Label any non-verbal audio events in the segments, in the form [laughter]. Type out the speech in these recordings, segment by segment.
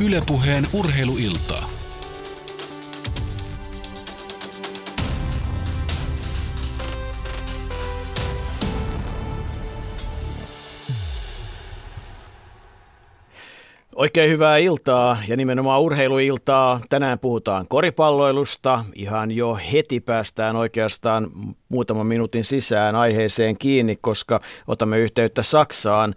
Ylepuheen urheiluiltaa. Oikein hyvää iltaa ja nimenomaan urheiluiltaa. Tänään puhutaan koripalloilusta. Ihan jo heti päästään oikeastaan muutaman minuutin sisään aiheeseen kiinni, koska otamme yhteyttä Saksaan.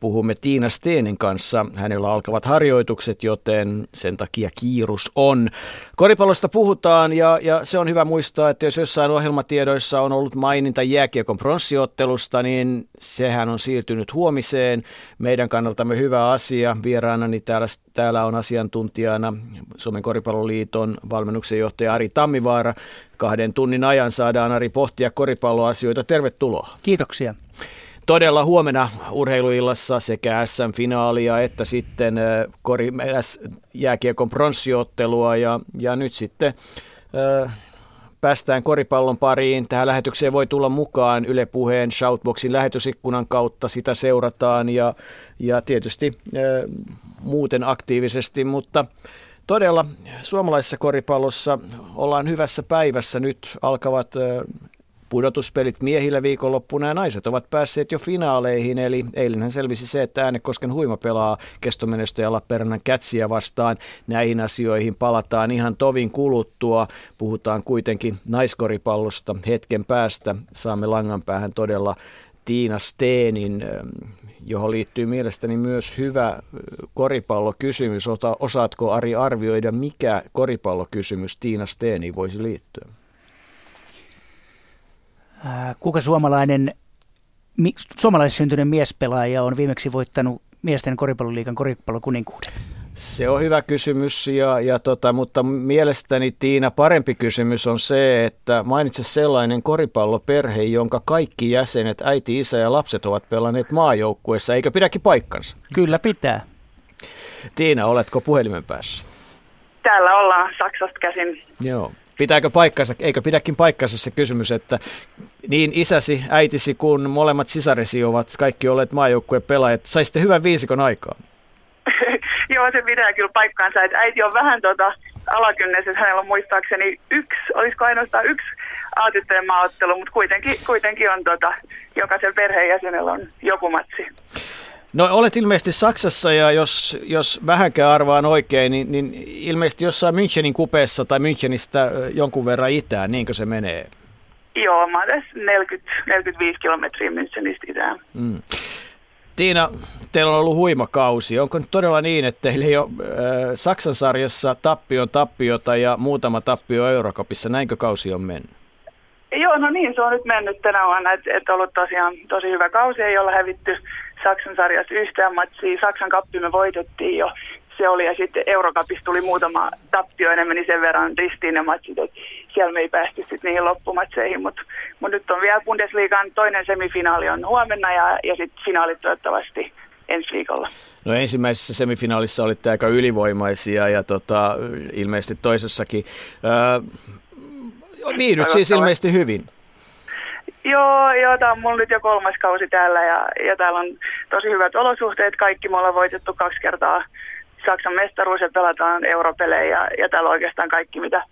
Puhumme Tiina Steenin kanssa. Hänellä alkavat harjoitukset, joten sen takia kiirus on. Koripallosta puhutaan ja, ja se on hyvä muistaa, että jos jossain ohjelmatiedoissa on ollut maininta jääkiekon pronssiottelusta, niin sehän on siirtynyt huomiseen. Meidän kannaltamme hyvä asia. Vieraanani täällä, täällä on asiantuntijana Suomen koripalloliiton valmennuksen johtaja Ari Tammivaara. Kahden tunnin ajan saadaan Ari pohtia koripalloasioita. Tervetuloa. Kiitoksia. Todella huomenna urheiluillassa sekä SM-finaalia että sitten kori, jääkiekon pronssiottelua ja, ja nyt sitten äh, päästään koripallon pariin. Tähän lähetykseen voi tulla mukaan Yle Puheen Shoutboxin lähetysikkunan kautta. Sitä seurataan ja, ja tietysti äh, muuten aktiivisesti, mutta todella suomalaisessa koripallossa ollaan hyvässä päivässä. Nyt alkavat pudotuspelit miehillä viikonloppuna ja naiset ovat päässeet jo finaaleihin. Eli eilenhän selvisi se, että Äänekosken huima pelaa kestomenestäjä Lappeenrannan kätsiä vastaan. Näihin asioihin palataan ihan tovin kuluttua. Puhutaan kuitenkin naiskoripallosta hetken päästä. Saamme langan päähän todella Tiina Steenin johon liittyy mielestäni myös hyvä koripallokysymys. Osaatko Ari arvioida, mikä koripallokysymys Tiina Steeni voisi liittyä? Kuka suomalainen, suomalaissyntyinen miespelaaja on viimeksi voittanut miesten koripalloliikan koripallokuninkuuden? Se on hyvä kysymys, ja, ja tota, mutta mielestäni Tiina parempi kysymys on se, että mainitse sellainen koripalloperhe, jonka kaikki jäsenet, äiti, isä ja lapset ovat pelanneet maajoukkueessa, eikö pidäkin paikkansa? Kyllä pitää. Tiina, oletko puhelimen päässä? Täällä ollaan Saksasta käsin. Joo. Pitääkö paikkansa, eikö pidäkin paikkansa se kysymys, että niin isäsi, äitisi kuin molemmat sisaresi ovat kaikki olleet maajoukkueen pelaajat. Saisitte hyvän viisikon aikaa. [laughs] Joo, se pitää kyllä paikkaansa. Että äiti on vähän tota alakynnessä, että hänellä on muistaakseni yksi, olisiko ainoastaan yksi A-tyttöjen maaottelu, mutta kuitenkin, kuitenkin on tota, jokaisen perheenjäsenellä on joku matsi. No olet ilmeisesti Saksassa ja jos, jos vähänkään arvaan oikein, niin, niin ilmeisesti jossain Münchenin kupeessa tai Münchenistä jonkun verran itään, niinkö se menee? Joo, mä olen 40, 45 kilometriä Münchenistä itään. Mm. Tiina, teillä on ollut huima kausi. Onko nyt todella niin, että teillä ei ole äh, Saksan sarjassa tappion tappiota ja muutama tappio Eurokopissa? Näinkö kausi on mennyt? Joo, no niin, se on nyt mennyt tänä vuonna, että et ollut tosiaan tosi hyvä kausi, ei olla hävitty Saksan sarjassa yhtään matsia. Saksan kappi me voitettiin jo, se oli, ja sitten Eurokapissa tuli muutama tappio, enemmän niin sen verran ristiin ne matsit, että siellä me ei päästy sitten niihin loppumatseihin, mutta mut nyt on vielä Bundesliigan toinen semifinaali on huomenna, ja, ja sitten finaalit toivottavasti ensi viikolla. No ensimmäisessä semifinaalissa olitte aika ylivoimaisia ja tota, ilmeisesti toisessakin. Öö, viihdyt siis ilmeisesti hyvin. Joo, joo, tämä on mulla nyt jo kolmas kausi täällä ja, ja täällä on tosi hyvät olosuhteet. Kaikki me ollaan voitettu kaksi kertaa Saksan mestaruus ja pelataan europelejä ja, ja täällä on oikeastaan kaikki, mitä,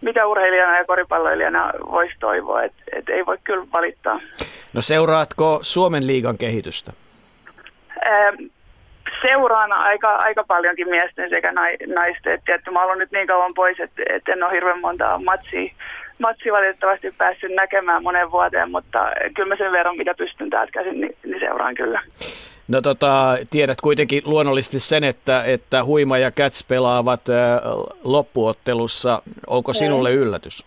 mitä urheilijana ja koripalloilijana voisi toivoa, että et ei voi kyllä valittaa. No seuraatko Suomen liigan kehitystä? Ähm, seuraan aika, aika paljonkin miesten sekä naisten. Et, että mä olen nyt niin kauan pois, että et en ole hirveän monta matsia, matsia valitettavasti päässyt näkemään monen vuoteen, mutta kyllä mä sen verran, mitä pystyn täältä käsin, niin, niin seuraan kyllä. No tota, tiedät kuitenkin luonnollisesti sen, että, että Huima ja Cats pelaavat äh, loppuottelussa. Onko sinulle yllätys?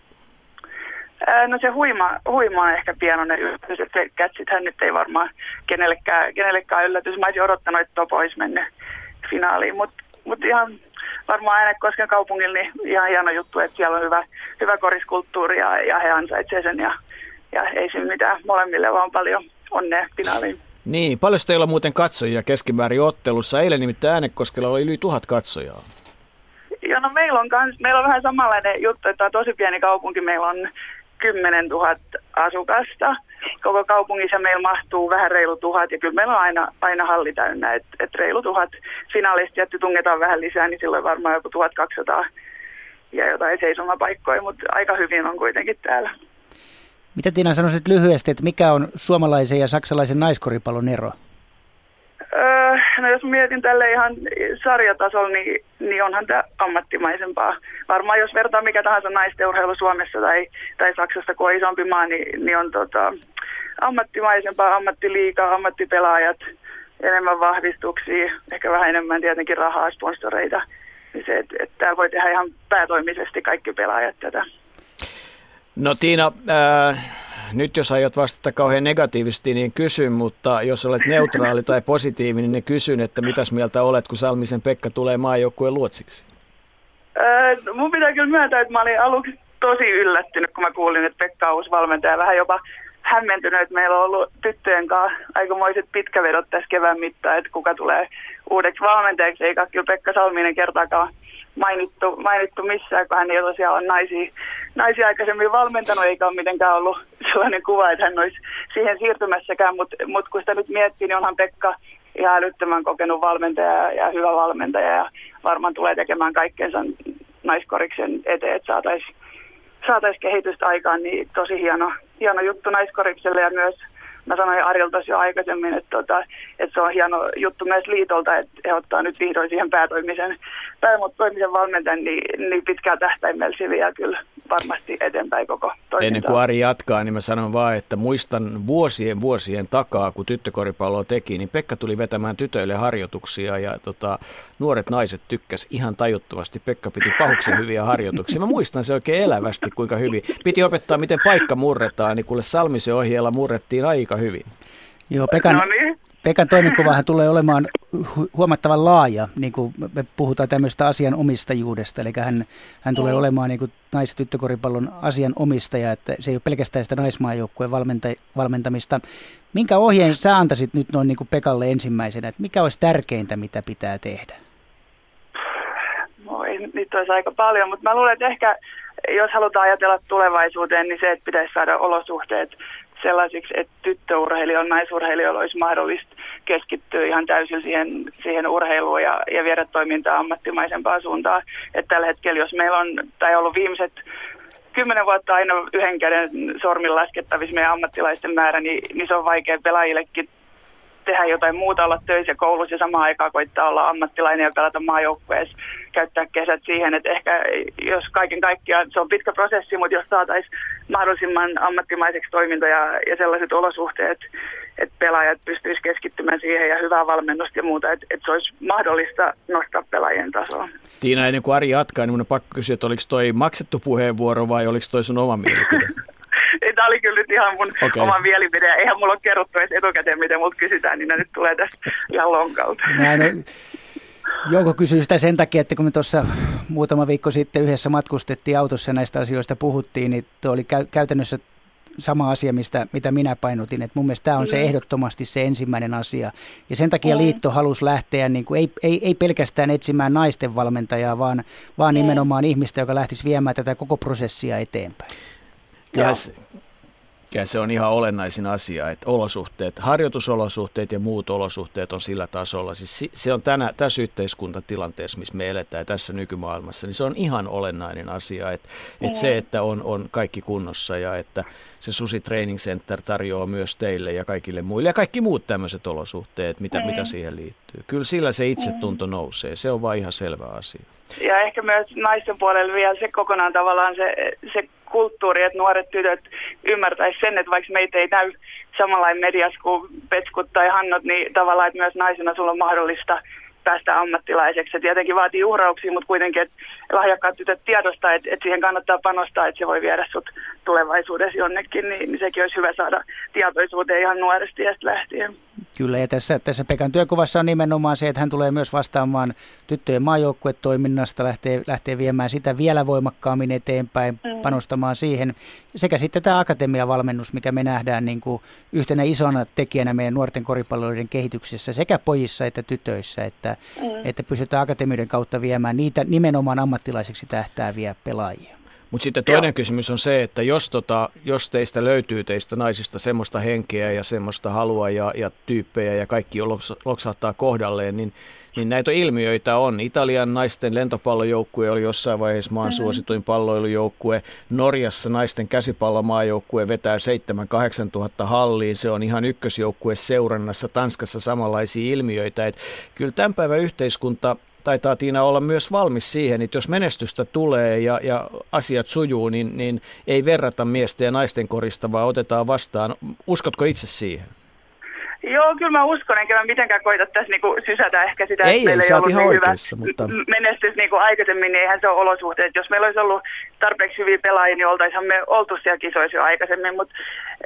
No se huima, huima on ehkä pienoinen yllätys, että Catsithän nyt ei varmaan kenellekään, kenellekään yllätys. Mä olisin odottanut, että Topo olisi mennyt finaaliin, mutta mut ihan varmaan Äänekosken kaupungilla niin ihan hieno juttu, että siellä on hyvä, hyvä koriskulttuuri ja, ja he ansaitsevat sen ja, ja ei siinä mitään molemmille, vaan paljon onnea finaaliin. Niin, paljon teillä on muuten katsojia keskimäärin ottelussa. Eilen nimittäin Äänekoskella oli yli tuhat katsojaa. Joo, no meillä on, kans, meillä on vähän samanlainen juttu, että on tosi pieni kaupunki. Meillä on 10 000 asukasta. Koko kaupungissa meillä mahtuu vähän reilu tuhat ja kyllä meillä on aina, aina halli täynnä, että et reilu tuhat finalistia, että tungetaan vähän lisää, niin silloin varmaan joku 1200 ja jotain seisomapaikkoja, mutta aika hyvin on kuitenkin täällä. Mitä Tiina sanoisit lyhyesti, että mikä on suomalaisen ja saksalaisen naiskoripallon ero? Öö, no jos mietin tälle ihan sarjatasolla, niin, niin onhan tämä ammattimaisempaa. Varmaan jos vertaa mikä tahansa naisteurheilu Suomessa tai, tai Saksassa, kun on isompi maa, niin, niin on tota, ammattimaisempaa, ammattiliikaa, ammattipelaajat, enemmän vahvistuksia, ehkä vähän enemmän tietenkin rahaa, sponsoreita. Niin se, että, että voi tehdä ihan päätoimisesti kaikki pelaajat tätä. No Tiina, äh, nyt jos aiot vastata kauhean negatiivisesti, niin kysyn, mutta jos olet neutraali tai positiivinen, niin kysyn, että mitäs mieltä olet, kun Salmisen Pekka tulee maajoukkueen luotsiksi? Öö, mun pitää kyllä myöntää, että mä olin aluksi tosi yllättynyt, kun mä kuulin, että Pekka on uusi valmentaja. Vähän jopa hämmentynyt, että meillä on ollut tyttöjen kanssa aikamoiset pitkävedot tässä kevään mittaan, että kuka tulee uudeksi valmentajaksi, eikä kyllä Pekka Salminen kertaakaan mainittu, mainittu missään, kun hän ei tosiaan ole naisia, naisia aikaisemmin valmentanut, eikä ole mitenkään ollut sellainen kuva, että hän olisi siihen siirtymässäkään, mutta mut kun sitä nyt miettii, niin onhan Pekka ihan älyttömän kokenut valmentaja ja hyvä valmentaja ja varmaan tulee tekemään kaikkeensa naiskoriksen eteen, että saataisiin saatais kehitystä aikaan, niin tosi hieno, hieno juttu naiskorikselle ja myös mä sanoin Arjolta jo aikaisemmin, että, tota, että se on hieno juttu myös liitolta, että he ottaa nyt vihdoin siihen päätoimisen, päätoimisen valmentajan niin, niin pitkään tähtäimellä se kyllä varmasti eteenpäin koko toimintaa. Ennen kuin Ari jatkaa, niin mä sanon vaan, että muistan vuosien vuosien takaa, kun tyttökoripalloa teki, niin Pekka tuli vetämään tytöille harjoituksia ja tota, nuoret naiset tykkäs ihan tajuttomasti. Pekka piti pahuksen hyviä harjoituksia. Mä muistan se oikein elävästi, kuinka hyvin. Piti opettaa, miten paikka murretaan, niin kuule Salmisen ohjeella murrettiin aika hyvin. Joo, Pekan, no niin. Pekan toimenkuvahan tulee olemaan huomattavan laaja, niin kuin me puhutaan tämmöistä asianomistajuudesta, eli hän, hän tulee mm. olemaan niin kuin nais- ja tyttökoripallon asianomistaja, että se ei ole pelkästään sitä naismaajoukkueen valmenta- valmentamista. Minkä ohjeen sä antaisit nyt noin niin kuin Pekalle ensimmäisenä, että mikä olisi tärkeintä, mitä pitää tehdä? Moi, nyt olisi aika paljon, mutta mä luulen, että ehkä jos halutaan ajatella tulevaisuuteen, niin se, että pitäisi saada olosuhteet sellaisiksi, että tyttöurheilijoilla, naisurheilijoilla olisi mahdollista keskittyä ihan täysin siihen, siihen urheiluun ja, ja viedä toimintaa ammattimaisempaan suuntaan. Että tällä hetkellä, jos meillä on, tai ollut viimeiset kymmenen vuotta aina yhden käden sormin laskettavissa meidän ammattilaisten määrä, niin, niin se on vaikea pelaajillekin tehdä jotain muuta, olla töissä koulussa ja samaan aikaan koittaa olla ammattilainen ja pelata maajoukkueessa, käyttää kesät siihen, että ehkä jos kaiken kaikkiaan se on pitkä prosessi, mutta jos saataisiin mahdollisimman ammattimaiseksi toiminta ja, ja sellaiset olosuhteet, että pelaajat pystyisivät keskittymään siihen ja hyvää valmennusta ja muuta, että, että se olisi mahdollista nostaa pelaajien tasoa. Tiina, ennen kuin Ari jatkaa, niin minun on pakko kysyä, että oliko toi maksettu puheenvuoro vai oliko toi sun oma mielipide? [laughs] Tämä oli kyllä nyt ihan mun okay. oma mielipide. Eihän mulla ole kerrottu edes etukäteen, miten multa kysytään, niin nyt tulee tässä ihan lonkalta. Näin, Jouko kysyy sitä sen takia, että kun me tuossa muutama viikko sitten yhdessä matkustettiin autossa ja näistä asioista puhuttiin, niin tuo oli käy- käytännössä sama asia, mistä, mitä minä painotin. Että mun mielestä tämä on se mm. ehdottomasti se ensimmäinen asia. Ja sen takia liitto halusi lähteä, niin kuin, ei, ei, ei pelkästään etsimään naisten valmentajaa, vaan, vaan nimenomaan ihmistä, joka lähtisi viemään tätä koko prosessia eteenpäin. Kyllä, ja se on ihan olennaisin asia, että olosuhteet, harjoitusolosuhteet ja muut olosuhteet on sillä tasolla. Siis se on tänä, tässä yhteiskuntatilanteessa, missä me eletään tässä nykymaailmassa, niin se on ihan olennainen asia, että, että se, että on, on kaikki kunnossa ja että se Susi Training Center tarjoaa myös teille ja kaikille muille ja kaikki muut tämmöiset olosuhteet, mitä, mm. mitä siihen liittyy. Kyllä sillä se itsetunto nousee, se on vain ihan selvä asia. Ja ehkä myös naisten puolella vielä se kokonaan tavallaan se, se kulttuuri, että nuoret tytöt ymmärtäisivät sen, että vaikka meitä ei näy samanlainen mediassa kuin Petskut tai Hannot, niin tavallaan, että myös naisena sulla on mahdollista päästä ammattilaiseksi. Se tietenkin vaatii uhrauksia, mutta kuitenkin, että lahjakkaat tytöt tiedostaa, että, että siihen kannattaa panostaa, että se voi viedä sut tulevaisuudessa jonnekin, niin, niin sekin olisi hyvä saada tietoisuuteen ihan nuoresti ja lähtien. Kyllä, ja tässä, tässä Pekan työkuvassa on nimenomaan se, että hän tulee myös vastaamaan tyttöjen maajoukkuetoiminnasta, lähtee, lähtee viemään sitä vielä voimakkaammin eteenpäin, mm. panostamaan siihen. Sekä sitten tämä akatemiavalmennus, mikä me nähdään niin kuin yhtenä isona tekijänä meidän nuorten koripalloiden kehityksessä, sekä pojissa että tytöissä, että, mm. että pystytään akatemioiden kautta viemään niitä nimenomaan ammattilaiseksi tähtääviä pelaajia. Mutta sitten toinen Joo. kysymys on se, että jos, tota, jos teistä löytyy teistä naisista semmoista henkeä ja semmoista halua ja, ja tyyppejä ja kaikki loksahtaa kohdalleen, niin niin näitä ilmiöitä on. Italian naisten lentopallojoukkue oli jossain vaiheessa maan mm-hmm. suosituin palloilujoukkue. Norjassa naisten käsipallomaajoukkue vetää 7-8 tuhatta halliin. Se on ihan ykkösjoukkue seurannassa. Tanskassa samanlaisia ilmiöitä. Et kyllä tämän päivän yhteiskunta taitaa Tiina olla myös valmis siihen, että jos menestystä tulee ja, ja asiat sujuu, niin, niin ei verrata miesten ja naisten korista, vaan otetaan vastaan. Uskotko itse siihen? Joo, kyllä mä uskon, enkä mä mitenkään koita tässä niinku sysätä ehkä sitä, ei, että meillä ei ollut niin hyvä mutta... menestys niinku aikaisemmin, niin eihän se ole olosuhteet. Jos meillä olisi ollut tarpeeksi hyviä pelaajia, niin oltaisiin me oltu siellä kisoissa jo aikaisemmin, mutta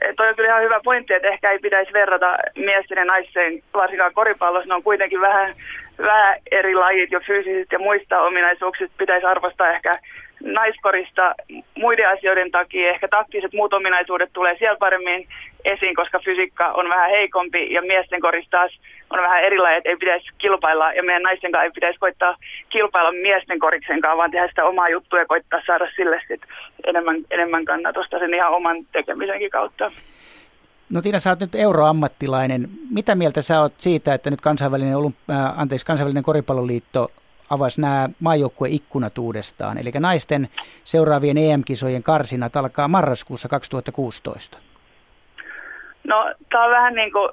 eh, toi on kyllä ihan hyvä pointti, että ehkä ei pitäisi verrata miesten ja naisten, varsinkaan koripallossa, ne on kuitenkin vähän, vähän eri lajit jo fyysisistä ja muista ominaisuuksista, pitäisi arvostaa ehkä naiskorista muiden asioiden takia. Ehkä taktiset muut ominaisuudet tulee siellä paremmin esiin, koska fysiikka on vähän heikompi ja miesten korista taas on vähän erilainen, että ei pitäisi kilpailla ja meidän naisten kanssa ei pitäisi koittaa kilpailla miesten koriksen kanssa, vaan tehdä sitä omaa juttua ja koittaa saada sille sit enemmän, enemmän kannatusta sen ihan oman tekemisenkin kautta. No Tiina, sä oot nyt euroammattilainen. Mitä mieltä sä oot siitä, että nyt kansainvälinen, äh, anteeksi, kansainvälinen koripalloliitto avasi nämä maajoukkueikkunat uudestaan. Eli naisten seuraavien EM-kisojen karsinat alkaa marraskuussa 2016. No, tämä on vähän niin kuin,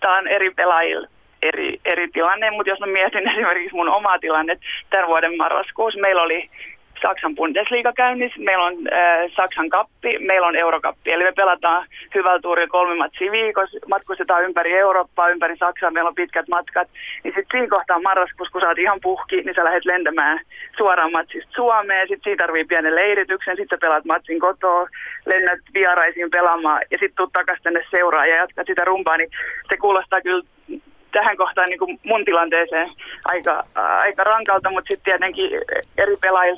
tämä on eri pelaajilla eri, eri tilanne, mutta jos mä mietin [laughs] esimerkiksi mun omaa tilanne, tämän vuoden marraskuussa meillä oli Saksan Bundesliga käynnissä, meillä on äh, Saksan kappi, meillä on Eurokappi. Eli me pelataan hyvällä tuurilla kolme matsia viikossa, matkustetaan ympäri Eurooppaa, ympäri Saksaa, meillä on pitkät matkat. Niin sitten siinä kohtaa marraskuussa, kun sä oot ihan puhki, niin sä lähdet lentämään suoraan matsista Suomeen. Sitten siinä tarvii pienen leirityksen, sitten pelaat matsin kotoa, lennät vieraisiin pelaamaan ja sitten tuut takaisin tänne seuraan ja jatkat sitä rumpaa. Niin se kuulostaa kyllä tähän kohtaan niin kuin mun tilanteeseen aika, aika rankalta, mutta sitten tietenkin eri pelaajia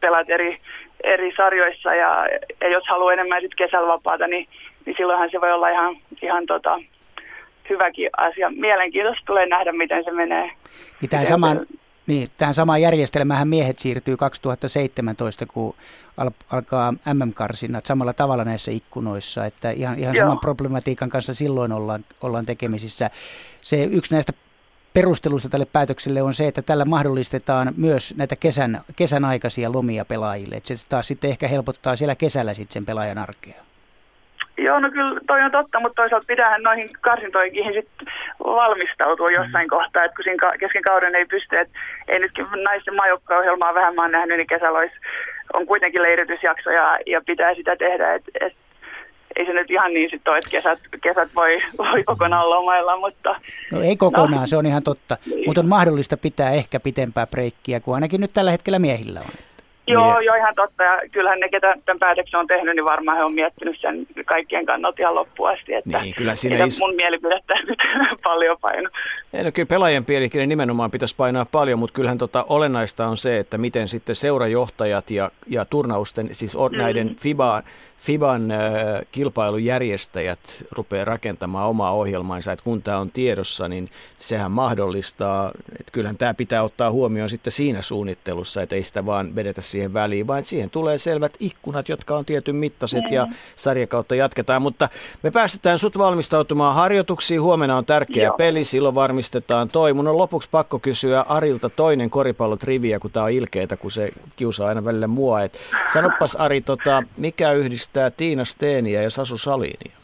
pelaat eri, eri sarjoissa ja, ja jos haluaa enemmän sit kesällä vapaata, niin, niin silloinhan se voi olla ihan, ihan tota, hyväkin asia. Mielenkiintoista tulee nähdä, miten se menee. Niin tähän samaan, niin, tähän samaan järjestelmään miehet siirtyy 2017, kun al- alkaa MM-karsinnat samalla tavalla näissä ikkunoissa, että ihan, ihan saman problematiikan kanssa silloin ollaan, ollaan tekemisissä. Se yksi näistä perustelusta tälle päätökselle on se, että tällä mahdollistetaan myös näitä kesän, kesän aikaisia lomia pelaajille, että se taas sitten ehkä helpottaa siellä kesällä sitten sen pelaajan arkea. Joo, no kyllä toi on totta, mutta toisaalta pitää noihin karsintoihin sit valmistautua mm. jossain mm. kohtaa, että kun siinä kesken kauden ei pysty, että ei nytkin naisten maajoukkoja-ohjelmaa vähän mä oon nähnyt, niin kesällä olisi, on kuitenkin leiritysjakso ja, ja pitää sitä tehdä, että et, ei se nyt ihan niin sitten ole, että kesät, kesät voi, voi kokonaan lomailla, mutta... No ei kokonaan, no. se on ihan totta, niin. mutta on mahdollista pitää ehkä pitempää breikkiä kuin ainakin nyt tällä hetkellä miehillä on. Joo, niin. joo, ihan totta. Ja kyllähän ne, ketä tämän päätöksen on tehnyt, niin varmaan he on miettinyt sen kaikkien kannalta ihan loppuun asti. Että niin, kyllä siinä is... mun mielipidettä [laughs] nyt paljon paino. Ei, no kyllä pelaajien pielikin nimenomaan pitäisi painaa paljon, mutta kyllähän tota, olennaista on se, että miten sitten seurajohtajat ja, ja turnausten, siis mm. näiden FIBA, FIBAn äh, kilpailujärjestäjät rupeaa rakentamaan omaa ohjelmaansa, että kun tämä on tiedossa, niin sehän mahdollistaa, että kyllähän tämä pitää ottaa huomioon sitten siinä suunnittelussa, että ei sitä vaan vedetä siihen väliin, vaan siihen tulee selvät ikkunat, jotka on tietyn mittaiset ja sarjakautta jatketaan, mutta me päästetään sut valmistautumaan harjoituksiin, huomenna on tärkeä Joo. peli, silloin varmistetaan toi. Mun on lopuksi pakko kysyä Arilta toinen koripallotriviä, kun tämä on ilkeitä, kun se kiusaa aina välillä mua, et sanopas Ari, tota, mikä yhdistää yhdistää Tiina Steeniä ja Sasu Salinia?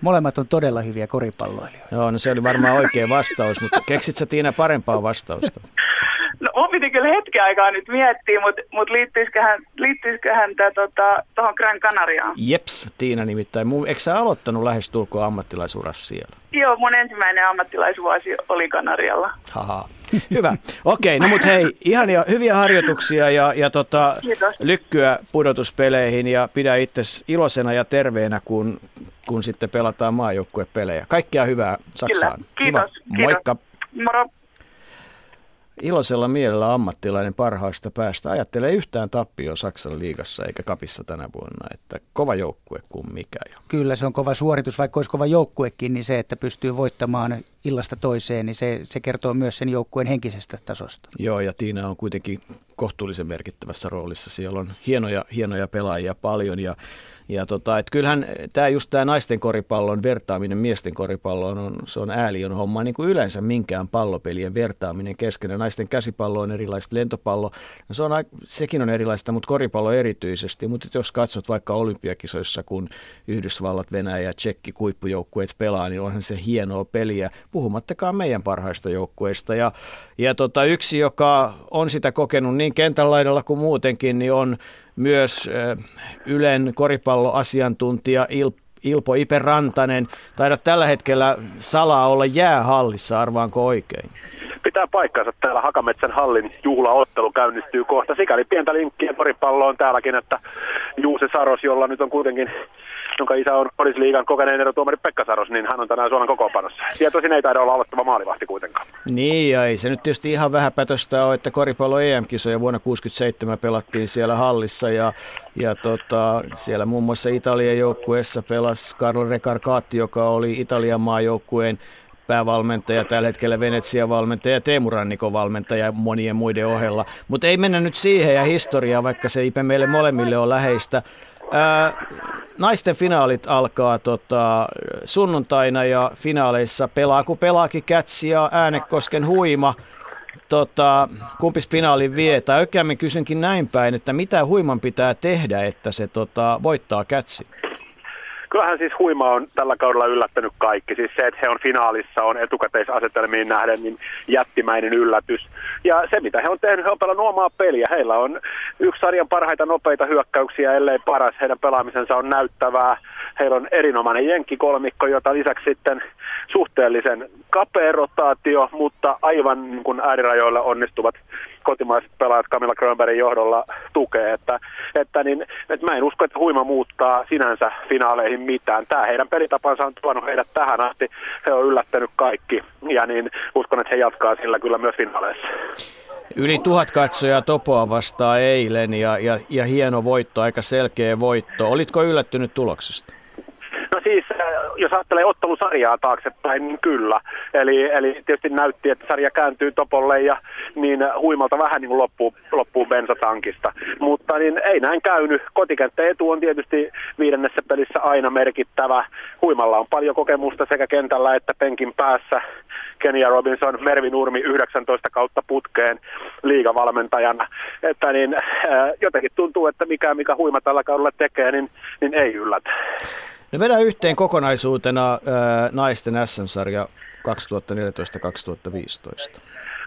Molemmat on todella hyviä koripalloilijoita. Joo, no se oli varmaan oikea vastaus, mutta keksit sä Tiina parempaa vastausta? [laughs] No mun piti kyllä hetken aikaa nyt miettiä, mutta mut liittyisiköhän, liittyisiköhän tämä tota, tuohon Gran Canariaan? Jeps, Tiina nimittäin. Mun, eikö sä aloittanut lähestulkoon ammattilaisuras siellä? Joo, mun ensimmäinen ammattilaisvuosi oli Kanarialla. Haha. Hyvä. Okei, no mut hei, ihan ja hyviä harjoituksia ja, ja tota, lykkyä pudotuspeleihin ja pidä itse iloisena ja terveenä, kun, kun sitten pelataan maajoukkuepelejä. Kaikkea hyvää Saksaan. Kyllä. Kiitos. Kiva. Moikka. Kiitos. Moro. Iloisella mielellä ammattilainen parhaista päästä. Ajattelee yhtään tappio Saksan liigassa eikä kapissa tänä vuonna, että kova joukkue kuin mikä. Jo. Kyllä se on kova suoritus, vaikka olisi kova joukkuekin, niin se, että pystyy voittamaan illasta toiseen, niin se, se kertoo myös sen joukkueen henkisestä tasosta. Joo, ja Tiina on kuitenkin kohtuullisen merkittävässä roolissa. Siellä on hienoja, hienoja pelaajia paljon ja ja tota, et kyllähän tämä just tämä naisten koripallon vertaaminen miesten koripalloon on, se on ääliön homma, niin kuin yleensä minkään pallopelien vertaaminen keskenään. Naisten käsipallo on erilaista, lentopallo, no se on, sekin on erilaista, mutta koripallo erityisesti. Mutta jos katsot vaikka olympiakisoissa, kun Yhdysvallat, Venäjä ja Tsekki kuippujoukkueet pelaa, niin onhan se hienoa peliä, puhumattakaan meidän parhaista joukkueista. Ja, ja tota, yksi, joka on sitä kokenut niin kentän laidalla kuin muutenkin, niin on myös Ylen koripalloasiantuntija Ilpo Ipe Rantanen. Taidat tällä hetkellä salaa olla jäähallissa, arvaanko oikein? Pitää paikkansa. Täällä Hakametsän hallin juhlaottelu käynnistyy kohta. Sikäli pientä linkkiä koripalloon täälläkin, että Juuse Saros, jolla nyt on kuitenkin jonka isä on Polisliigan kokeneen erotuomari Pekka Saros, niin hän on tänään Suomen kokoonpanossa. Tietoisin ei taida olla aloittava maalivahti kuitenkaan. Niin, ja ei se nyt tietysti ihan vähäpätöstä ole, että koripallo EM-kisoja vuonna 1967 pelattiin siellä hallissa, ja, ja tota, siellä muun muassa Italian joukkueessa pelasi Carlo Recarcati, joka oli Italian maajoukkueen päävalmentaja, tällä hetkellä Venetsian valmentaja, Teemu Rannikon valmentaja monien muiden ohella. Mutta ei mennä nyt siihen ja historiaan, vaikka se Ipe meille molemmille on läheistä. Naisten finaalit alkaa tota, sunnuntaina ja finaaleissa pelaa, kun pelaakin Kätsi ja Äänekosken huima. Tota, kumpis finaalin vie? Tai oikeammin kysynkin näin päin, että mitä huiman pitää tehdä, että se tota, voittaa Kätsi? Kyllähän siis huima on tällä kaudella yllättänyt kaikki. Siis se, että he on finaalissa, on etukäteisasetelmiin nähden niin jättimäinen yllätys. Ja se, mitä he on tehnyt, he on pelannut omaa peliä. Heillä on yksi sarjan parhaita nopeita hyökkäyksiä, ellei paras. Heidän pelaamisensa on näyttävää. Heillä on erinomainen jenkkikolmikko, jota lisäksi sitten suhteellisen kapea rotaatio, mutta aivan niin kuin äärirajoilla onnistuvat kotimaiset pelaajat Camilla Grönbergin johdolla tukee. Että, että, niin, että mä en usko, että huima muuttaa sinänsä finaaleihin mitään. Tämä heidän pelitapansa on tuonut heidät tähän asti. He on yllättänyt kaikki ja niin uskon, että he jatkaa sillä kyllä myös finaaleissa. Yli tuhat katsojaa Topoa vastaan eilen ja, ja, ja hieno voitto, aika selkeä voitto. Olitko yllättynyt tuloksesta? No siis, äh, jos ajattelee ottelusarjaa taaksepäin, niin kyllä. Eli, eli tietysti näytti, että sarja kääntyy Topolle ja niin huimalta vähän niin kuin loppuu, loppuu bensatankista. Mutta niin ei näin käynyt. Kotikenttä etu on tietysti viidennessä pelissä aina merkittävä. Huimalla on paljon kokemusta sekä kentällä että penkin päässä. Kenia Robinson, Mervi Nurmi 19 kautta putkeen liigavalmentajana. Että niin, äh, jotenkin tuntuu, että mikä, mikä huima tällä kaudella tekee, niin, niin ei yllätä. No vedä yhteen kokonaisuutena ää, naisten SM-sarja 2014-2015.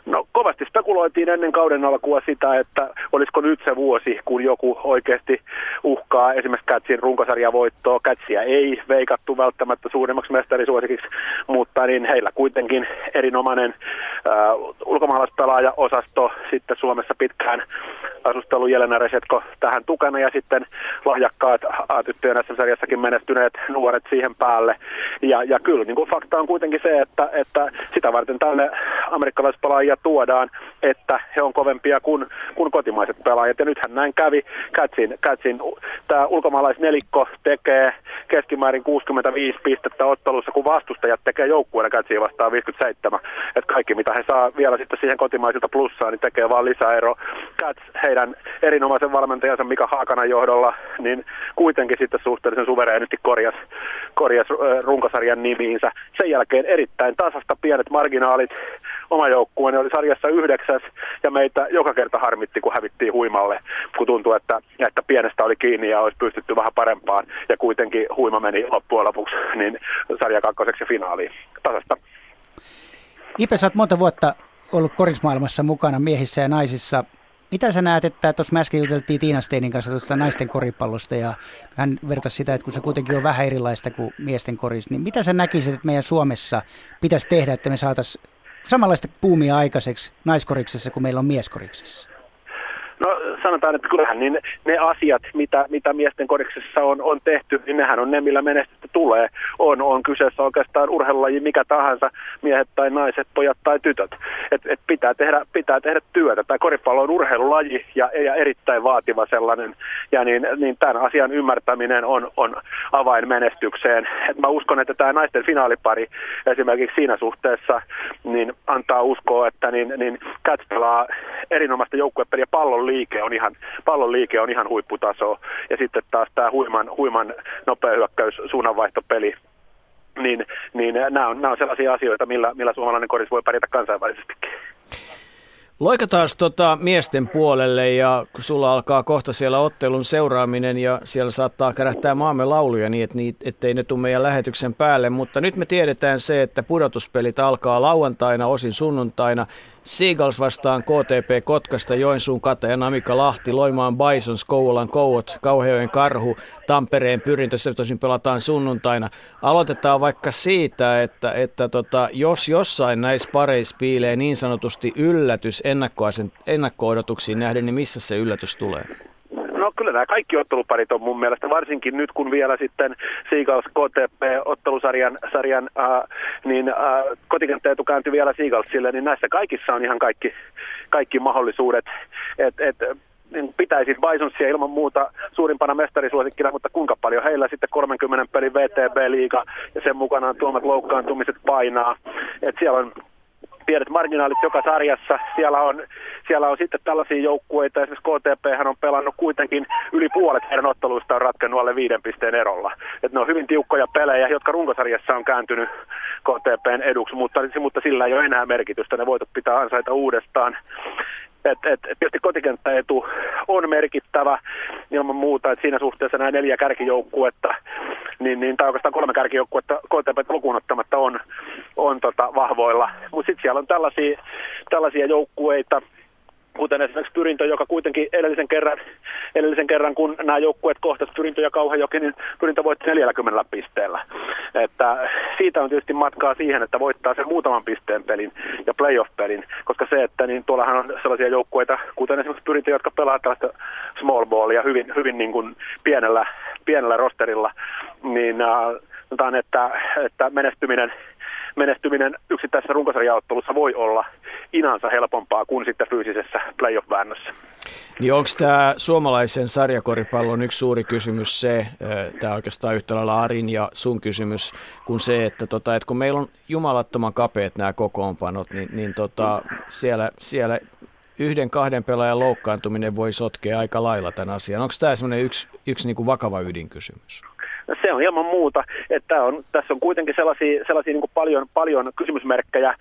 No kovasti spekuloitiin ennen kauden alkua sitä, että olisiko nyt se vuosi, kun joku oikeasti uhkaa esimerkiksi Kätsin runkosarjavoittoa. Kätsiä ei veikattu välttämättä suurimmaksi mestarisuosikiksi, mutta niin heillä kuitenkin erinomainen äh, ulkomaalaispelaaja-osasto sitten Suomessa pitkään asustelu Jelena Resetko tähän tukana ja sitten lahjakkaat A-tyttöjen sarjassakin menestyneet nuoret siihen päälle. Ja, ja kyllä niin kuin fakta on kuitenkin se, että, että sitä varten tänne amerikkalaispelaajia tuodaan, että he on kovempia kuin, kuin kotimaiset pelaajat. Ja nythän näin kävi. Katsin, Katsin tämä ulkomaalaisnelikko tekee keskimäärin 65 pistettä ottelussa, kun vastustajat tekee joukkueena Katsiin vastaan 57. Et kaikki mitä he saa vielä sitten siihen kotimaisilta plussaa, niin tekee vaan lisäero. Kats heidän erinomaisen valmentajansa Mika Haakanan johdolla, niin kuitenkin sitten suhteellisen suvereenisti korjas, korjas runkosarjan nimiinsä. Sen jälkeen erittäin tasasta pienet marginaalit. Oma joukkueeni oli sarjassa yhdeksäs ja meitä joka kerta harmitti, kun hävittiin huimalle, kun tuntui, että, että pienestä oli kiinni ja olisi pystytty vähän parempaan. Ja kuitenkin huima meni loppujen lopuksi niin sarja kakkoseksi finaaliin tasasta. Ipe, sä oot monta vuotta ollut korismaailmassa mukana miehissä ja naisissa. Mitä sä näet, että tuossa mä äsken juteltiin Tiina Steinin kanssa tuosta naisten koripallosta ja hän vertasi sitä, että kun se kuitenkin on vähän erilaista kuin miesten koris, niin mitä sä näkisit, että meidän Suomessa pitäisi tehdä, että me saataisiin samanlaista puumia aikaiseksi naiskoriksessa kuin meillä on mieskoriksessa? No sanotaan, että kyllähän niin ne asiat, mitä, mitä miesten kodiksessa on, on tehty, niin nehän on ne, millä menestystä tulee. On, on kyseessä oikeastaan urheilulaji mikä tahansa, miehet tai naiset, pojat tai tytöt. Et, et pitää, tehdä, pitää tehdä työtä. Tämä koripallo on urheilulaji ja, ja erittäin vaativa sellainen. Ja niin, niin tämän asian ymmärtäminen on, on avain menestykseen. Et mä uskon, että tämä naisten finaalipari esimerkiksi siinä suhteessa niin antaa uskoa, että niin, niin Cats erinomaista joukkuepeliä. Pallon liike on ihan, pallon liike on ihan huipputaso. Ja sitten taas tämä huiman, huiman nopea hyökkäys, suunnanvaihtopeli, niin, niin nämä, on, nämä on sellaisia asioita, millä, millä suomalainen koris voi pärjätä kansainvälisestikin. Loikataan tota miesten puolelle ja kun sulla alkaa kohta siellä ottelun seuraaminen ja siellä saattaa kärähtää maamme lauluja niin, että niit, ettei ne tule meidän lähetyksen päälle, mutta nyt me tiedetään se, että pudotuspelit alkaa lauantaina, osin sunnuntaina. Seagulls vastaan KTP Kotkasta, Joensuun Kata ja Namika Lahti, Loimaan Bisons, Kouvolan Kouot, Kauheojen Karhu, Tampereen Pyrintö, se tosin pelataan sunnuntaina. Aloitetaan vaikka siitä, että, että tota, jos jossain näissä pareissa piilee niin sanotusti yllätys ennakko-odotuksiin nähden, niin missä se yllätys tulee? No kyllä nämä kaikki otteluparit on mun mielestä, varsinkin nyt kun vielä sitten Seagulls KTP-ottelusarjan sarjan, äh, niin äh, kotikenttäetu kääntyi vielä Seagullsille, niin näissä kaikissa on ihan kaikki, kaikki mahdollisuudet. Et, et, niin pitäisi Bisonsia ilman muuta suurimpana mestarisuosikkina, mutta kuinka paljon heillä sitten 30 pelin VTB-liiga ja sen mukanaan tuomat loukkaantumiset painaa. Et siellä on pienet marginaalit joka sarjassa. Siellä on, siellä on sitten tällaisia joukkueita, esimerkiksi KTP hän on pelannut kuitenkin yli puolet heidän otteluista on ratkennut alle viiden pisteen erolla. Et ne on hyvin tiukkoja pelejä, jotka runkosarjassa on kääntynyt KTPn eduksi, mutta, mutta sillä ei ole enää merkitystä. Ne voitot pitää ansaita uudestaan. Et, et, tietysti kotikenttäetu on merkittävä ilman muuta, että siinä suhteessa nämä neljä kärkijoukkuetta, niin, niin tai oikeastaan kolme kärkijoukkuetta KTP lukuun ottamatta on, on tota, vahvoilla. Mutta sitten siellä on tällaisia, tällaisia joukkueita, kuten esimerkiksi Pyrintö, joka kuitenkin edellisen kerran, edellisen kerran kun nämä joukkueet kohtasivat Pyrintö ja Kauhajoki, niin Pyrintö voitti 40 pisteellä. Että siitä on tietysti matkaa siihen, että voittaa sen muutaman pisteen pelin ja playoff-pelin, koska se, että niin tuollahan on sellaisia joukkueita, kuten esimerkiksi Pyrintö, jotka pelaa tällaista small ballia hyvin, hyvin niin kuin pienellä, pienellä rosterilla, niin äh, että, että menestyminen menestyminen yksittäisessä runkosarjaottelussa voi olla inansa helpompaa kuin sitten fyysisessä playoff-väännössä. Niin onko tämä suomalaisen sarjakoripallon yksi suuri kysymys se, tämä oikeastaan yhtä lailla Arin ja sun kysymys, kuin se, että, tota, että kun meillä on jumalattoman kapeat nämä kokoonpanot, niin, niin tota, siellä, siellä yhden kahden pelaajan loukkaantuminen voi sotkea aika lailla tämän asian. Onko tämä yksi, yksi niin kuin vakava ydinkysymys? Se on ilman muuta, että on, tässä on kuitenkin sellaisia, sellaisia niin paljon, paljon kysymysmerkkejä.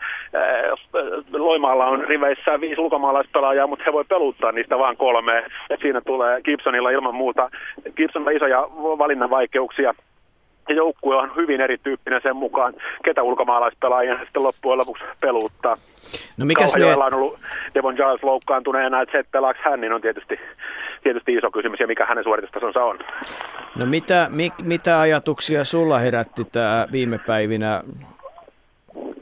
Loimaalla on riveissä viisi ulkomaalaispelaajaa, mutta he voi peluttaa niistä vain kolme. Et siinä tulee Gibsonilla ilman muuta. Gibsonilla isoja valinnan vaikeuksia ja joukkue on hyvin erityyppinen sen mukaan, ketä ulkomaalaispelaajia sitten loppujen lopuksi peluuttaa. No mikäs me... on ollut Devon Giles loukkaantuneena, että se, että pelaako hän, niin on tietysti, tietysti iso kysymys ja mikä hänen suoritustasonsa on. No mitä, mi, mitä ajatuksia sulla herätti tämä viime päivinä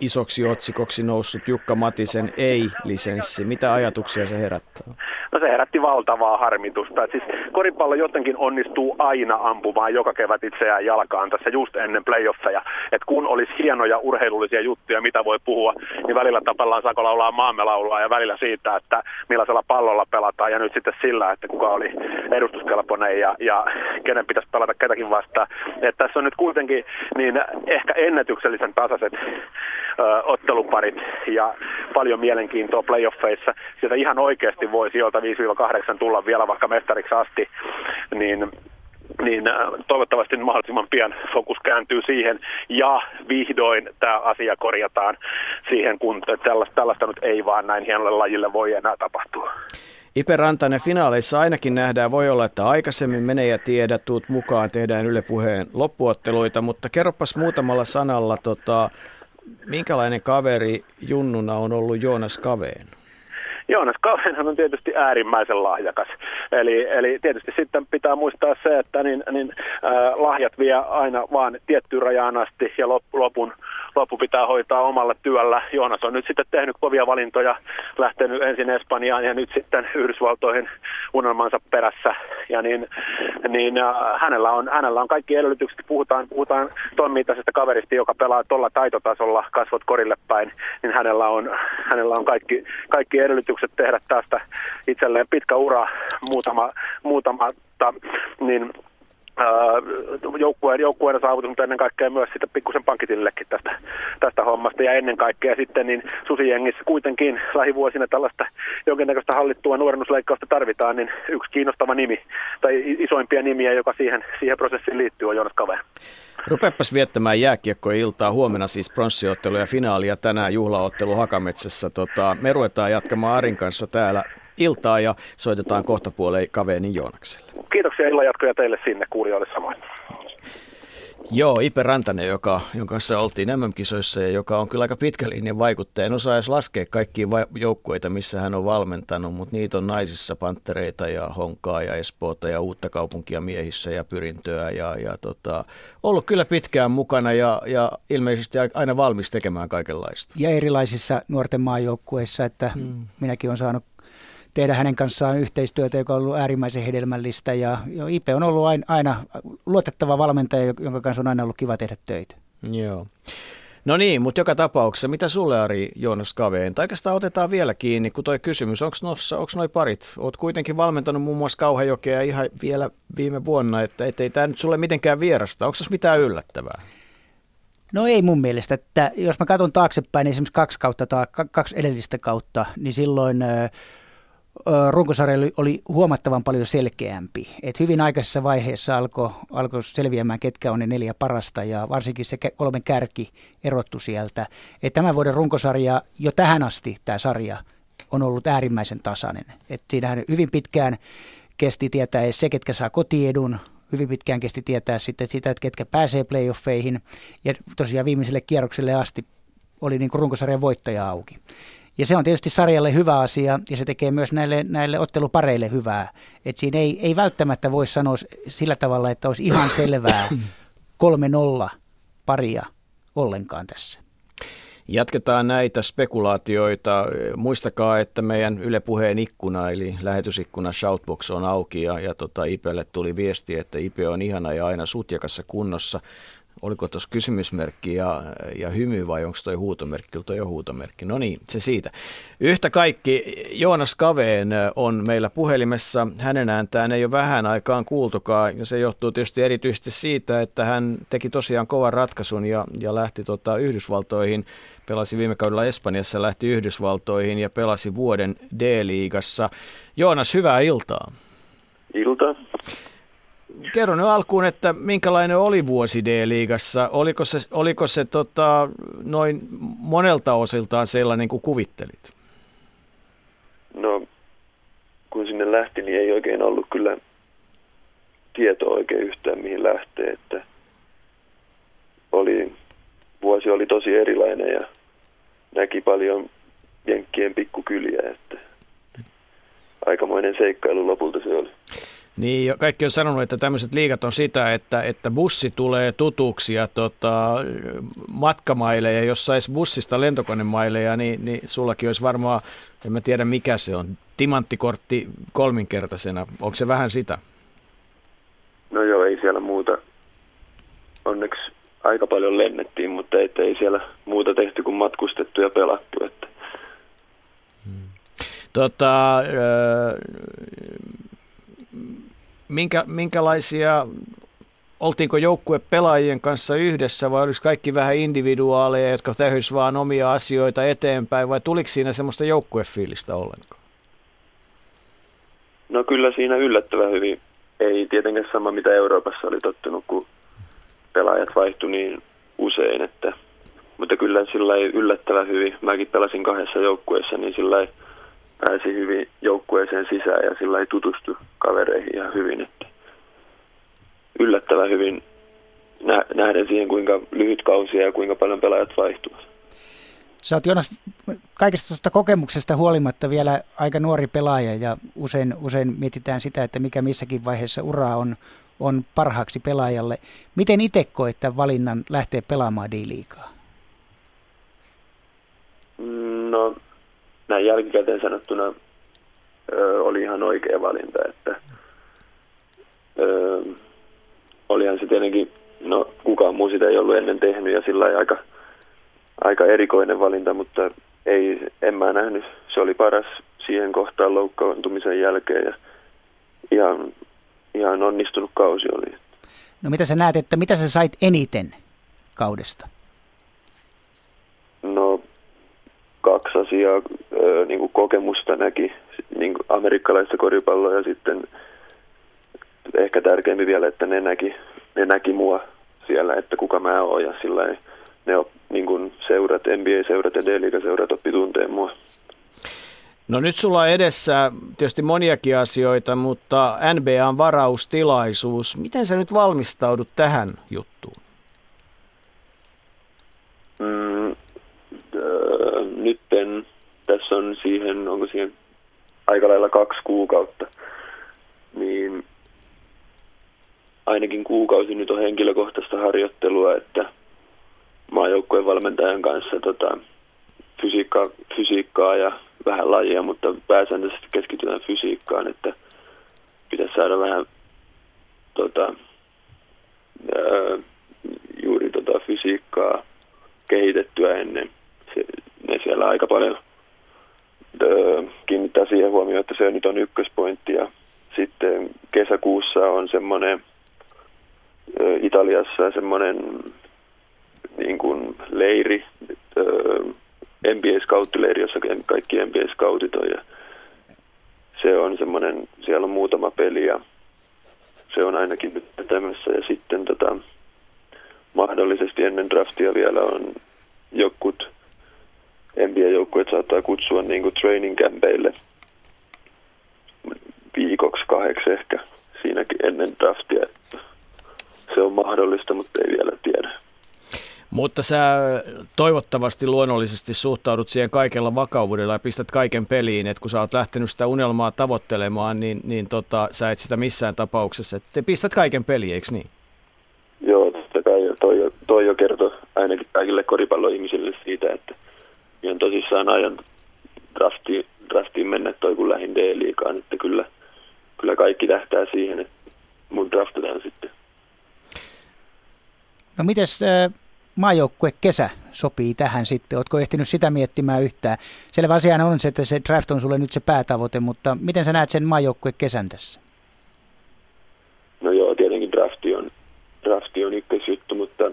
isoksi otsikoksi noussut Jukka Matisen ei-lisenssi? Mitä ajatuksia se herättää? No se herätti valtavaa harmitusta. Et siis koripallo jotenkin onnistuu aina ampumaan joka kevät itseään jalkaan tässä just ennen playoffeja. Et kun olisi hienoja urheilullisia juttuja, mitä voi puhua, niin välillä tapellaan sako laulaa maamme laulaa ja välillä siitä, että millaisella pallolla pelataan ja nyt sitten sillä, että kuka oli edustuskelpoinen ja, ja kenen pitäisi pelata ketäkin vastaan. Et tässä on nyt kuitenkin niin ehkä ennätyksellisen tasaiset otteluparit ja paljon mielenkiintoa playoffeissa. Sieltä ihan oikeasti voi sieltä 5-8 tulla vielä vaikka mestariksi asti, niin niin toivottavasti mahdollisimman pian fokus kääntyy siihen ja vihdoin tämä asia korjataan siihen, kun tällaista, tällaista nyt ei vaan näin hienolle lajille voi enää tapahtua. Ipe Rantanen finaaleissa ainakin nähdään, voi olla, että aikaisemmin menee ja tiedä, tuut mukaan, tehdään Yle Puheen loppuotteluita, mutta kerropas muutamalla sanalla, tota, minkälainen kaveri junnuna on ollut Joonas Kaveen? Joonas Kauhenhan on tietysti äärimmäisen lahjakas. Eli, eli tietysti sitten pitää muistaa se, että niin, niin, äh, lahjat vie aina vaan tiettyyn rajaan asti ja lopun, loppu pitää hoitaa omalla työllä. Joonas on nyt sitten tehnyt kovia valintoja, lähtenyt ensin Espanjaan ja nyt sitten Yhdysvaltoihin unelmansa perässä. Ja niin, niin äh, hänellä, on, hänellä on kaikki edellytykset, puhutaan, puhutaan toimintaisesta kaverista, joka pelaa tuolla taitotasolla kasvot korille päin, niin hänellä on, hänellä on kaikki, kaikki edellytykset tehdä tästä itselleen pitkä ura muutama, muutama niin joukkueen, joukkueen saavutus, mutta ennen kaikkea myös sitten pikkusen pankitillekin tästä, tästä hommasta. Ja ennen kaikkea sitten niin susijengissä kuitenkin lähivuosina tällaista jonkinnäköistä hallittua nuorennusleikkausta tarvitaan, niin yksi kiinnostava nimi tai isoimpia nimiä, joka siihen, siihen prosessiin liittyy, on Joonas Kave. Rupepas viettämään jääkiekkoiltaa. Huomenna siis pronssiottelu ja finaalia tänään juhlaottelu Hakametsässä. Tota, me ruvetaan jatkamaan Arin kanssa täällä iltaa ja soitetaan kohta puoleen kaveeni Joonakselle. Kiitoksia illan jatkoja teille sinne kuulijoille samoin. Joo, Ipe Rantanen, joka, jonka kanssa oltiin MM-kisoissa ja joka on kyllä aika pitkä linjan vaikuttaja. En osaa edes laskea kaikkia va- joukkueita, missä hän on valmentanut, mutta niitä on naisissa panttereita ja Honkaa ja Espoota ja Uutta kaupunkia miehissä ja Pyrintöä. Ja, ja tota, ollut kyllä pitkään mukana ja, ja ilmeisesti aina valmis tekemään kaikenlaista. Ja erilaisissa nuorten maajoukkueissa, että hmm. minäkin olen saanut tehdä hänen kanssaan yhteistyötä, joka on ollut äärimmäisen hedelmällistä. Ja, ja Ipe on ollut aina, aina luotettava valmentaja, jonka kanssa on aina ollut kiva tehdä töitä. Joo. No niin, mutta joka tapauksessa, mitä sulle Ari Joonas Kaveen? Tai oikeastaan otetaan vielä kiinni, kun toi kysymys, onko noin parit? Oot kuitenkin valmentanut muun muassa Kauhajokea ihan vielä viime vuonna, että ei tämä nyt sulle mitenkään vierasta. Onko tässä mitään yllättävää? No ei mun mielestä, että jos mä katson taaksepäin, niin esimerkiksi kaksi kautta tai kaksi edellistä kautta, niin silloin runkosarja oli huomattavan paljon selkeämpi. Et hyvin aikaisessa vaiheessa alkoi alko selviämään, ketkä on ne neljä parasta ja varsinkin se kolmen kärki erottu sieltä. Et tämän vuoden runkosarja jo tähän asti tämä sarja on ollut äärimmäisen tasainen. Et siinähän hyvin pitkään kesti tietää se, ketkä saa kotiedun, hyvin pitkään kesti tietää sitten sitä, että ketkä pääsee playoffeihin ja tosiaan viimeiselle kierrokselle asti oli niin runkosarjan voittaja auki. Ja se on tietysti sarjalle hyvä asia ja se tekee myös näille, näille ottelupareille hyvää. Et siinä ei, ei välttämättä voi sanoa sillä tavalla, että olisi ihan [coughs] selvää 3-0 paria ollenkaan tässä. Jatketaan näitä spekulaatioita. Muistakaa, että meidän Yle Puheen ikkuna, eli lähetysikkuna Shoutbox on auki ja, ja tota, Ipelle tuli viesti, että Ipe on ihana ja aina sutjakassa kunnossa oliko tuossa kysymysmerkki ja, ja hymy vai onko toi huutomerkki? Kyllä toi on huutomerkki. No niin, se siitä. Yhtä kaikki, Joonas Kaveen on meillä puhelimessa. Hänen ääntään ei ole vähän aikaan kuultukaan ja se johtuu tietysti erityisesti siitä, että hän teki tosiaan kovan ratkaisun ja, ja lähti tota Yhdysvaltoihin. Pelasi viime kaudella Espanjassa, lähti Yhdysvaltoihin ja pelasi vuoden D-liigassa. Joonas, hyvää iltaa. Iltaa kerro nyt alkuun, että minkälainen oli vuosi D-liigassa? Oliko se, oliko se tota, noin monelta osiltaan sellainen kuin kuvittelit? No, kun sinne lähti, niin ei oikein ollut kyllä tietoa oikein yhtään mihin lähtee, että oli, vuosi oli tosi erilainen ja näki paljon jenkkien pikkukyliä, että aikamoinen seikkailu lopulta se oli. Niin, kaikki on sanonut, että tämmöiset liigat on sitä, että, että bussi tulee tutuksi ja tota, matkamaileja, jos saisi bussista lentokonemaileja, niin, niin sullakin olisi varmaan, en mä tiedä mikä se on, timanttikortti kolminkertaisena. Onko se vähän sitä? No joo, ei siellä muuta. Onneksi aika paljon lennettiin, mutta ei, ei siellä muuta tehty kuin matkustettu ja pelattu. Että. Hmm. Tota, minkä, minkälaisia, oltiinko joukkue pelaajien kanssa yhdessä vai oliko kaikki vähän individuaaleja, jotka tähys vaan omia asioita eteenpäin vai tuliko siinä semmoista joukkuefiilistä ollenkaan? No kyllä siinä yllättävän hyvin. Ei tietenkään sama mitä Euroopassa oli tottunut, kun pelaajat vaihtui niin usein, että, mutta kyllä sillä ei yllättävän hyvin. Mäkin pelasin kahdessa joukkueessa, niin sillä ei pääsi hyvin joukkueeseen sisään ja sillä ei tutustu kavereihin ihan hyvin. Että yllättävän hyvin nähden siihen, kuinka lyhyt kausi ja kuinka paljon pelaajat vaihtuvat. Sä oot Jonas kaikesta tuosta kokemuksesta huolimatta vielä aika nuori pelaaja ja usein, usein mietitään sitä, että mikä missäkin vaiheessa uraa on, on parhaaksi pelaajalle. Miten itse koet tämän valinnan lähteä pelaamaan D-liigaa? no näin jälkikäteen sanottuna ö, oli ihan oikea valinta, että ö, olihan se tietenkin, no kukaan muu sitä ei ollut ennen tehnyt ja sillä aika, aika erikoinen valinta, mutta ei, en mä nähnyt, se oli paras siihen kohtaan loukkaantumisen jälkeen ja ihan, ihan onnistunut kausi oli. No mitä sä näet, että mitä sä sait eniten kaudesta? No kaksi asiaa, ö, niin kuin kokemusta näki, niin kuin amerikkalaista koripalloa ja sitten ehkä tärkeämpi vielä, että ne näki, ne näki mua siellä, että kuka mä oon ja sillä ei, ne on niin kuin seurat, NBA-seurat ja D-liigaseurat oppi tunteen mua. No nyt sulla on edessä tietysti moniakin asioita, mutta NBAn varaustilaisuus. Miten sä nyt valmistaudut tähän juttuun? Mm, tässä on siihen, onko siihen aika lailla kaksi kuukautta, niin ainakin kuukausi nyt on henkilökohtaista harjoittelua, että maajoukkueen valmentajan kanssa tota, fysiikkaa, fysiikkaa ja vähän lajia, mutta pääsääntöisesti keskitytään fysiikkaan, että pitäisi saada vähän tota, ää, juuri tota fysiikkaa kehitettyä ennen. Se, ne siellä aika paljon kiinnittää siihen huomioon, että se nyt on ykköspointti ja sitten kesäkuussa on semmoinen Italiassa semmoinen niin kuin leiri, NBA-scouttileiri, jossa kaikki NBA-scoutit on ja se on semmoinen, siellä on muutama peli ja se on ainakin nyt tämmössä ja sitten tota, mahdollisesti ennen draftia vielä on jokut NBA-joukkueet saattaa kutsua niin kuin training campeille viikoksi kahdeksi ehkä siinäkin ennen draftia. Se on mahdollista, mutta ei vielä tiedä. Mutta sä toivottavasti luonnollisesti suhtaudut siihen kaikella vakavuudella ja pistät kaiken peliin, että kun sä oot lähtenyt sitä unelmaa tavoittelemaan, niin, niin tota, sä et sitä missään tapauksessa. Että pistät kaiken peliin, eikö niin? Joo, totta kai. Toi, jo, toi jo kertoi ainakin kaikille koripalloihmisille siitä, että ihan tosissaan ajan draftiin, draftiin mennä toi kun lähin D-liikaan, että kyllä, kyllä kaikki tähtää siihen, että mun draftataan sitten. No mites äh, maajoukkue kesä sopii tähän sitten? Oletko ehtinyt sitä miettimään yhtään? Selvä asia on se, että se draft on sulle nyt se päätavoite, mutta miten sä näet sen maajoukkue kesän tässä? No joo, tietenkin drafti on, drafti on ykkösjuttu, mutta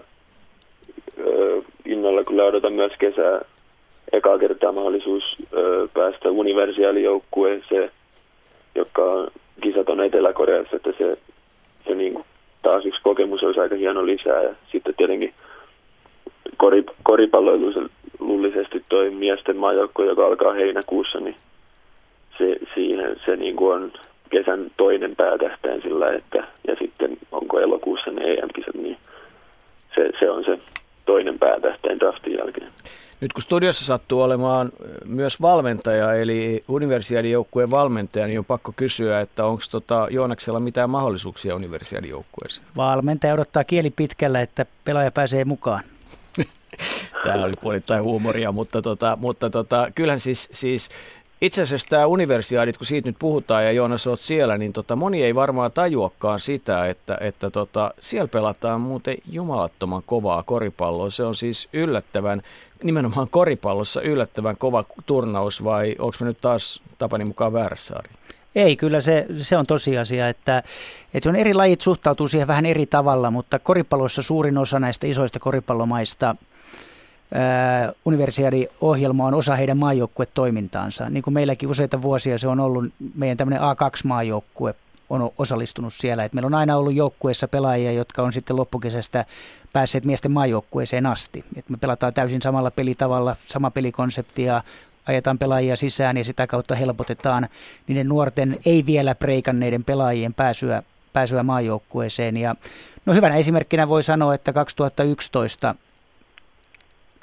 ö, innolla kyllä odotan myös kesää ekaa kertaa mahdollisuus ö, päästä universiaalijoukkueeseen, joka kisat on Etelä-Koreassa, että se, se niin kuin, taas yksi kokemus olisi aika hieno lisää. Ja sitten tietenkin kori, koripalloilullisesti toi miesten maajoukkue, joka alkaa heinäkuussa, niin se, siihen se niin kuin on kesän toinen päätähtäin sillä, että ja sitten onko elokuussa ne EM-kisat, niin se, se on se toinen päätähtäin draftin jälkeen. Nyt kun studiossa sattuu olemaan myös valmentaja, eli universiaadijoukkueen valmentaja, niin on pakko kysyä, että onko tota Joonaksella mitään mahdollisuuksia universiaadijoukkueeseen? Valmentaja odottaa kieli pitkällä, että pelaaja pääsee mukaan. [laughs] Tämä oli puolittain huumoria, mutta, tota, mutta tota, kyllähän siis, siis itse asiassa tämä universiaadit, kun siitä nyt puhutaan ja Joonas olet siellä, niin tota, moni ei varmaan tajuakaan sitä, että, että tota, siellä pelataan muuten jumalattoman kovaa koripalloa. Se on siis yllättävän, nimenomaan koripallossa yllättävän kova turnaus vai onko me nyt taas Tapani mukaan väärässä Ari? Ei, kyllä se, se on tosiasia, että, että se on eri lajit suhtautuu siihen vähän eri tavalla, mutta koripallossa suurin osa näistä isoista koripallomaista universiaadi-ohjelma on osa heidän maajoukkuetoimintaansa. Niin kuin meilläkin useita vuosia se on ollut meidän tämmöinen A2-maajoukkue on osallistunut siellä. Et meillä on aina ollut joukkueessa pelaajia, jotka on sitten loppukesästä päässeet miesten maajoukkueeseen asti. Et me pelataan täysin samalla pelitavalla, sama pelikonsepti ja ajetaan pelaajia sisään ja sitä kautta helpotetaan niiden nuorten ei vielä preikanneiden pelaajien pääsyä, pääsyä maajoukkueeseen. Ja, no hyvänä esimerkkinä voi sanoa, että 2011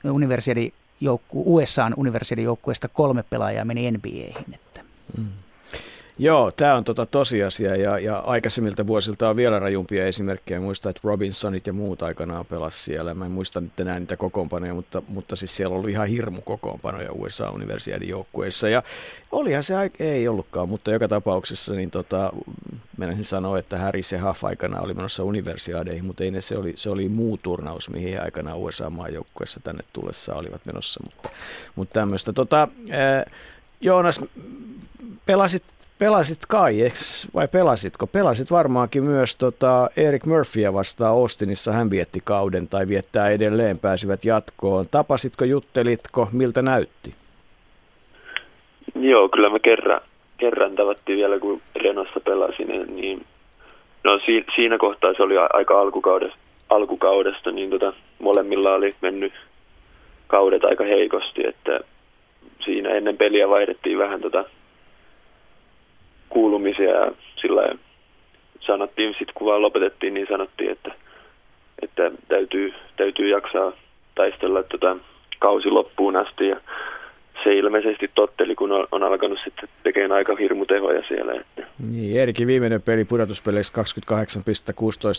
universiadijoukku, USAn universiadijoukkueesta kolme pelaajaa meni NBAihin. Että. Mm. Joo, tämä on tota tosiasia ja, ja aikaisemmilta vuosilta on vielä rajumpia esimerkkejä. Muistan, että Robinsonit ja muut aikanaan pelas siellä. Mä en muista nyt enää niitä kokoonpanoja, mutta, mutta siis siellä ollut ihan hirmu kokoonpanoja USA-universiadin joukkueissa. Ja olihan se, ei ollutkaan, mutta joka tapauksessa niin tota, menisin sanoa, että Harris ja Huff aikana oli menossa universiadeihin, mutta ei ne, se, oli, se oli muu turnaus, mihin he aikanaan USA-maajoukkueessa tänne tullessa olivat menossa. Mutta, mutta tämmöistä. Tota, Joonas, pelasit Pelasit kai, eks, vai pelasitko? Pelasit varmaankin myös tota Eric Murphyä vastaan Austinissa. Hän vietti kauden tai viettää edelleen, pääsivät jatkoon. Tapasitko, juttelitko, miltä näytti? Joo, kyllä me kerran, kerran tavattiin vielä, kun Renossa pelasin, niin no, si, siinä kohtaa se oli aika alkukaudesta, alkukaudesta niin tota, molemmilla oli mennyt kaudet aika heikosti, että siinä ennen peliä vaihdettiin vähän tota kuulumisia ja sillä sanottiin, sitten kun vaan lopetettiin, niin sanottiin, että, että täytyy, täytyy jaksaa taistella tota kausi loppuun asti ja se ilmeisesti totteli, kun on, alkanut sitten tekemään aika hirmutehoja siellä. Että. Niin, Erikin viimeinen peli pudotuspeleissä 28,16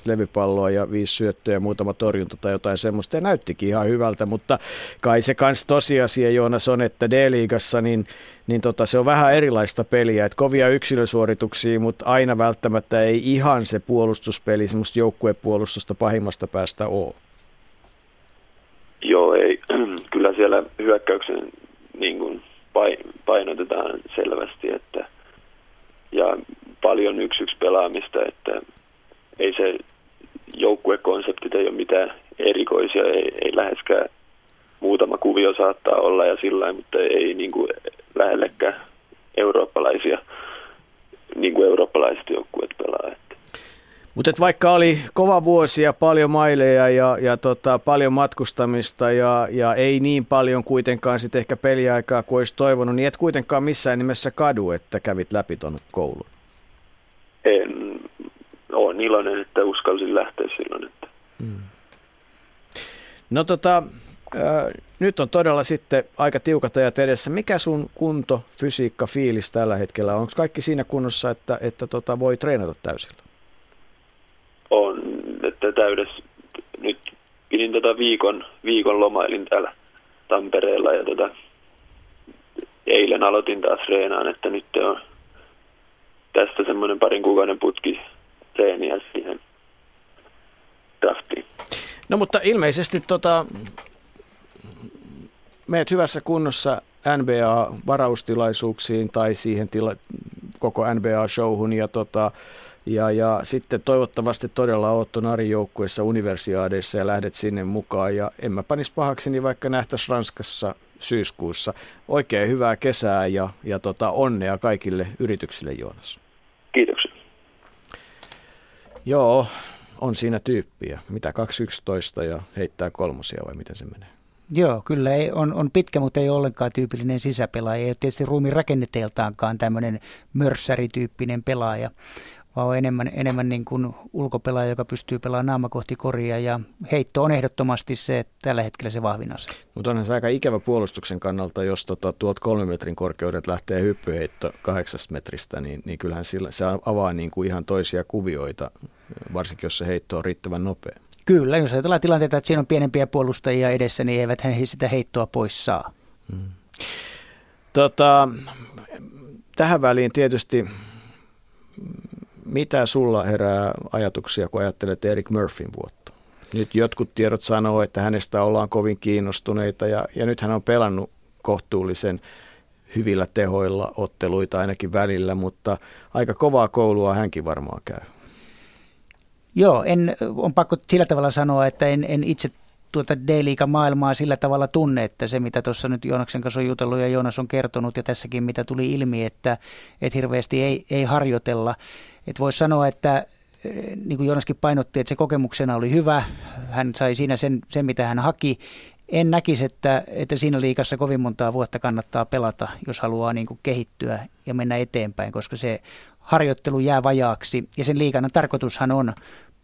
levypalloa ja viisi syöttöä ja muutama torjunta tai jotain semmoista. Ja näyttikin ihan hyvältä, mutta kai se kans tosiasia, Joonas, on, että D-liigassa niin, niin tota, se on vähän erilaista peliä. Et kovia yksilösuorituksia, mutta aina välttämättä ei ihan se puolustuspeli, semmoista joukkuepuolustusta pahimmasta päästä ole. Joo, ei. [clears throat] Kyllä siellä hyökkäyksen niin kuin painotetaan selvästi, että ja paljon yksi yksi pelaamista, että ei se joukkuekonseptit ei ole mitään erikoisia, ei, ei läheskään muutama kuvio saattaa olla ja sillä mutta ei niin kuin lähellekään eurooppalaisia, niin kuin eurooppalaiset joukkueet pelaa. Mutta vaikka oli kova vuosi ja paljon maileja ja, ja tota, paljon matkustamista ja, ja ei niin paljon kuitenkaan sitten ehkä peliaikaa kuin olisi toivonut, niin et kuitenkaan missään nimessä kadu, että kävit läpi tuon koulun. En ole iloinen, että uskalsin lähteä silloin. Että. Hmm. No tota, äh, nyt on todella sitten aika tiukat ajat edessä. Mikä sun kunto, fysiikka, fiilis tällä hetkellä? Onko kaikki siinä kunnossa, että, että tota, voi treenata täysillä? On, että täydessä, nyt pidin tota viikon, viikon lomailin täällä Tampereella ja tota, eilen aloitin taas treenaan, että nyt on tästä semmoinen parin kuukauden putki treeniä siihen draftiin. No mutta ilmeisesti tota, meet hyvässä kunnossa NBA-varaustilaisuuksiin tai siihen tila, koko NBA-showhun ja tota, ja, ja sitten toivottavasti todella oot tuon Ari joukkueessa universiaadeissa ja lähdet sinne mukaan. Ja en mä panis pahakseni vaikka nähtäisi Ranskassa syyskuussa. Oikein hyvää kesää ja, ja tota, onnea kaikille yrityksille, Joonas. Kiitoksia. Joo, on siinä tyyppiä. Mitä 2.11 ja heittää kolmosia vai miten se menee? Joo, kyllä ei, on, on pitkä, mutta ei ollenkaan tyypillinen sisäpelaaja. Ei ole tietysti ruumin rakenneteeltaankaan tämmöinen mörssärityyppinen pelaaja vaan on enemmän, enemmän niin kuin ulkopelaaja, joka pystyy pelaamaan naama kohti koria ja heitto on ehdottomasti se, että tällä hetkellä se vahvin ase. Mutta onhan se aika ikävä puolustuksen kannalta, jos tota, tuot kolmen metrin korkeudet lähtee hyppyheitto kahdeksasta metristä, niin, niin kyllähän sillä, se avaa niin kuin ihan toisia kuvioita, varsinkin jos se heitto on riittävän nopea. Kyllä, jos ajatellaan tilanteita, että siinä on pienempiä puolustajia edessä, niin eivät he sitä heittoa pois saa. Hmm. Tota, tähän väliin tietysti mitä sulla herää ajatuksia, kun ajattelet Eric Murphyn vuotta? Nyt jotkut tiedot sanoo, että hänestä ollaan kovin kiinnostuneita ja, ja nyt hän on pelannut kohtuullisen hyvillä tehoilla otteluita ainakin välillä, mutta aika kovaa koulua hänkin varmaan käy. Joo, en, on pakko sillä tavalla sanoa, että en, en itse tuota D-liiga-maailmaa sillä tavalla tunne, että se mitä tuossa nyt Joonaksen kanssa on jutellut ja Joonas on kertonut ja tässäkin mitä tuli ilmi, että, että hirveästi ei, ei harjoitella. Että voisi sanoa, että eh, niin kuin Joonaskin painotti, että se kokemuksena oli hyvä. Hän sai siinä sen, sen mitä hän haki. En näkisi, että, että siinä liikassa kovin montaa vuotta kannattaa pelata, jos haluaa niin kuin kehittyä ja mennä eteenpäin, koska se harjoittelu jää vajaaksi. Ja sen liikana tarkoitushan on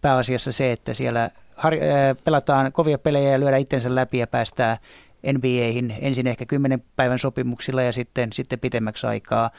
pääasiassa se, että siellä har- äh, pelataan kovia pelejä ja lyödään itsensä läpi ja päästään NBAihin ensin ehkä kymmenen päivän sopimuksilla ja sitten, sitten pitemmäksi aikaa.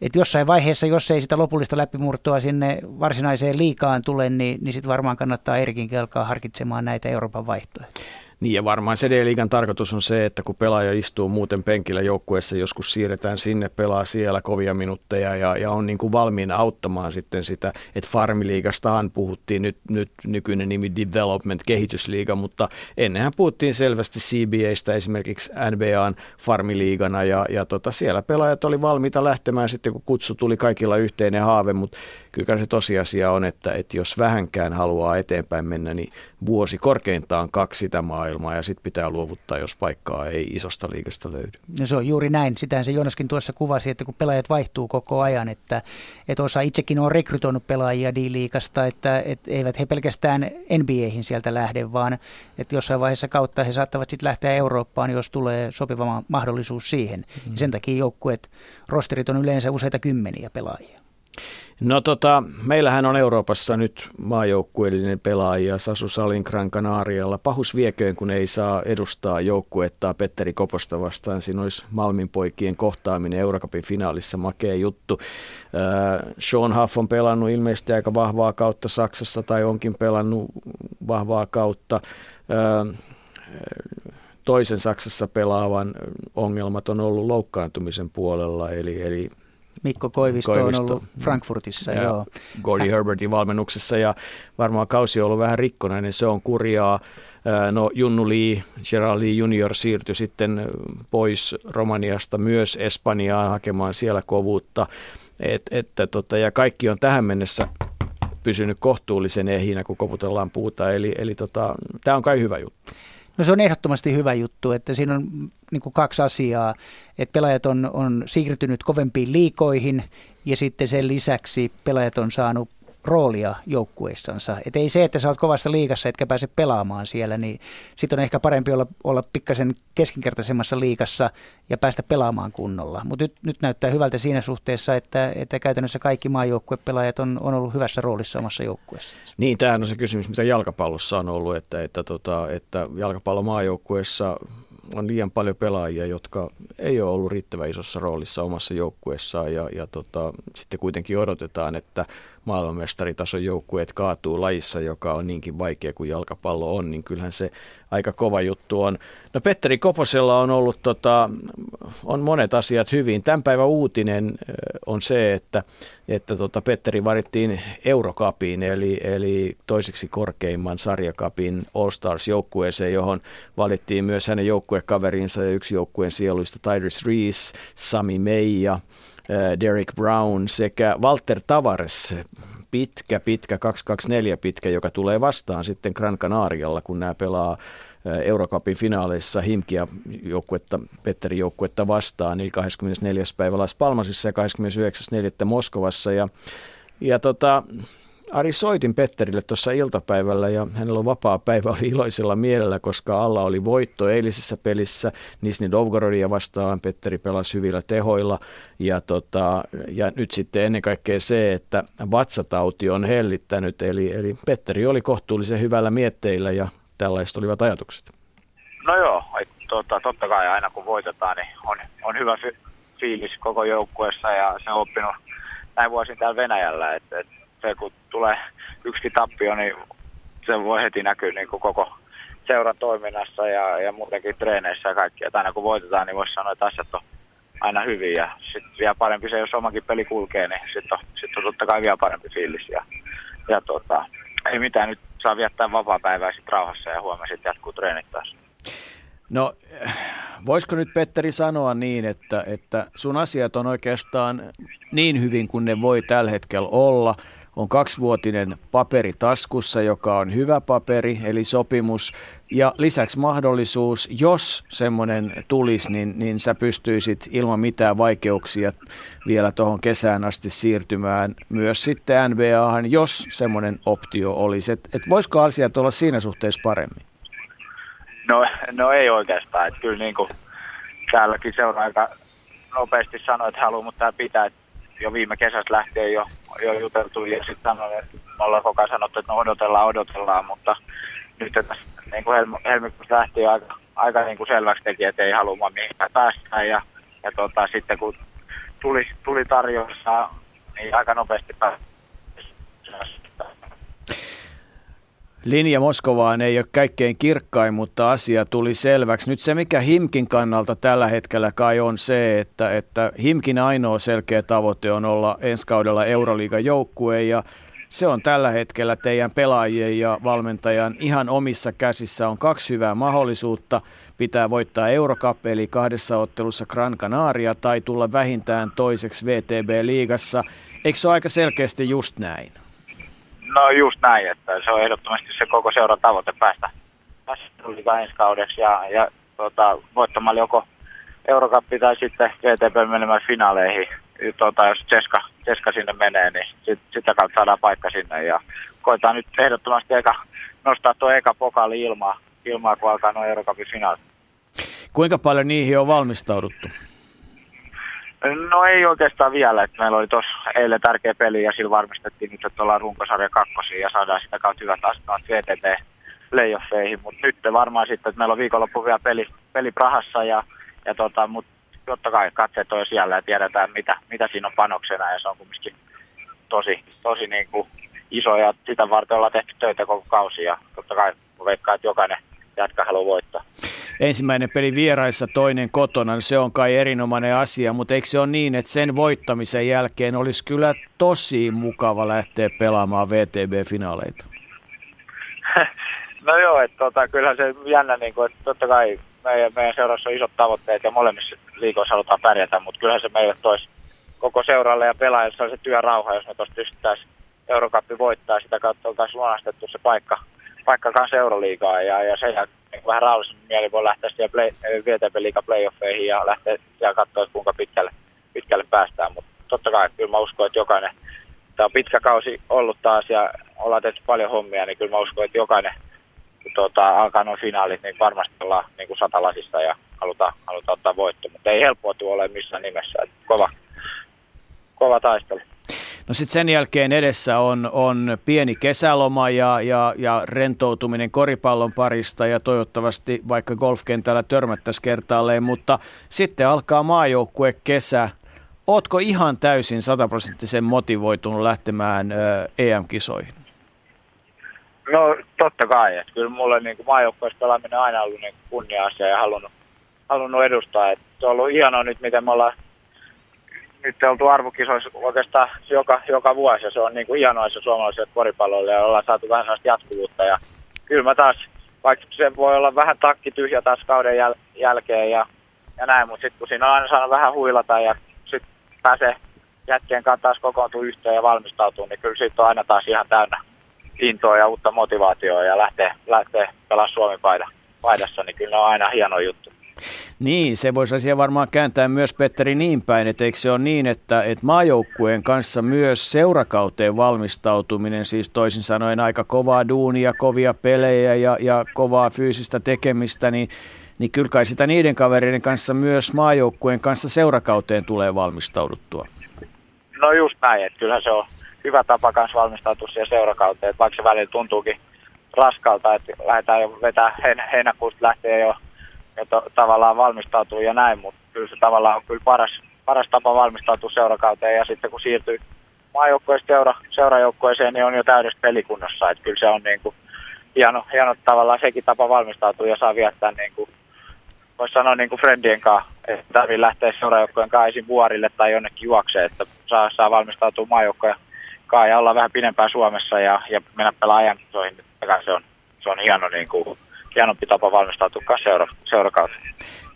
Että jossain vaiheessa, jos ei sitä lopullista läpimurtoa sinne varsinaiseen liikaan tule, niin, niin sitten varmaan kannattaa Erikin kelkaa harkitsemaan näitä Euroopan vaihtoehtoja. Niin ja varmaan se D-liigan tarkoitus on se, että kun pelaaja istuu muuten penkillä joukkueessa, joskus siirretään sinne, pelaa siellä kovia minuutteja ja, ja on niin kuin valmiina auttamaan sitten sitä, että Farmiliigastahan puhuttiin nyt, nyt nykyinen nimi Development kehitysliiga, mutta ennenhän puhuttiin selvästi CBAstä esimerkiksi NBAn Farmiliigana ja, ja tota, siellä pelaajat oli valmiita lähtemään sitten, kun kutsu tuli kaikilla yhteinen haave, mutta kyllä se tosiasia on, että, että jos vähänkään haluaa eteenpäin mennä, niin vuosi korkeintaan kaksi sitä maailmaa ja sitten pitää luovuttaa, jos paikkaa ei isosta liikasta löydy. No se on juuri näin. Sitähän se Jonaskin tuossa kuvasi, että kun pelaajat vaihtuu koko ajan, että, että osa itsekin on rekrytoinut pelaajia D-liikasta, että, että eivät he pelkästään NBAihin sieltä lähde, vaan että jossain vaiheessa kautta he saattavat sitten lähteä Eurooppaan, jos tulee sopiva mahdollisuus siihen. Mm. sen takia joukkueet, rosterit on yleensä useita kymmeniä pelaajia. No tota, meillähän on Euroopassa nyt maajoukkueellinen pelaaja Sasu Salin Gran Canarialla. Pahus vieköön, kun ei saa edustaa joukkuettaa Petteri Koposta vastaan. Siinä olisi Malmin poikien kohtaaminen Eurocupin finaalissa, makea juttu. Äh, Sean Huff on pelannut ilmeisesti aika vahvaa kautta Saksassa tai onkin pelannut vahvaa kautta. Äh, toisen Saksassa pelaavan ongelmat on ollut loukkaantumisen puolella, eli, eli Mikko Koivisto, Koivisto on ollut Frankfurtissa. Ja joo. Gordy Herbertin valmennuksessa ja varmaan kausi on ollut vähän rikkonainen, se on kurjaa. No Junnu Lee, Gerald Lee Junior siirtyi sitten pois Romaniasta myös Espanjaan hakemaan siellä kovuutta. Et, että tota, ja kaikki on tähän mennessä pysynyt kohtuullisen ehinä, kun koputellaan puuta. Eli, eli tota, tämä on kai hyvä juttu. No se on ehdottomasti hyvä juttu, että siinä on niin kuin kaksi asiaa, että pelaajat on, on siirtynyt kovempiin liikoihin ja sitten sen lisäksi pelaajat on saanut roolia joukkueissansa. Et ei se, että sä oot kovassa liikassa etkä pääse pelaamaan siellä, niin sitten on ehkä parempi olla, olla pikkasen keskinkertaisemmassa liikassa ja päästä pelaamaan kunnolla. Mutta nyt, nyt näyttää hyvältä siinä suhteessa, että, että käytännössä kaikki maajoukkuepelaajat on, on ollut hyvässä roolissa omassa joukkueessa. Niin, tämähän on se kysymys, mitä jalkapallossa on ollut, että, että, tota, että jalkapallomaajoukkueessa on liian paljon pelaajia, jotka ei ole ollut riittävän isossa roolissa omassa joukkueessaan ja, ja tota, sitten kuitenkin odotetaan, että maailmanmestaritason joukkueet kaatuu lajissa, joka on niinkin vaikea kuin jalkapallo on, niin kyllähän se aika kova juttu on. No Petteri Koposella on ollut tota, on monet asiat hyvin. Tämän päivän uutinen on se, että, että tota Petteri varittiin Eurokapiin, eli, eli toiseksi korkeimman sarjakapin All Stars joukkueeseen, johon valittiin myös hänen joukkuekaverinsa ja yksi joukkueen sieluista Tyrese Reese, Sami Meija, Derek Brown sekä Walter Tavares, pitkä, pitkä, 224 pitkä, joka tulee vastaan sitten Gran Canarialla, kun nämä pelaa Eurocupin finaaleissa Himkia joukkuetta, Petteri joukkuetta vastaan, eli 24. päivä Las Palmasissa ja 29.4. Moskovassa. Ja, ja tota, Ari soitin Petterille tuossa iltapäivällä ja hänellä on vapaa päivä, oli iloisella mielellä, koska alla oli voitto eilisessä pelissä Nisni Novgorodia vastaan. Petteri pelasi hyvillä tehoilla ja, tota, ja nyt sitten ennen kaikkea se, että vatsatauti on hellittänyt. Eli, eli Petteri oli kohtuullisen hyvällä mietteillä ja tällaiset olivat ajatukset. No joo, tota, totta kai aina kun voitetaan, niin on, on hyvä fiilis koko joukkueessa ja se on oppinut näin vuosin täällä Venäjällä, että, että se kun tulee yksi tappio, niin se voi heti näkyä niin kuin koko seuran toiminnassa ja, ja muutenkin treeneissä ja kaikki. Että aina kun voitetaan, niin voisi sanoa, että asiat on aina hyvin ja sitten vielä parempi se, jos omakin peli kulkee, niin sitten on, sit on totta kai vielä parempi fiilis. Ja, ja tota, ei mitään, nyt saa viettää vapaa-päivää sitten rauhassa ja huomenna sitten jatkuu treenit taas. No, voisiko nyt Petteri sanoa niin, että, että sun asiat on oikeastaan niin hyvin kuin ne voi tällä hetkellä olla – on kaksivuotinen paperi taskussa, joka on hyvä paperi, eli sopimus. Ja lisäksi mahdollisuus, jos semmoinen tulisi, niin, niin sä pystyisit ilman mitään vaikeuksia vielä tuohon kesään asti siirtymään myös sitten NBAhan, jos semmoinen optio olisi. Et, et voisiko asiat olla siinä suhteessa paremmin? No, no ei oikeastaan. Että kyllä niin kuin täälläkin seuraa aika nopeasti sanoi, että haluaa, mutta tämä pitää jo viime kesästä lähtien jo, jo juteltu ja sitten sanoin, että me ollaan koko ajan sanottu, että no odotellaan, odotellaan, mutta nyt tässä niin kuin helm- helmikuusta lähtien aika, aika niin kuin selväksi teki, että ei halua mihinkään päästä ja, ja tota, sitten kun tuli, tuli tarjoussa, niin aika nopeasti pääsi. Linja Moskovaan ei ole kaikkein kirkkain, mutta asia tuli selväksi. Nyt se, mikä Himkin kannalta tällä hetkellä kai on se, että, että Himkin ainoa selkeä tavoite on olla ensi kaudella Euroliigan joukkue ja se on tällä hetkellä teidän pelaajien ja valmentajan ihan omissa käsissä. On kaksi hyvää mahdollisuutta. Pitää voittaa Eurocup eli kahdessa ottelussa Gran Canaria tai tulla vähintään toiseksi VTB-liigassa. Eikö se ole aika selkeästi just näin? No just näin, että se on ehdottomasti se koko seuran tavoite päästä, päästä ensi kaudeksi ja, ja tota, voittamalla joko Eurokappi tai sitten VTP menemään finaaleihin. Tota, jos Ceska, Ceska sinne menee, niin sit, sitä kautta saadaan paikka sinne ja koetaan nyt ehdottomasti eka, nostaa tuo eka pokaali ilmaa, ilmaa kun alkaa nuo Eurokapin finaalit. Kuinka paljon niihin on valmistauduttu? No ei oikeastaan vielä. Että meillä oli tuossa eilen tärkeä peli ja sillä varmistettiin nyt, että ollaan runkosarja kakkosia ja saadaan sitä kautta hyvät astumat VTT playoffeihin. Mutta nyt varmaan sitten, että meillä on viikonloppu vielä peli, peli Prahassa ja, ja tota, mutta totta kai katseet on siellä ja tiedetään mitä, mitä siinä on panoksena ja se on kumminkin tosi, tosi niin kuin iso ja sitä varten ollaan tehty töitä koko kausi ja totta kai veikkaan, että jokainen jatka haluaa voittaa ensimmäinen peli vieraissa, toinen kotona, niin se on kai erinomainen asia, mutta eikö se ole niin, että sen voittamisen jälkeen olisi kyllä tosi mukava lähteä pelaamaan VTB-finaaleita? [laughs] No joo, että tota, kyllähän se jännä, niin kuin, että totta kai meidän, meidän seurassa on isot tavoitteet ja molemmissa liikoissa halutaan pärjätä, mutta kyllähän se meille toisi koko seuralle ja pelaajille se työrauha, jos me tuossa pystyttäisiin Eurokappi voittaa, sitä kautta oltaisiin luonnostettu se paikka, paikka kanssa Euroliigaa ja, ja sen jälkeen niin vähän rauhallisemmin mieli voi lähteä siellä play, VTP Liiga playoffeihin ja lähteä siellä katsoa, kuinka pitkälle, pitkälle päästään. Mutta totta kai kyllä mä uskon, että jokainen, tämä on pitkä kausi ollut taas ja ollaan tehty paljon hommia, niin kyllä mä uskon, että jokainen, kun tuota, alkaa nuo finaalit, niin varmasti ollaan niin kuin satalasista ja halutaan, halutaan ottaa voitto. Mutta ei helppoa tuo ole missään nimessä. Että kova, kova taistelu. No sitten sen jälkeen edessä on, on pieni kesäloma ja, ja, ja rentoutuminen koripallon parista ja toivottavasti vaikka golfkentällä törmättäisiin kertaalleen, mutta sitten alkaa maajoukkue kesä. Ootko ihan täysin sataprosenttisen motivoitunut lähtemään EM-kisoihin? No totta kai, että kyllä mulle niin maajoukkueessa pelaaminen on aina ollut niin kunnia-asia ja halunnut, halunnut edustaa. Että se on ollut hienoa nyt, miten me ollaan nyt oltu arvokisoissa oikeastaan joka, joka vuosi ja se on niin kuin hienoa se suomalaiselle koripallolle ja ollaan saatu vähän sellaista jatkuvuutta ja kyllä mä taas, vaikka se voi olla vähän takki tyhjä taas kauden jäl- jälkeen ja, ja näin, mutta sitten kun siinä on aina saanut vähän huilata ja sitten pääsee jätkien kanssa taas kokoontua yhteen ja valmistautuu, niin kyllä siitä on aina taas ihan täynnä intoa ja uutta motivaatiota ja lähtee, lähtee pelaamaan Suomen paidassa, niin kyllä ne on aina hieno juttu. Niin, se voisi asia varmaan kääntää myös Petteri niin päin, että eikö se ole niin, että, että maajoukkueen kanssa myös seurakauteen valmistautuminen, siis toisin sanoen aika kovaa duunia, kovia pelejä ja, ja kovaa fyysistä tekemistä, niin, niin kyllä kai sitä niiden kavereiden kanssa myös maajoukkueen kanssa seurakauteen tulee valmistauduttua. No just näin, että kyllähän se on hyvä tapa kanssa valmistautua siihen seurakauteen, että vaikka se välillä tuntuukin raskalta, että lähdetään jo vetää heinäkuusta lähtee jo ja to, tavallaan valmistautuu ja näin, mutta kyllä se tavallaan on kyllä paras, paras tapa valmistautua seurakauteen. Ja sitten kun siirtyy maajoukkueesta seura, seurajoukkueeseen, niin on jo täydessä pelikunnossa, että kyllä se on niin kuin hieno, hieno tavallaan sekin tapa valmistautua ja saa viettää niin kuin, voisi sanoa niin kuin friendien kanssa, että tarvii lähteä seurajoukkojen kanssa ensin vuorille tai jonnekin juokseen, että saa, saa valmistautua maajoukkojen kanssa ja olla vähän pidempään Suomessa ja, ja mennä pelaamaan ajankisoihin. Se on, se on hieno niin kuin, hienompi tapa valmistautua seura, seurakautta.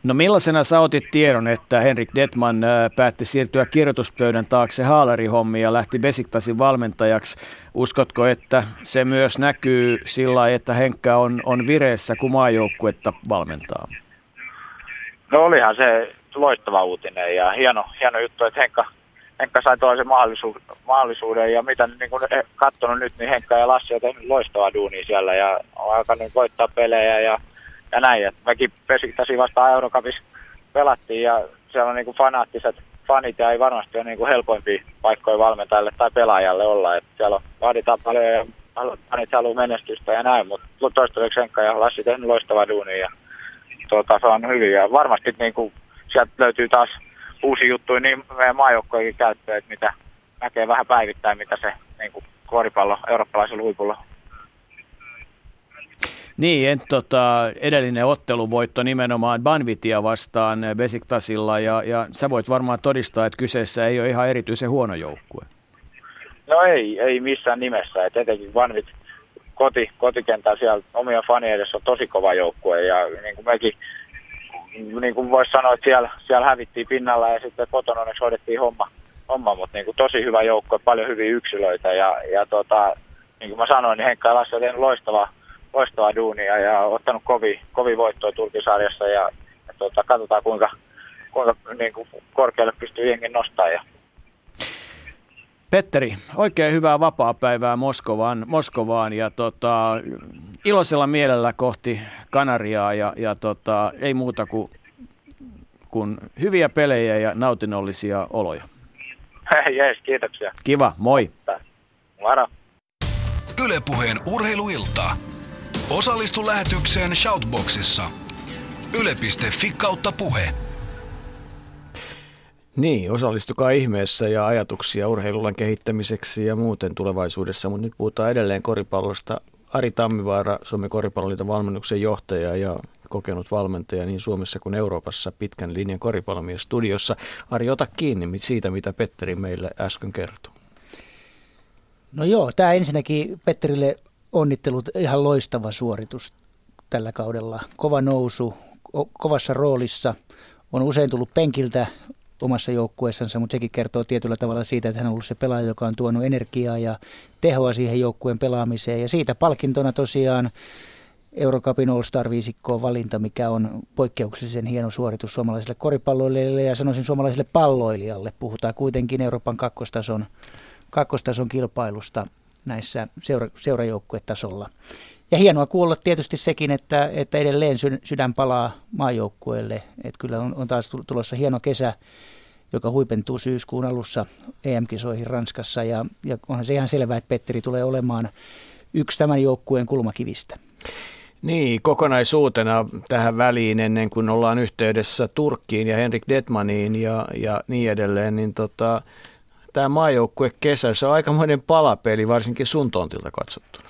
No millaisena sä otit tiedon, että Henrik Detman äh, päätti siirtyä kirjoituspöydän taakse haalarihommiin ja lähti Besiktasin valmentajaksi? Uskotko, että se myös näkyy sillä että Henkka on, on vireessä, kun maajoukkuetta valmentaa? No olihan se loistava uutinen ja hieno, hieno juttu, että Henkka, Henkka sai toisen mahdollisuuden, mahdollisuuden ja mitä niin kun katsonut nyt, niin Henkka ja Lassi on tehnyt loistavaa duunia siellä ja on alkanut voittaa pelejä ja, ja näin. Et mäkin pesittäisin vasta Eurocupissa pelattiin ja siellä on niin kuin fanaattiset fanit ja ei varmasti ole niin kuin helpoimpia paikkoja valmentajalle tai pelaajalle olla. Et siellä on, vaaditaan paljon ja fanit haluaa menestystä ja näin, mutta toistaiseksi Henkka ja Lassi tehnyt loistavaa duunia ja tuota, se on hyvin ja varmasti niin kuin, sieltä löytyy taas uusi juttu niin meidän maajoukkojenkin käyttöön, että mitä näkee vähän päivittäin, mitä se niin kuin koripallo eurooppalaisella huipulla niin, en, tota, edellinen otteluvoitto nimenomaan Banvitia vastaan Besiktasilla ja, ja sä voit varmaan todistaa, että kyseessä ei ole ihan erityisen huono joukkue. No ei, ei missään nimessä. Et etenkin Banvit koti, kotikentää siellä omia faneja edessä on tosi kova joukkue ja niin kuin mekin niin kuin voisi sanoa, että siellä, siellä hävittiin pinnalla ja sitten kotona onneksi hoidettiin homma, homma mutta niin kuin tosi hyvä joukkue, paljon hyviä yksilöitä ja, ja tota, niin kuin mä sanoin, niin Henkka ja Lasse on tehnyt loistavaa, duunia ja ottanut kovi, kovi voittoa Turkisarjassa ja, ja tota, katsotaan kuinka, kuinka niin kuin korkealle pystyy jengen nostaa. Ja. Petteri, oikein hyvää vapaa-päivää Moskovaan, Moskovaan ja tota, iloisella mielellä kohti Kanariaa ja, ja tota, ei muuta kuin, kuin hyviä pelejä ja nautinnollisia oloja. Jees, kiitoksia. Kiva, moi. Moro. Ylepuheen urheiluilta. Osallistu lähetykseen Shoutboxissa. Yle.fi kautta puhe. Niin, osallistukaa ihmeessä ja ajatuksia urheilulan kehittämiseksi ja muuten tulevaisuudessa, mutta nyt puhutaan edelleen koripallosta. Ari Tammivaara, Suomen koripalloliiton valmennuksen johtaja ja kokenut valmentaja niin Suomessa kuin Euroopassa pitkän linjan koripallomies studiossa. Ari, ota kiinni siitä, mitä Petteri meille äsken kertoi. No joo, tämä ensinnäkin Petterille onnittelut, ihan loistava suoritus tällä kaudella. Kova nousu, kovassa roolissa, on usein tullut penkiltä omassa joukkueessansa, mutta sekin kertoo tietyllä tavalla siitä, että hän on ollut se pelaaja, joka on tuonut energiaa ja tehoa siihen joukkueen pelaamiseen. Ja siitä palkintona tosiaan Eurocupin All-Star viisikkoon valinta, mikä on poikkeuksellisen hieno suoritus suomalaisille koripalloilijalle ja sanoisin suomalaiselle palloilijalle. Puhutaan kuitenkin Euroopan kakkostason, kakkostason kilpailusta näissä seura, seurajoukkuetasolla. Ja hienoa kuulla tietysti sekin, että, että edelleen sydän palaa maajoukkueelle. Että kyllä on, on taas tulossa hieno kesä, joka huipentuu syyskuun alussa EM-kisoihin Ranskassa. Ja, ja onhan se ihan selvää, että Petteri tulee olemaan yksi tämän joukkueen kulmakivistä. Niin, kokonaisuutena tähän väliin ennen kuin ollaan yhteydessä Turkkiin ja Henrik Detmaniin ja, ja niin edelleen, niin tota, tämä maajoukkue kesä, se on aikamoinen palapeli, varsinkin sun tontilta katsottuna.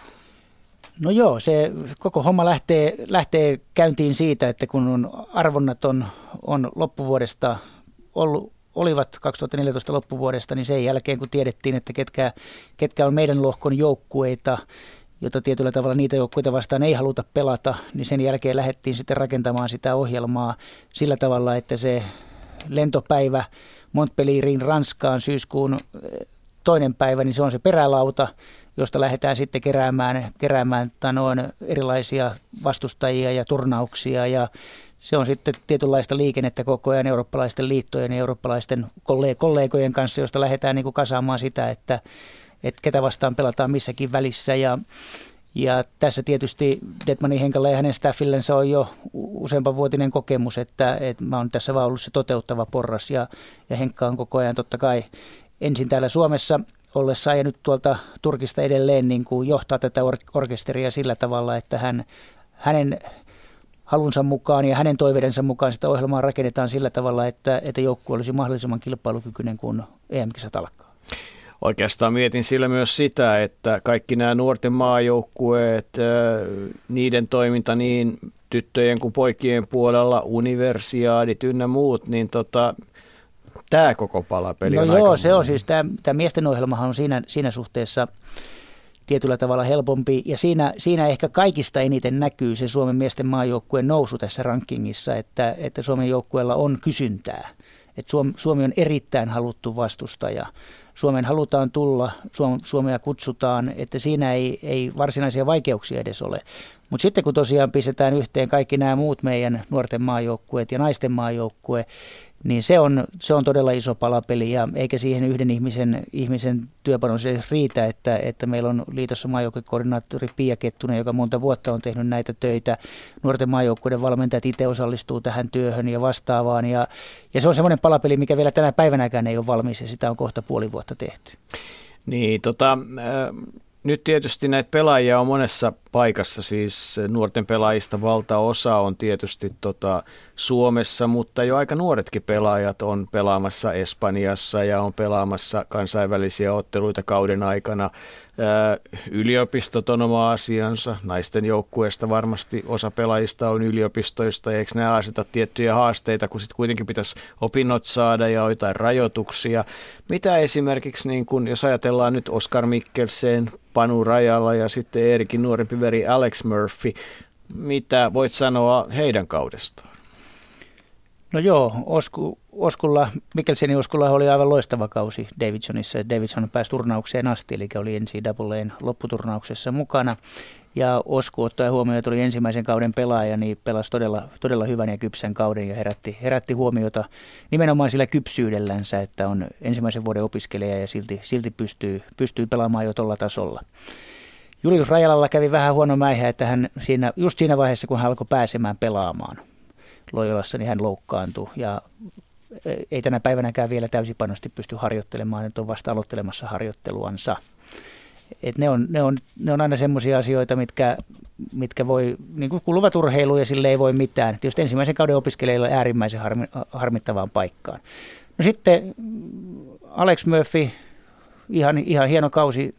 No joo, se koko homma lähtee, lähtee käyntiin siitä, että kun on arvonnat on, on loppuvuodesta ollut, olivat 2014 loppuvuodesta, niin sen jälkeen kun tiedettiin, että ketkä, ketkä on meidän lohkon joukkueita, jota tietyllä tavalla niitä joukkueita vastaan ei haluta pelata, niin sen jälkeen lähdettiin sitten rakentamaan sitä ohjelmaa sillä tavalla, että se lentopäivä Montpellierin Ranskaan syyskuun eh, toinen päivä, niin se on se perälauta, josta lähdetään sitten keräämään, keräämään noin erilaisia vastustajia ja turnauksia. Ja se on sitten tietynlaista liikennettä koko ajan eurooppalaisten liittojen ja eurooppalaisten kollegojen kanssa, josta lähdetään niin kuin kasaamaan sitä, että, että ketä vastaan pelataan missäkin välissä. Ja ja tässä tietysti Detmanin Henkalle ja hänen staffillensa on jo useampan vuotinen kokemus, että, että mä oon tässä vaan ollut se toteuttava porras ja, ja Henkka on koko ajan totta kai ensin täällä Suomessa ollessa ja nyt tuolta Turkista edelleen niin kuin johtaa tätä or- orkesteria sillä tavalla, että hän, hänen halunsa mukaan ja hänen toiveidensa mukaan sitä ohjelmaa rakennetaan sillä tavalla, että, että joukkue olisi mahdollisimman kilpailukykyinen, kun EM-kisat alkaa. Oikeastaan mietin sillä myös sitä, että kaikki nämä nuorten maajoukkueet, niiden toiminta niin tyttöjen kuin poikien puolella, universiaadit ynnä muut, niin tota, tämä koko palapeli no on joo, se on siis, tämä, tämä miesten ohjelmahan on siinä, siinä suhteessa tietyllä tavalla helpompi. Ja siinä, siinä ehkä kaikista eniten näkyy se Suomen miesten maajoukkueen nousu tässä rankingissa, että, että Suomen joukkueella on kysyntää. Että Suomi, Suomi on erittäin haluttu vastustaja. Suomeen halutaan tulla, Suomea kutsutaan, että siinä ei, ei varsinaisia vaikeuksia edes ole. Mutta sitten kun tosiaan pistetään yhteen kaikki nämä muut meidän nuorten maajoukkueet ja naisten maajoukkue, niin se on, se on todella iso palapeli ja eikä siihen yhden ihmisen, ihmisen työpanos edes riitä, että, että meillä on liitossa maajoukkuekoordinaattori Pia Kettunen, joka monta vuotta on tehnyt näitä töitä. Nuorten maajoukkueiden valmentajat itse osallistuu tähän työhön ja vastaavaan ja, ja se on semmoinen palapeli, mikä vielä tänä päivänäkään ei ole valmis ja sitä on kohta puoli vuotta tehty. Niin, tota, äh, nyt tietysti näitä pelaajia on monessa paikassa. Siis nuorten pelaajista valtaosa on tietysti tota Suomessa, mutta jo aika nuoretkin pelaajat on pelaamassa Espanjassa ja on pelaamassa kansainvälisiä otteluita kauden aikana. Yliopistot on oma asiansa. Naisten joukkueesta varmasti osa pelaajista on yliopistoista. Eikö nämä aseta tiettyjä haasteita, kun sitten kuitenkin pitäisi opinnot saada ja jotain rajoituksia. Mitä esimerkiksi, niin kun, jos ajatellaan nyt Oscar Mikkelsen, Panu Rajalla ja sitten Erikin nuorempi veri Alex Murphy, mitä voit sanoa heidän kaudestaan? No joo, Osku, Oskulla, Mikkelsenin Oskulla oli aivan loistava kausi Davidsonissa. Davidson pääsi turnaukseen asti, eli oli NCAAn lopputurnauksessa mukana. Ja Osku ottaen huomioon, että oli ensimmäisen kauden pelaaja, niin pelasi todella, todella hyvän ja kypsän kauden ja herätti, herätti huomiota nimenomaan sillä kypsyydellänsä, että on ensimmäisen vuoden opiskelija ja silti, silti pystyy, pystyy pelaamaan jo tuolla tasolla. Julius Rajalalla kävi vähän huono mäihä, että hän siinä, just siinä vaiheessa, kun hän alkoi pääsemään pelaamaan Lojalassa, niin hän loukkaantui ja ei tänä päivänäkään vielä täysipanosti pysty harjoittelemaan, että on vasta aloittelemassa harjoitteluansa. Et ne, on, ne, on, ne on aina semmoisia asioita, mitkä, mitkä voi, niin kuin kuluvat urheiluun ja sille ei voi mitään. Tietysti ensimmäisen kauden opiskelijoilla äärimmäisen harmi, harmittavaan paikkaan. No sitten Alex Murphy, ihan, ihan hieno kausi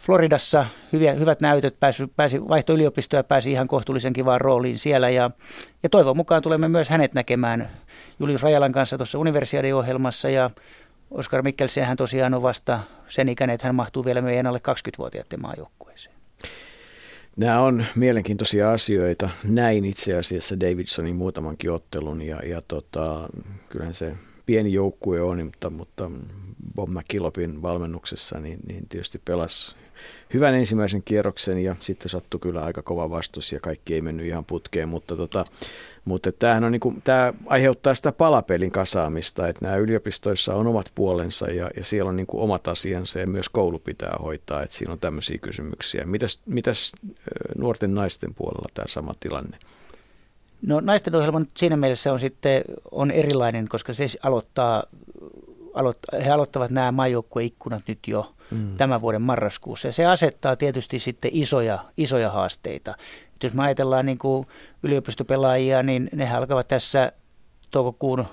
Floridassa, hyviä, hyvät näytöt, pääsi, pääsi vaihto yliopistoa pääsi ihan kohtuullisen kivaan rooliin siellä. Ja, ja toivon mukaan tulemme myös hänet näkemään Julius Rajalan kanssa tuossa universiadiohjelmassa ja Oskar Mikkelsen hän tosiaan on vasta sen ikäinen, että hän mahtuu vielä meidän alle 20-vuotiaiden maajoukkueeseen. Nämä on mielenkiintoisia asioita. Näin itse asiassa Davidsonin muutamankin ottelun ja, ja tota, kyllähän se pieni joukkue on, mutta, mutta Bob McKillopin valmennuksessa niin, niin tietysti pelasi hyvän ensimmäisen kierroksen ja sitten sattui kyllä aika kova vastus ja kaikki ei mennyt ihan putkeen, mutta, tota, mutta tämähän on niin kuin, tämä aiheuttaa sitä palapelin kasaamista, että nämä yliopistoissa on omat puolensa ja, ja siellä on niin kuin omat asiansa ja myös koulu pitää hoitaa, että siinä on tämmöisiä kysymyksiä. Mitäs, mitäs nuorten naisten puolella tämä sama tilanne? No naisten ohjelma siinä mielessä on sitten on erilainen, koska se aloittaa, aloit, he aloittavat nämä maajoukkueikkunat nyt jo mm. tämän vuoden marraskuussa. Ja se asettaa tietysti sitten isoja, isoja haasteita. Et jos me ajatellaan niin kuin yliopistopelaajia, niin ne alkavat tässä toukokuun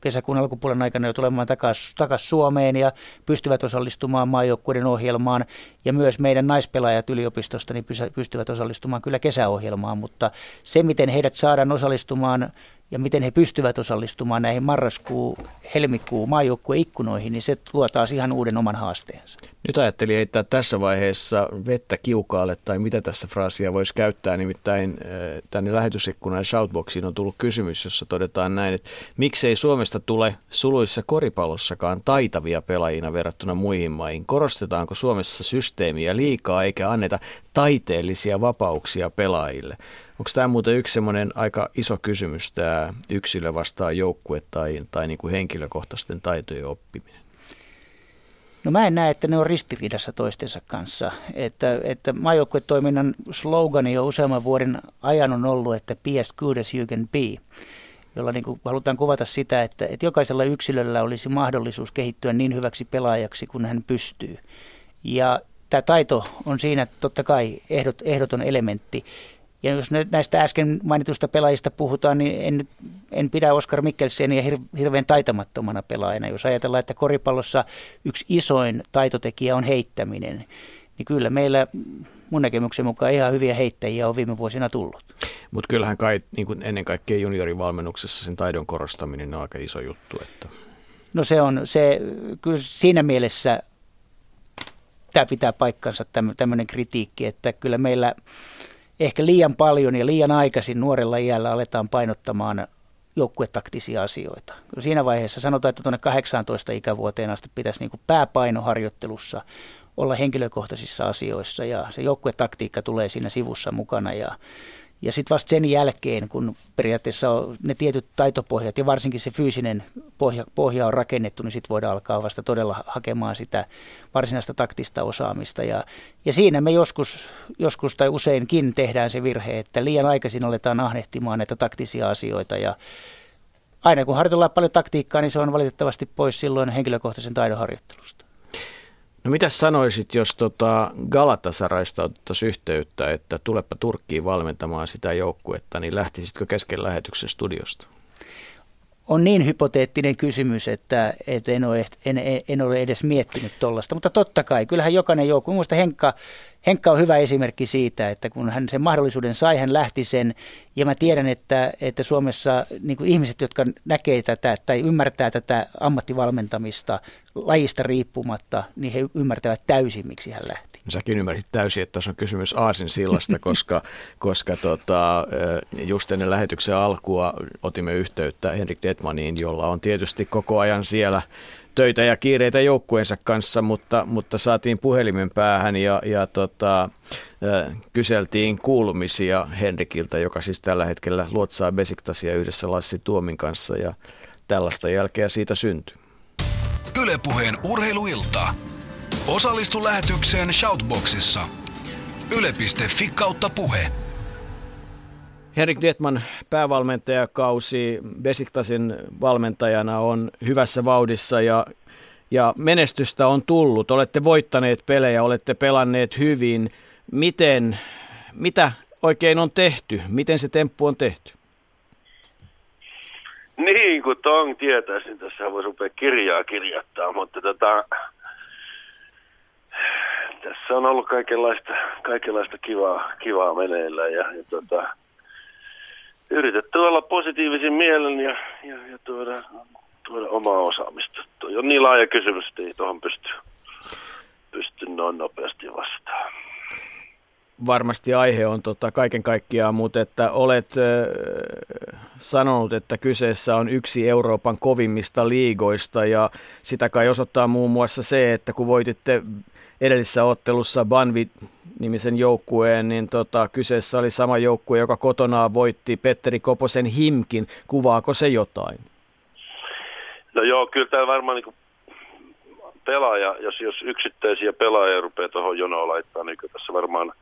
kesäkuun alkupuolen aikana jo tulemaan takaisin takas Suomeen ja pystyvät osallistumaan maajoukkueiden ohjelmaan. Ja myös meidän naispelaajat yliopistosta niin pystyvät osallistumaan kyllä kesäohjelmaan, mutta se miten heidät saadaan osallistumaan ja miten he pystyvät osallistumaan näihin marraskuu, helmikuu maajoukkueikkunoihin, niin se luo taas ihan uuden oman haasteensa. Nyt ajattelin heittää tässä vaiheessa vettä kiukaalle, tai mitä tässä fraasia voisi käyttää, nimittäin äh, tänne lähetysikkunaan Shoutboxiin on tullut kysymys, jossa todetaan näin, että miksei Suomesta tule suluissa koripallossakaan taitavia pelaajina verrattuna muihin maihin? Korostetaanko Suomessa systeemiä liikaa eikä anneta taiteellisia vapauksia pelaajille? Onko tämä muuten yksi semmoinen aika iso kysymys, tämä yksilö vastaan joukkue tai, tai niin kuin henkilökohtaisten taitojen oppiminen? No mä en näe, että ne on ristiriidassa toistensa kanssa. Että, että maajoukkuetoiminnan slogani jo useamman vuoden ajan on ollut, että be as good as you can be jolla niin kuin halutaan kuvata sitä, että, että jokaisella yksilöllä olisi mahdollisuus kehittyä niin hyväksi pelaajaksi kuin hän pystyy. Ja tämä taito on siinä totta kai ehdot, ehdoton elementti. Ja jos näistä äsken mainitusta pelaajista puhutaan, niin en, en pidä Oskar Mikkelseniä hir, hirveän taitamattomana pelaajana. Jos ajatellaan, että koripallossa yksi isoin taitotekijä on heittäminen, niin kyllä meillä mun näkemyksen mukaan ihan hyviä heittäjiä on viime vuosina tullut. Mutta kyllähän kai niin kuin ennen kaikkea juniorivalmennuksessa sen taidon korostaminen on aika iso juttu. Että. No se on, se, kyllä siinä mielessä tämä pitää paikkansa tämmöinen kritiikki, että kyllä meillä – ehkä liian paljon ja liian aikaisin nuorella iällä aletaan painottamaan joukkuetaktisia asioita. Siinä vaiheessa sanotaan, että tuonne 18 ikävuoteen asti pitäisi niin pääpainoharjoittelussa olla henkilökohtaisissa asioissa ja se joukkuetaktiikka tulee siinä sivussa mukana ja ja sitten vasta sen jälkeen, kun periaatteessa on ne tietyt taitopohjat ja varsinkin se fyysinen pohja, pohja on rakennettu, niin sitten voidaan alkaa vasta todella hakemaan sitä varsinaista taktista osaamista. Ja, ja siinä me joskus, joskus tai useinkin tehdään se virhe, että liian aikaisin aletaan ahnehtimaan näitä taktisia asioita ja aina kun harjoitellaan paljon taktiikkaa, niin se on valitettavasti pois silloin henkilökohtaisen taidon harjoittelusta. No mitä sanoisit, jos tota Galatasaraista otettaisiin yhteyttä, että tulepa Turkkiin valmentamaan sitä joukkuetta, niin lähtisitkö kesken lähetyksen studiosta? On niin hypoteettinen kysymys, että, että en, ole, en, en ole edes miettinyt tuollaista. Mutta totta kai, kyllähän jokainen joukkue, minusta Henkka, Henkka on hyvä esimerkki siitä, että kun hän sen mahdollisuuden sai, hän lähti sen. Ja mä tiedän, että, että Suomessa niin ihmiset, jotka näkee tätä tai ymmärtää tätä ammattivalmentamista lajista riippumatta, niin he ymmärtävät täysin, miksi hän lähti. Säkin ymmärsit täysin, että tässä on kysymys Aasin sillasta, [laughs] koska, koska tota, just ennen lähetyksen alkua otimme yhteyttä Henrik Detmaniin, jolla on tietysti koko ajan siellä töitä ja kiireitä joukkueensa kanssa, mutta, mutta saatiin puhelimen päähän ja, ja tota, kyseltiin kuulumisia Henrikiltä, joka siis tällä hetkellä luotsaa Besiktasia yhdessä Lassi Tuomin kanssa ja tällaista jälkeä siitä syntyi. Ylepuheen urheiluilta. Osallistu lähetykseen Shoutboxissa. Yle.fi kautta puhe. Henrik Dietman päävalmentajakausi Besiktasin valmentajana on hyvässä vauhdissa ja, ja menestystä on tullut. Olette voittaneet pelejä, olette pelanneet hyvin. Miten, mitä oikein on tehty? Miten se temppu on tehty? Niin, kun Tong tietäisin, tässä voisi rupea kirjaa kirjoittaa, mutta tota, tässä on ollut kaikenlaista, kaikenlaista kivaa, kivaa meneillä ja, ja tota, yritetty olla positiivisin mielen ja, ja, ja tuoda, tuoda omaa osaamista. Tuo on niin laaja kysymys, että ei tuohon pysty, pysty noin nopeasti vastaan. Varmasti aihe on tota kaiken kaikkiaan, mutta että olet äh, sanonut, että kyseessä on yksi Euroopan kovimmista liigoista ja sitä kai osoittaa muun muassa se, että kun voititte edellisessä ottelussa Banvi-nimisen joukkueen, niin tota, kyseessä oli sama joukkue, joka kotonaan voitti Petteri Koposen Himkin. Kuvaako se jotain? No joo, kyllä tämä varmaan niin pelaaja, jos, jos yksittäisiä pelaajia rupeaa tuohon jonoon laittaa, niin tässä varmaan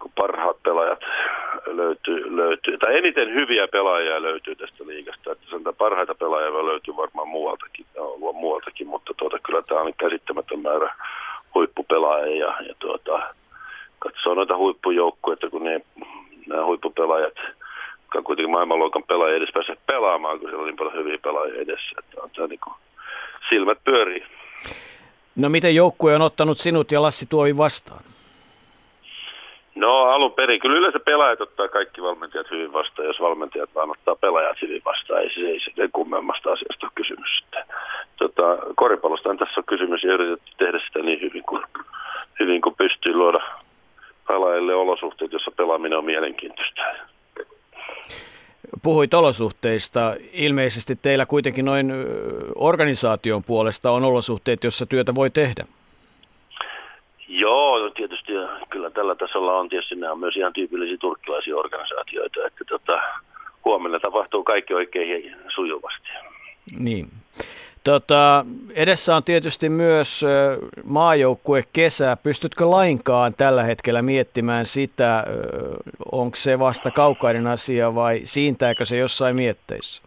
niin parhaat pelaajat löytyy, löytyy, tai eniten hyviä pelaajia löytyy tästä liigasta. Että sanotaan, parhaita pelaajia löytyy varmaan muualtakin, muualtakin mutta tuota, kyllä tämä on käsittämätön määrä huippupelaajia ja, ja tuota, katsoo noita huippujoukkueita, kun ne, nämä huippupelaajat, jotka on kuitenkin maailmanluokan pelaajia edes pääse pelaamaan, kun siellä on niin paljon hyviä pelaajia edessä, että on tämä niin kuin, silmät pyörii. No miten joukkue on ottanut sinut ja Lassi Tuovi vastaan? No alun perin. Kyllä yleensä pelaajat ottaa kaikki valmentajat hyvin vastaan, jos valmentajat vaan ottaa pelaajat hyvin vastaan. Ei, ei se kummemmasta asiasta ole kysymys. Tota, koripallosta on tässä kysymys ja yritetty tehdä sitä niin hyvin kuin, hyvin kuin pystyy luoda pelaajille olosuhteet, jossa pelaaminen on mielenkiintoista. Puhuit olosuhteista. Ilmeisesti teillä kuitenkin noin organisaation puolesta on olosuhteet, jossa työtä voi tehdä. Joo, no tietysti kyllä tällä tasolla on tietysti nämä on myös ihan tyypillisiä turkkilaisia organisaatioita, että tota, huomenna tapahtuu kaikki oikein sujuvasti. Niin. Tota, edessä on tietysti myös maajoukkue kesä. Pystytkö lainkaan tällä hetkellä miettimään sitä, onko se vasta kaukainen asia vai siintääkö se jossain mietteissä?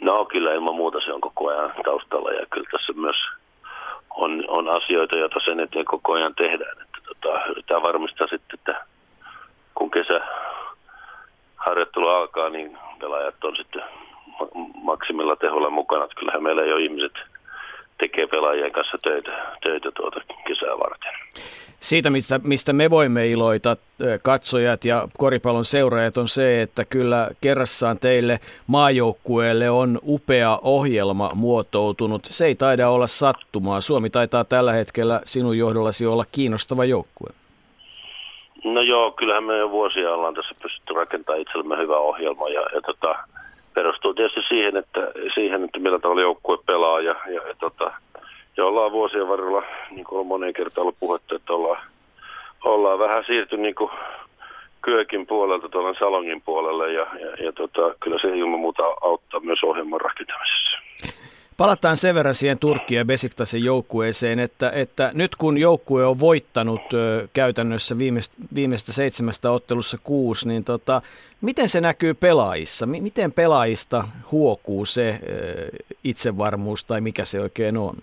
No kyllä ilman muuta se on koko ajan taustalla ja kyllä tässä myös on, on asioita, joita sen eteen koko ajan tehdään. Että tota, yritetään varmistaa sitten, että kun kesä harjoittelu alkaa, niin pelaajat on sitten maksimilla teholla mukana. Että kyllähän meillä jo ihmiset tekee pelaajien kanssa töitä, töitä tuota kesää varten. Siitä, mistä, mistä me voimme iloita, katsojat ja koripallon seuraajat, on se, että kyllä kerrassaan teille maajoukkueelle on upea ohjelma muotoutunut. Se ei taida olla sattumaa. Suomi taitaa tällä hetkellä sinun johdollasi olla kiinnostava joukkue. No joo, kyllähän me jo vuosia ollaan tässä pystytty rakentamaan itsellemme hyvä ohjelma ja, ja tota, perustuu tietysti siihen, että, siihen, että millä tavalla joukkue pelaa ja, ja, ja, tota, ja ollaan vuosien varrella, niin kuin on moneen kertaan ollut puhetta, että ollaan, ollaan vähän siirtynyt niin kuin Kyökin puolelta tuolla Salongin puolelle ja, ja, ja tota, kyllä se ilman muuta auttaa myös ohjelman rakentamisessa. Palataan sen verran siihen Turkki ja Besiktasen joukkueeseen, että, että nyt kun joukkue on voittanut ö, käytännössä viimeistä, viimeistä seitsemästä ottelussa kuusi, niin tota, miten se näkyy pelaajissa? M- miten pelaajista huokuu se ö, itsevarmuus tai mikä se oikein on?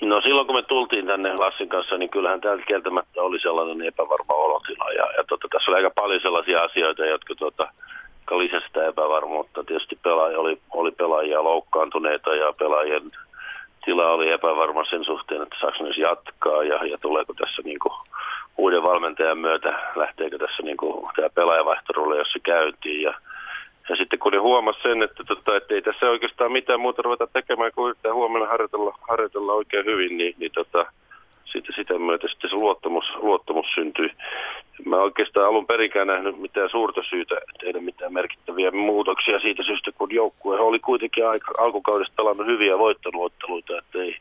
No silloin kun me tultiin tänne Lassin kanssa, niin kyllähän täältä kieltämättä oli sellainen epävarma olotila. Ja, ja tota, tässä oli aika paljon sellaisia asioita, jotka tota, lisäsi sitä epävarmuutta. Tietysti pelaaja oli, oli pelaajia loukkaantuneita ja pelaajien tila oli epävarma sen suhteen, että saako ne jatkaa ja, ja tuleeko tässä niin kuin uuden valmentajan myötä, lähteekö tässä niin kuin tämä pelaajavaihtorulle, jos se käytiin. Ja, ja sitten kun ne huomasi sen, että, tota, että ei tässä oikeastaan mitään muuta ruveta tekemään kuin yrittää huomenna harjoitella, harjoitella oikein hyvin, niin, niin tota, sitten sitä myötä sitten se luottamus, luottamus syntyi. Mä oikeastaan alun perikään nähnyt mitään suurta syytä tehdä mitään merkittäviä muutoksia siitä syystä, kun joukkue oli kuitenkin aika, alkukaudesta pelannut hyviä voittonuotteluita, että ei,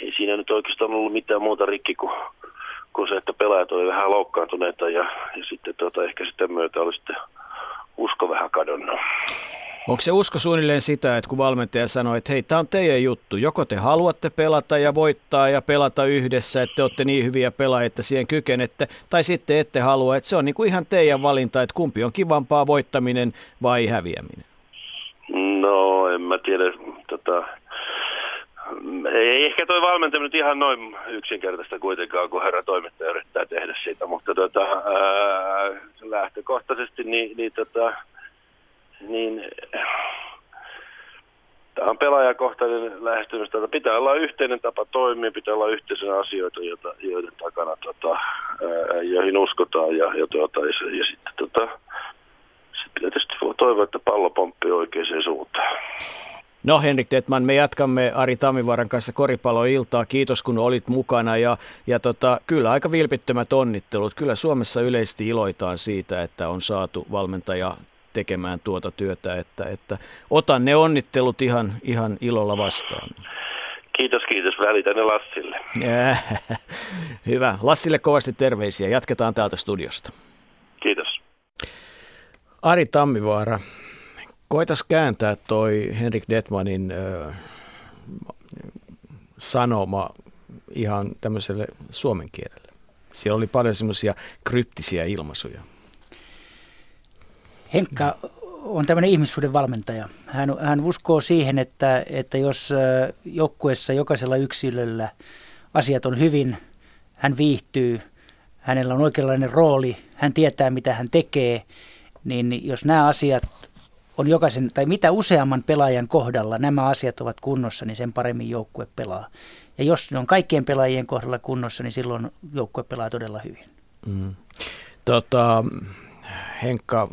ei siinä nyt oikeastaan ollut mitään muuta rikki kuin, kuin se, että pelaajat oli vähän loukkaantuneita ja, ja sitten tota, ehkä sitä myötä oli sitten usko vähän kadonnut. Onko se usko suunnilleen sitä, että kun valmentaja sanoo, että hei, tämä on teidän juttu, joko te haluatte pelata ja voittaa ja pelata yhdessä, että te olette niin hyviä pelaajia, että siihen kykenette, tai sitten ette halua, että se on niin kuin ihan teidän valinta, että kumpi on kivampaa voittaminen vai häviäminen? No, en mä tiedä, tota, ei ehkä toi valmentaminen nyt ihan noin yksinkertaista kuitenkaan, kun herra toimittaja yrittää tehdä sitä, mutta tota, ää, lähtökohtaisesti niin, niin tota, niin tämä on pelaajakohtainen lähestymistapa. Pitää olla yhteinen tapa toimia, pitää olla yhteisenä asioita, joita, joiden takana, tota, joihin uskotaan. Ja, ja, tuota, ja, ja sitten tota, sit tietysti voi toivoa, että pallo pomppii oikeaan suuntaan. No Henrik Detman, me jatkamme Ari Tammivaaran kanssa koripalloiltaa. Kiitos kun olit mukana ja, ja tota, kyllä aika vilpittömät onnittelut. Kyllä Suomessa yleisesti iloitaan siitä, että on saatu valmentaja tekemään tuota työtä, että, että otan ne onnittelut ihan, ihan ilolla vastaan. Kiitos, kiitos. Välitän ne Lassille. [laughs] Hyvä. Lassille kovasti terveisiä. Jatketaan täältä studiosta. Kiitos. Ari Tammivaara, koitas kääntää toi Henrik Detmanin ö, sanoma ihan tämmöiselle suomen kielelle. Siellä oli paljon semmoisia kryptisiä ilmaisuja. Henkka on tämmöinen ihmissuuden valmentaja. Hän, hän uskoo siihen, että, että jos joukkueessa jokaisella yksilöllä asiat on hyvin, hän viihtyy, hänellä on oikeanlainen rooli, hän tietää mitä hän tekee, niin jos nämä asiat on jokaisen, tai mitä useamman pelaajan kohdalla nämä asiat ovat kunnossa, niin sen paremmin joukkue pelaa. Ja jos ne on kaikkien pelaajien kohdalla kunnossa, niin silloin joukkue pelaa todella hyvin. Mm. Tota, Henkka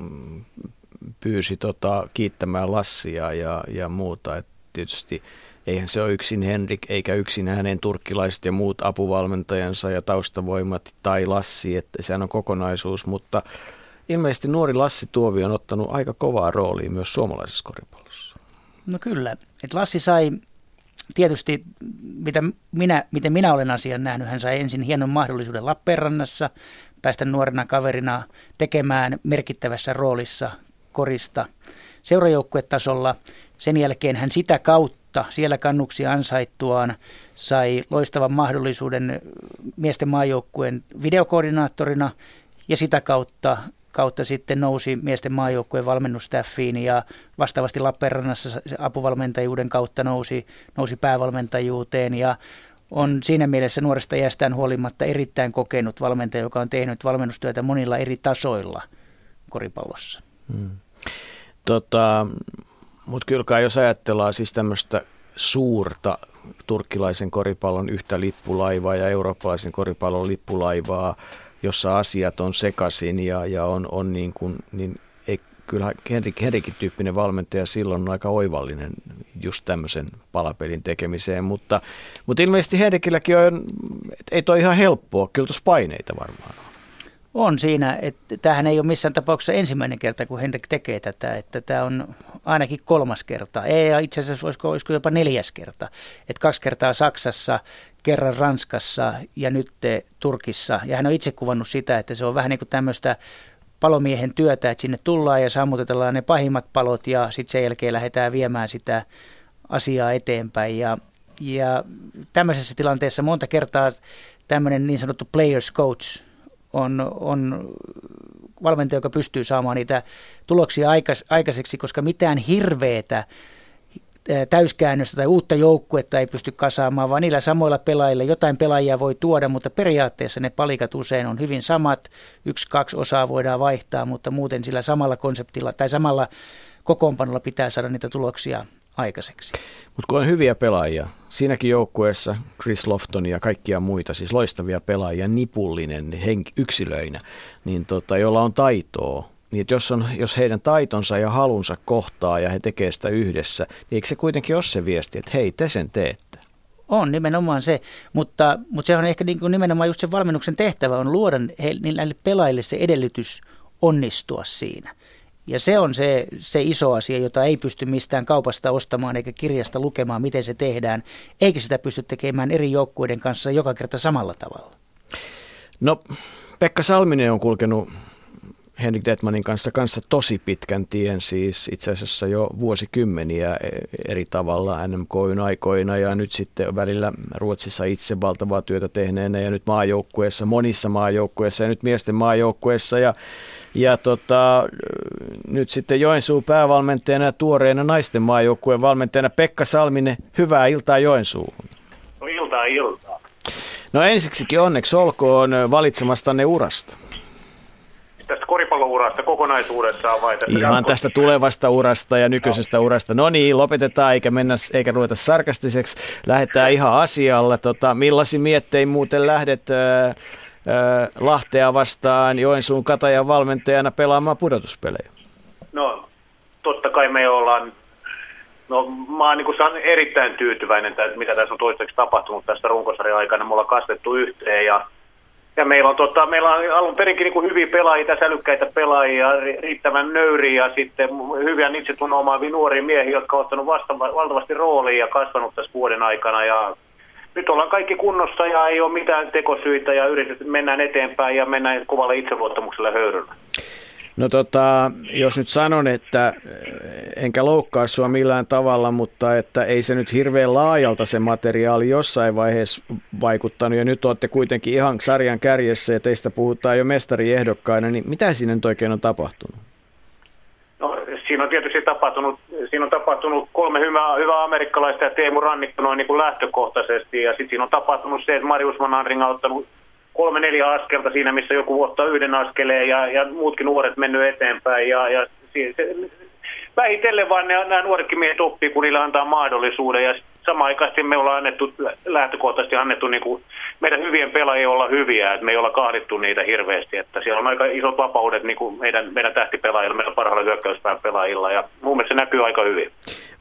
pyysi tota, kiittämään Lassia ja, ja muuta. Et tietysti eihän se ole yksin Henrik eikä yksin hänen turkkilaiset ja muut apuvalmentajansa ja taustavoimat tai Lassi, että sehän on kokonaisuus, mutta ilmeisesti nuori Lassi Tuovi on ottanut aika kovaa roolia myös suomalaisessa koripallossa. No kyllä, että Lassi sai tietysti, mitä minä, miten minä olen asian nähnyt, hän sai ensin hienon mahdollisuuden Lappeenrannassa päästä nuorena kaverina tekemään merkittävässä roolissa korista seurajoukkuetasolla. Sen jälkeen hän sitä kautta siellä kannuksi ansaittuaan sai loistavan mahdollisuuden miesten maajoukkueen videokoordinaattorina ja sitä kautta kautta sitten nousi miesten maajoukkueen valmennustaffiin ja vastaavasti Lappeenrannassa apuvalmentajuuden kautta nousi, nousi päävalmentajuuteen ja on siinä mielessä nuoresta iästään huolimatta erittäin kokenut valmentaja, joka on tehnyt valmennustyötä monilla eri tasoilla koripallossa. Hmm. Tota, Mutta kyllä jos ajatellaan siis tämmöistä suurta turkkilaisen koripallon yhtä lippulaivaa ja eurooppalaisen koripallon lippulaivaa, jossa asiat on sekaisin ja, ja on, on niin kuin, niin kyllä Henrik, Henrikin tyyppinen valmentaja silloin on aika oivallinen just tämmöisen palapelin tekemiseen, mutta, mutta ilmeisesti Henrikilläkin on, ei toi ihan helppoa, kyllä tuossa paineita varmaan on. On siinä, että tämähän ei ole missään tapauksessa ensimmäinen kerta, kun Henrik tekee tätä, että tämä on ainakin kolmas kerta. Ei, itse asiassa olisiko, olisiko jopa neljäs kerta. Että kaksi kertaa Saksassa, kerran Ranskassa ja nyt Turkissa. Ja hän on itse kuvannut sitä, että se on vähän niin kuin tämmöistä palomiehen työtä, että sinne tullaan ja sammutetellaan ne pahimmat palot ja sitten sen jälkeen lähdetään viemään sitä asiaa eteenpäin. Ja, ja tämmöisessä tilanteessa monta kertaa tämmöinen niin sanottu players coach on, on valmentaja, joka pystyy saamaan niitä tuloksia aikaiseksi, koska mitään hirveetä täyskäännöstä tai uutta joukkuetta ei pysty kasaamaan, vaan niillä samoilla pelaajilla jotain pelaajia voi tuoda, mutta periaatteessa ne palikat usein on hyvin samat. Yksi, kaksi osaa voidaan vaihtaa, mutta muuten sillä samalla konseptilla tai samalla kokoonpanolla pitää saada niitä tuloksia aikaiseksi. Mutta kun on hyviä pelaajia, siinäkin joukkueessa Chris Lofton ja kaikkia muita, siis loistavia pelaajia, nipullinen henk- yksilöinä, niin tota, jolla on taitoa, niin että jos, on, jos heidän taitonsa ja halunsa kohtaa ja he tekevät sitä yhdessä, niin eikö se kuitenkin ole se viesti, että hei, te sen teette? On nimenomaan se, mutta, mutta se on ehkä niin kuin nimenomaan just se valmennuksen tehtävä on luoda näille pelaajille se edellytys onnistua siinä. Ja se on se, se iso asia, jota ei pysty mistään kaupasta ostamaan eikä kirjasta lukemaan, miten se tehdään, eikä sitä pysty tekemään eri joukkueiden kanssa joka kerta samalla tavalla. No, Pekka Salminen on kulkenut Henrik Detmanin kanssa, kanssa tosi pitkän tien, siis itse asiassa jo vuosikymmeniä e, eri tavalla NMKyn aikoina ja nyt sitten välillä Ruotsissa itse valtavaa työtä tehneenä ja nyt maajoukkueessa, monissa maajoukkueissa ja nyt miesten maajoukkueessa ja ja tota, nyt sitten Joensuun päävalmentajana ja tuoreena naisten maajoukkueen valmentajana Pekka Salminen, hyvää iltaa Joensuuhun. No iltaa iltaa. No ensiksikin onneksi olkoon valitsemastanne urasta tästä koripallourasta kokonaisuudessaan vai tästä Ihan tästä tulevasta urasta ja nykyisestä no. urasta. No niin, lopetetaan eikä mennä eikä ruveta sarkastiseksi. Lähdetään ihan asialla. Tota, millaisin miettein muuten lähdet äh, äh, Lahtea vastaan Joensuun Katajan valmentajana pelaamaan pudotuspelejä? No, totta kai me ollaan No mä oon niin erittäin tyytyväinen, että mitä tässä on toistaiseksi tapahtunut tästä runkosarjan aikana. Me ollaan kastettu yhteen ja ja meillä on, tota, meillä on alun perinkin niin hyviä pelaajia, tässä älykkäitä pelaajia, riittävän nöyriä ja sitten hyviä itsetunnon omaavia nuoria miehiä, jotka ovat ottanut vasta, valtavasti roolia ja kasvanut tässä vuoden aikana. Ja nyt ollaan kaikki kunnossa ja ei ole mitään tekosyitä ja yritetään mennään eteenpäin ja mennään kovalla itseluottamuksella höyryllä. No tota, jos nyt sanon, että eh, enkä loukkaa sua millään tavalla, mutta että ei se nyt hirveän laajalta se materiaali jossain vaiheessa vaikuttanut ja nyt olette kuitenkin ihan sarjan kärjessä ja teistä puhutaan jo mestariehdokkaina, niin mitä siinä nyt oikein on tapahtunut? No, siinä on tietysti tapahtunut, siinä on tapahtunut kolme hyvää, hyvää amerikkalaista ja Teemu Rannikko noin niin kuin lähtökohtaisesti ja sitten siinä on tapahtunut se, että Marius Mananring on ottanut kolme neljä askelta siinä, missä joku vuotta yhden askeleen ja, ja muutkin nuoret mennyt eteenpäin. Ja, ja se, vähitellen vaan ne, nämä nuoretkin miehet oppii, kun niillä antaa mahdollisuuden. Ja samaaikaisesti me ollaan annettu, lähtökohtaisesti annettu niin kuin meidän hyvien pelaajien olla hyviä, että me ei olla kahdittu niitä hirveästi. Että siellä on aika isot vapaudet niin kuin meidän, meidän tähtipelaajilla, meidän parhailla hyökkäyspään pelaajilla ja mun mielestä se näkyy aika hyvin.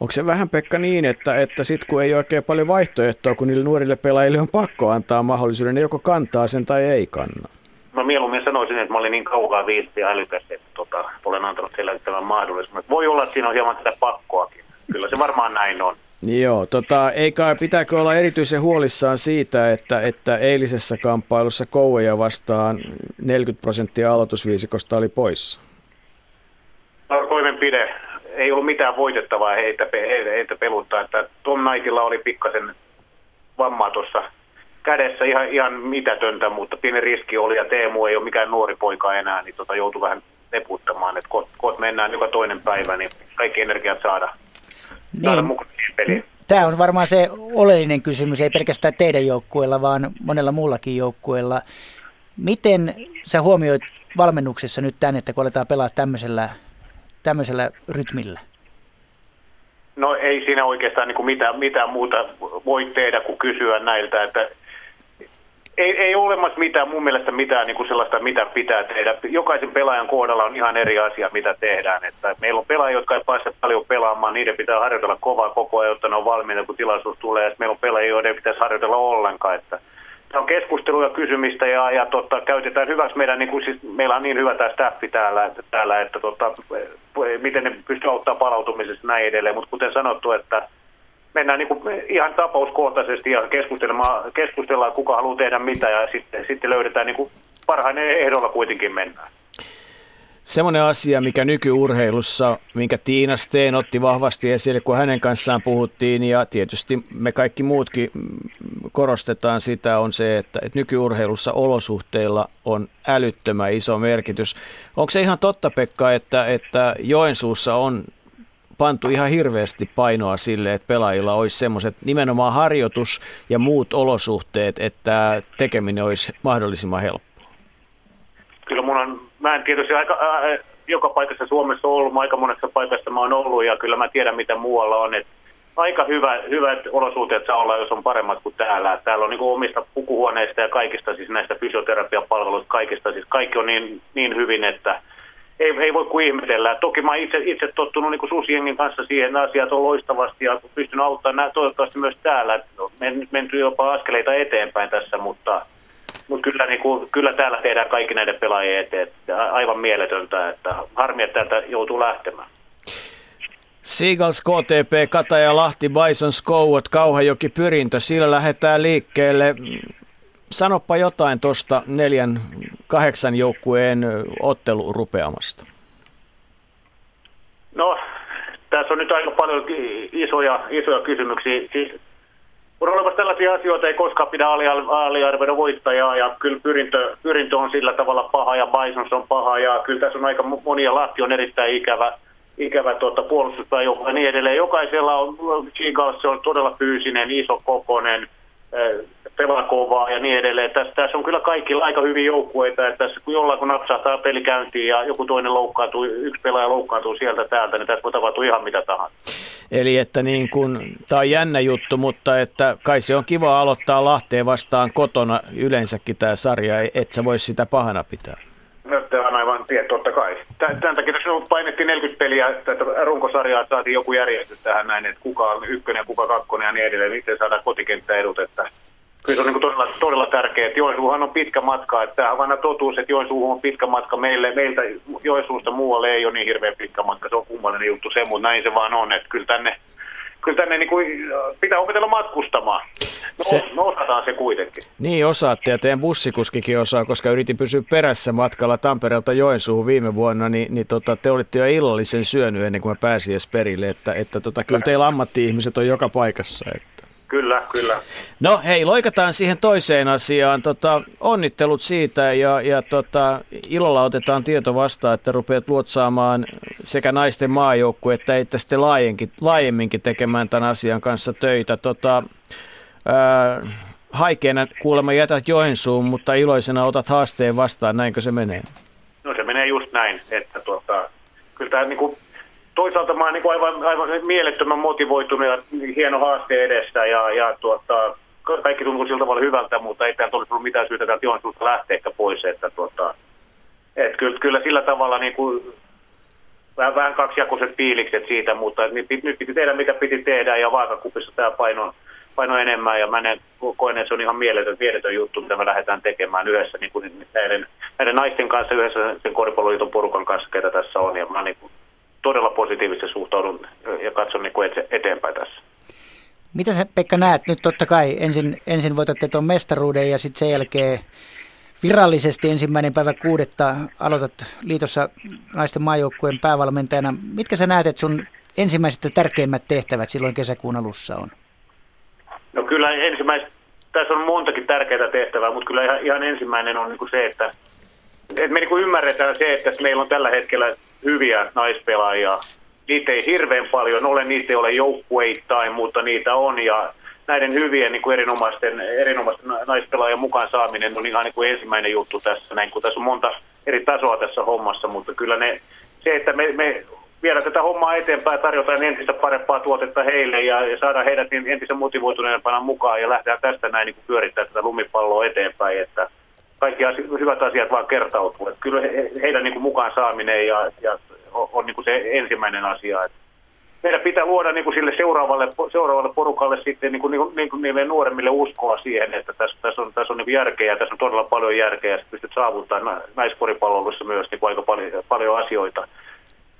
Onko se vähän Pekka niin, että, että sit kun ei oikein paljon vaihtoehtoa, kun niille nuorille pelaajille on pakko antaa mahdollisuuden, ne joko kantaa sen tai ei kanna? No mieluummin sanoisin, että mä olin niin kaukaa viisti ja älykäs, että tota, olen antanut heille tämän mahdollisuuden. Voi olla, että siinä on hieman tätä pakkoakin. Kyllä se varmaan näin on. Joo, tota, eikä pitääkö olla erityisen huolissaan siitä, että, että eilisessä kamppailussa Koueja vastaan 40 prosenttia aloitusviisikosta oli poissa? Toimenpide. Ei ollut mitään voitettavaa heitä, heitä, heitä peluttaa. Että Tom Knightilla oli pikkasen vammaa tuossa kädessä ihan, ihan mitätöntä, mutta pieni riski oli ja Teemu ei ole mikään nuori poika enää, niin tota, joutui vähän leputtamaan, että koot, koot mennään joka toinen päivä, niin kaikki energiat saada niin. Tämä on varmaan se oleellinen kysymys, ei pelkästään teidän joukkueella, vaan monella muullakin joukkueella. Miten sä huomioit valmennuksessa nyt tämän, että kun aletaan pelaa tämmöisellä, tämmöisellä rytmillä? No ei siinä oikeastaan niin kuin mitään, mitään muuta voi tehdä kuin kysyä näiltä, että ei, ei ole olemassa mitään, mun mielestä mitään niin kuin sellaista, mitä pitää tehdä. Jokaisen pelaajan kohdalla on ihan eri asia, mitä tehdään. Että meillä on pelaajia, jotka ei pääse paljon pelaamaan, niiden pitää harjoitella kovaa koko ajan, jotta ne on valmiita, kun tilaisuus tulee. Ja meillä on pelaajia, joiden pitäisi harjoitella ollenkaan. Että tämä on keskustelua ja kysymistä ja, ja tota, käytetään hyväksi meidän, niin kuin, siis, meillä on niin hyvä tämä staffi täällä, että, täällä, että tota, miten ne pystyy auttamaan palautumisessa näin edelleen. Mutta kuten sanottu, että mennään niin kuin ihan tapauskohtaisesti ja keskustellaan, keskustellaan, kuka haluaa tehdä mitä ja sitten, sitten löydetään niin kuin parhainen ehdolla kuitenkin mennään. Semmoinen asia, mikä nykyurheilussa, minkä Tiina Steen otti vahvasti esille, kun hänen kanssaan puhuttiin, ja tietysti me kaikki muutkin korostetaan sitä, on se, että, että nykyurheilussa olosuhteilla on älyttömän iso merkitys. Onko se ihan totta, Pekka, että, että Joensuussa on pantu ihan hirveästi painoa sille, että pelaajilla olisi semmoiset nimenomaan harjoitus ja muut olosuhteet, että tekeminen olisi mahdollisimman helppoa? Kyllä mun on, mä en tietysti aika, ää, joka paikassa Suomessa ollut, aika monessa paikassa mä oon ollut ja kyllä mä tiedän mitä muualla on, että aika hyvä, hyvät olosuhteet saa olla, jos on paremmat kuin täällä. Täällä on niin omista pukuhuoneista ja kaikista, siis näistä fysioterapiapalveluista, kaikista, siis kaikki on niin, niin hyvin, että ei, ei voi kuin ihmetellä. Toki mä itse, itse tottunut niin Susjengin kanssa siihen, asiat on loistavasti ja pystyn auttamaan nämä toivottavasti myös täällä. Men, menty jopa askeleita eteenpäin tässä, mutta, mutta kyllä, niin kuin, kyllä täällä tehdään kaikki näiden pelaajien eteen. Aivan mieletöntä, että harmi, että täältä joutuu lähtemään. Seagulls, KTP, Kataja, Lahti, Bison, Skouot, Kauhajoki, Pyrintö. Sillä lähdetään liikkeelle. Sanoppa jotain tuosta neljän, kahdeksan joukkueen ottelurupeamasta. No, tässä on nyt aika paljon isoja, isoja kysymyksiä. Siis, on olemassa tällaisia asioita, ei koskaan pidä aliarvioida voittajaa ja kyllä pyrintö, pyrintö on sillä tavalla paha ja Bisons on paha ja kyllä tässä on aika monia, Lahti on erittäin ikävä ikävä tuota, puolustuspääjoukko ja niin edelleen. Jokaisella on, Seagulls on todella fyysinen, iso kokonen, pelaa kovaa ja niin edelleen. Tässä, tässä on kyllä kaikki aika hyviä joukkueita, että tässä kun jollain kun napsahtaa peli käyntiin ja joku toinen loukkaantuu, yksi pelaaja loukkaantuu sieltä täältä, niin tässä voi tapahtua ihan mitä tahansa. Eli että niin kun, tämä on jännä juttu, mutta että kai se on kiva aloittaa Lahteen vastaan kotona yleensäkin tämä sarja, että sä voisi sitä pahana pitää. No, tämä on aivan tiet, totta kai. Tämän takia tässä painettiin 40 peliä, että runkosarjaa saatiin joku järjestys tähän näin, että kuka on ykkönen kuka kakkonen ja niin edelleen. Miten saadaan kotikenttäedut, että kyllä se on niin todella, todella tärkeää. Joensuuhan on pitkä matka, että tämä on vanha totuus, että Joensuuhun on pitkä matka. Meille, meiltä Joensuusta muualle ei ole niin hirveän pitkä matka, se on kummallinen juttu se, mutta näin se vaan on, että kyllä tänne kyllä tänne niin kuin pitää opetella matkustamaan. No, se, no osataan se kuitenkin. Niin osaatte ja teidän bussikuskikin osaa, koska yritin pysyä perässä matkalla Tampereelta Joensuuhun viime vuonna, niin, niin tota, te olitte jo illallisen syönyt ennen kuin mä pääsin edes perille, että, että tota, kyllä teillä ammatti-ihmiset on joka paikassa. Että. Kyllä, kyllä. No hei, loikataan siihen toiseen asiaan. Tota, onnittelut siitä ja, ja tota, ilolla otetaan tieto vastaan, että rupeat luotsaamaan sekä naisten maajoukkue että että sitten laajemminkin, laajemminkin tekemään tämän asian kanssa töitä. Tota, ää, haikeena kuulemma jätät Joensuun, mutta iloisena otat haasteen vastaan, näinkö se menee? No se menee just näin, että tuota, kyllä tämä niin kuin toisaalta mä oon niin aivan, aivan mielettömän motivoitunut ja hieno haaste edessä ja, ja tuota, kaikki tuntuu sillä tavalla hyvältä, mutta ei täältä olisi ollut mitään syytä täältä Joensuusta lähteä pois. Että tuota, et kyllä, kyllä, sillä tavalla niin kuin, vähän, vähän kaksijakoiset fiilikset siitä, mutta nyt, nyt piti tehdä mitä piti tehdä ja vaakakupissa tämä paino, paino enemmän ja mä en, koen, että se on ihan mieletön, mieletön juttu, mitä me lähdetään tekemään yhdessä niin kuin näiden, näiden naisten kanssa, yhdessä sen koripalloliiton porukan kanssa, ketä tässä on. Ja mä niin kuin, todella positiivisesti suhtaudun ja katson niin kuin eteenpäin tässä. Mitä sä Pekka näet nyt totta kai? Ensin, ensin voitatte tuon mestaruuden ja sitten sen jälkeen virallisesti ensimmäinen päivä kuudetta aloitat liitossa naisten maajoukkueen päävalmentajana. Mitkä sä näet, että sun ensimmäiset ja tärkeimmät tehtävät silloin kesäkuun alussa on? No kyllä ensimmäiset, tässä on montakin tärkeää tehtävää, mutta kyllä ihan, ihan ensimmäinen on niin kuin se, että, että me niin kuin ymmärretään se, että meillä on tällä hetkellä hyviä naispelaajia. Niitä ei hirveän paljon ole, niitä ei ole joukkueittain, mutta niitä on. Ja näiden hyvien niin kuin erinomaisten, erinomaisten naispelaajien mukaan saaminen on ihan niin kuin ensimmäinen juttu tässä. Näin, kun tässä on monta eri tasoa tässä hommassa, mutta kyllä ne, se, että me, me viedään tätä hommaa eteenpäin, tarjotaan entistä parempaa tuotetta heille ja, ja saadaan heidät entistä motivoituneempana mukaan ja lähdetään tästä näin niin pyörittää tätä lumipalloa eteenpäin, että kaikki asiat, hyvät asiat vaan kertautuu. Että kyllä he, heidän niin kuin mukaan saaminen ja, ja on, niin kuin se ensimmäinen asia. Että meidän pitää luoda niin kuin sille seuraavalle, seuraavalle porukalle sitten niin kuin, niin kuin, niin kuin niille nuoremmille uskoa siihen, että tässä, tässä on, tässä on niin järkeä ja tässä on todella paljon järkeä ja pystyt saavuttamaan naiskoripalvelussa myös niin kuin aika paljon, paljon asioita.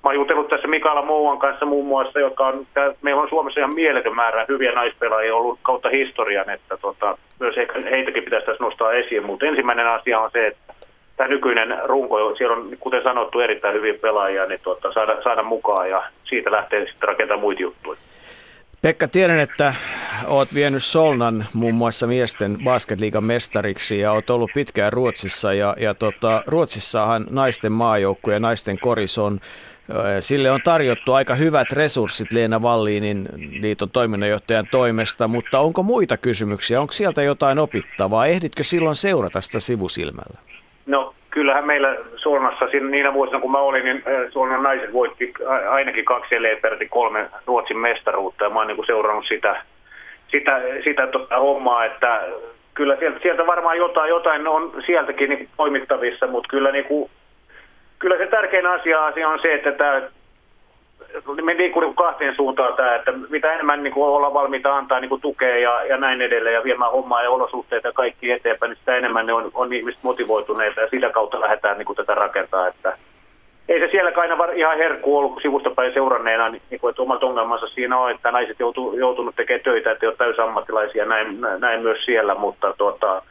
Mä oon jutellut tässä Mikaela Mouan kanssa muun muassa, joka on, meillä on Suomessa ihan mieletön määrä hyviä naispelaajia ollut kautta historian, että tota, myös heitäkin pitäisi tässä nostaa esiin. Mutta ensimmäinen asia on se, että tämä nykyinen runko, siellä on kuten sanottu erittäin hyvin pelaajia, niin tota, saada, saada mukaan ja siitä lähtee sitten rakentamaan muita juttuja. Pekka, tiedän, että olet vienyt Solnan muun muassa miesten basketliigan mestariksi ja olet ollut pitkään Ruotsissa. Ja, ja tota, Ruotsissahan naisten maajoukkue ja naisten koris on Sille on tarjottu aika hyvät resurssit Leena Valliinin liiton toiminnanjohtajan toimesta, mutta onko muita kysymyksiä? Onko sieltä jotain opittavaa? Ehditkö silloin seurata sitä sivusilmällä? No kyllähän meillä Suonassa niinä vuosina kun mä olin, niin Suonan naiset voitti ainakin kaksi peräti kolme Ruotsin mestaruutta ja mä oon niin seurannut sitä, sitä, sitä tota hommaa, että kyllä sieltä, sieltä varmaan jotain, jotain on sieltäkin niin toimittavissa, mutta kyllä, niin kuin, kyllä se tärkein asia, asia on se, että tämä me liikkuu kahteen suuntaan tämä, että mitä enemmän niin kuin ollaan valmiita antaa niin kuin tukea ja, ja näin edelleen ja viemään hommaa ja olosuhteita ja kaikki eteenpäin, niin sitä enemmän ne on, on ihmiset motivoituneita ja sitä kautta lähdetään niin kuin tätä rakentaa. Että ei se siellä aina ihan herkku ollut sivustapäin seuranneena, niin, kuin, että omat ongelmansa siinä on, että naiset joutu, joutunut tekemään töitä, että ei ole täysammattilaisia, näin, näin myös siellä, mutta tuota,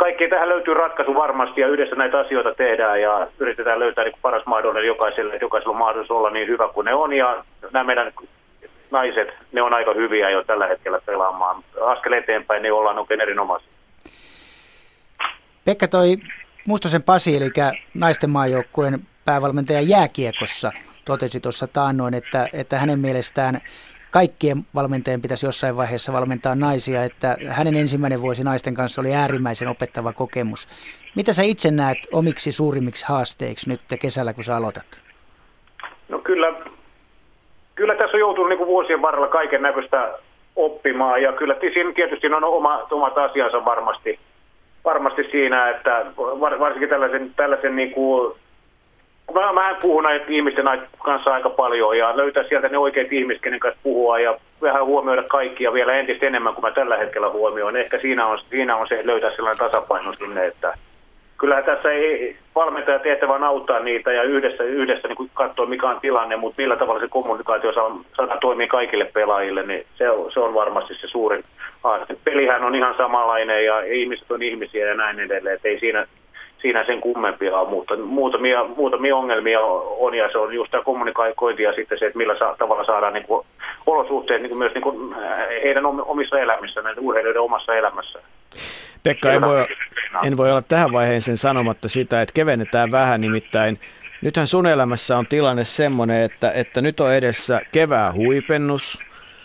kaikki tähän löytyy ratkaisu varmasti ja yhdessä näitä asioita tehdään ja yritetään löytää niin paras mahdollinen jokaiselle, että jokaisella on mahdollisuus olla niin hyvä kuin ne on ja nämä meidän naiset, ne on aika hyviä jo tällä hetkellä pelaamaan. Askel eteenpäin, ne ollaan oikein erinomaisia. Pekka toi Mustosen Pasi, eli naisten maajoukkueen päävalmentaja jääkiekossa, totesi tuossa taannoin, että, että hänen mielestään kaikkien valmentajien pitäisi jossain vaiheessa valmentaa naisia, että hänen ensimmäinen vuosi naisten kanssa oli äärimmäisen opettava kokemus. Mitä sä itse näet omiksi suurimmiksi haasteiksi nyt kesällä, kun sä aloitat? No kyllä, kyllä tässä on joutunut niin vuosien varrella kaiken näköistä oppimaan ja kyllä siinä tietysti on oma, omat asiansa varmasti, varmasti siinä, että varsinkin tällaisen, tällaisen niin kuin Mä, mä puhun näiden ihmisten kanssa aika paljon ja löytää sieltä ne oikeat ihmiset, kenen kanssa puhua ja vähän huomioida kaikkia vielä entistä enemmän kuin mä tällä hetkellä huomioin. Ehkä siinä on, siinä on se löytää sellainen tasapaino sinne, että kyllähän tässä ei valmentaja tehtävä auttaa niitä ja yhdessä, yhdessä niin katsoa mikä on tilanne, mutta millä tavalla se kommunikaatio saa, toimia kaikille pelaajille, niin se on, se on varmasti se suurin haaste. Pelihän on ihan samanlainen ja ihmiset on ihmisiä ja näin edelleen, että ei siinä siinä sen kummempia on, mutta muutamia, muutamia ongelmia on ja se on just tämä kommunikointi ja sitten se, että millä sa- tavalla saadaan niin kuin, olosuhteet niin kuin myös niin kuin, äh, heidän omissa elämissä, näiden urheilijoiden omassa elämässä. Pekka, en voi, en voi olla tähän vaiheeseen sanomatta sitä, että kevennetään vähän nimittäin. Nythän sun elämässä on tilanne semmoinen, että, että nyt on edessä kevää huipennus,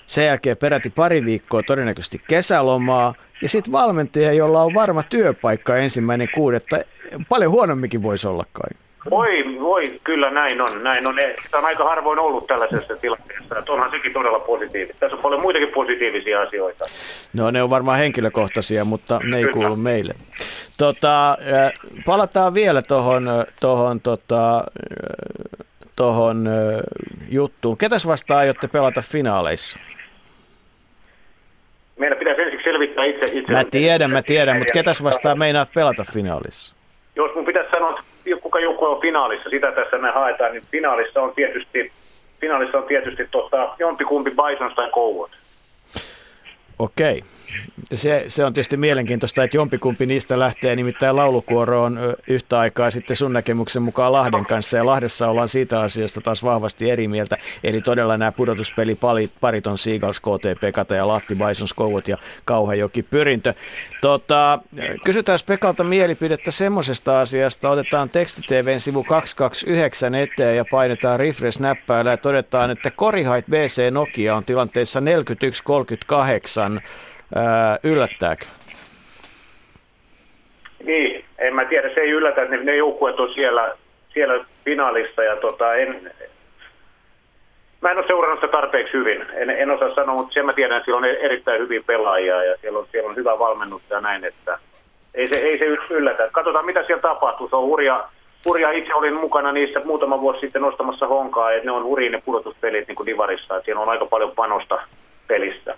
sen jälkeen peräti pari viikkoa todennäköisesti kesälomaa – ja sitten valmentaja, jolla on varma työpaikka ensimmäinen kuudetta, paljon huonomminkin voisi olla kai. Voi, voi, kyllä näin on. Näin on. Sitä on aika harvoin ollut tällaisessa tilanteessa. Että onhan sekin todella positiivista. Tässä on paljon muitakin positiivisia asioita. No ne on varmaan henkilökohtaisia, mutta ne ei kyllä. kuulu meille. Tota, palataan vielä tuohon tohon, tota, tohon, juttuun. Ketäs vastaan aiotte pelata finaaleissa? Meidän pitäisi ensiksi selvittää itse. itse mä tiedän, mä tiedän, mutta ketäs vastaan meinaat pelata finaalissa? Jos mun pitäisi sanoa, että kuka joukkue on finaalissa, sitä tässä me haetaan, niin finaalissa on tietysti, finaalissa on tietysti tota, jompikumpi Bisons tai Kouot. Okei. Se, se on tietysti mielenkiintoista, että jompikumpi niistä lähtee nimittäin laulukuoroon yhtä aikaa sitten sun näkemyksen mukaan Lahden kanssa. Ja Lahdessa ollaan siitä asiasta taas vahvasti eri mieltä. Eli todella nämä pudotuspeliparit on Seagulls, KTP, Kata ja Lahti, Bison, Skout ja Kauhajoki Pyrintö. Tota, kysytään Pekalta mielipidettä semmoisesta asiasta. Otetaan tekstitvn sivu 229 eteen ja painetaan refresh-näppäillä ja todetaan, että Korihait BC Nokia on tilanteessa 41-38 Ää, yllättääkö? Niin, en mä tiedä, se ei yllätä, että ne, joukkueet on siellä, siellä finaalissa ja tota, en, mä en ole seurannut sitä tarpeeksi hyvin. En, en osaa sanoa, mutta sen mä tiedän, että siellä on erittäin hyviä pelaajia ja siellä on, siellä on hyvä valmennus ja näin, että ei se, ei se yllätä. Katsotaan, mitä siellä tapahtuu. Se on hurja, hurja. Itse olin mukana niissä muutama vuosi sitten nostamassa honkaa, että ne on hurjia ne pudotuspelit niin kuin Divarissa. Että siellä on aika paljon panosta pelissä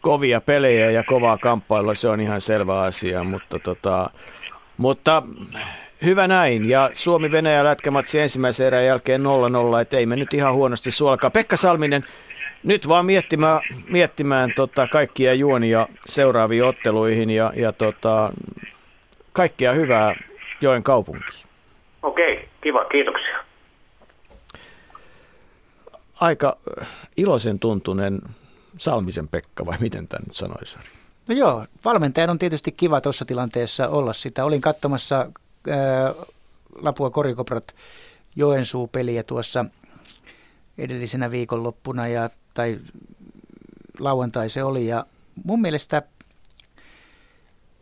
kovia pelejä ja kovaa kamppailua, se on ihan selvä asia, mutta, tota, mutta hyvä näin. Ja Suomi-Venäjä lätkämatsi ensimmäisen erän jälkeen 0-0, että ei me nyt ihan huonosti suolkaa. Pekka Salminen, nyt vaan miettimään, miettimään tota, kaikkia juonia seuraaviin otteluihin ja, ja tota, kaikkea hyvää Joen kaupunkiin. Okei, kiva, kiitoksia. Aika iloisen tuntunen Salmisen Pekka vai miten tämä nyt sanoisi? No joo, valmentajan on tietysti kiva tuossa tilanteessa olla sitä. Olin katsomassa ää, Lapua Korikoprat Joensuu-peliä tuossa edellisenä viikonloppuna ja, tai lauantai se oli. Ja mun mielestä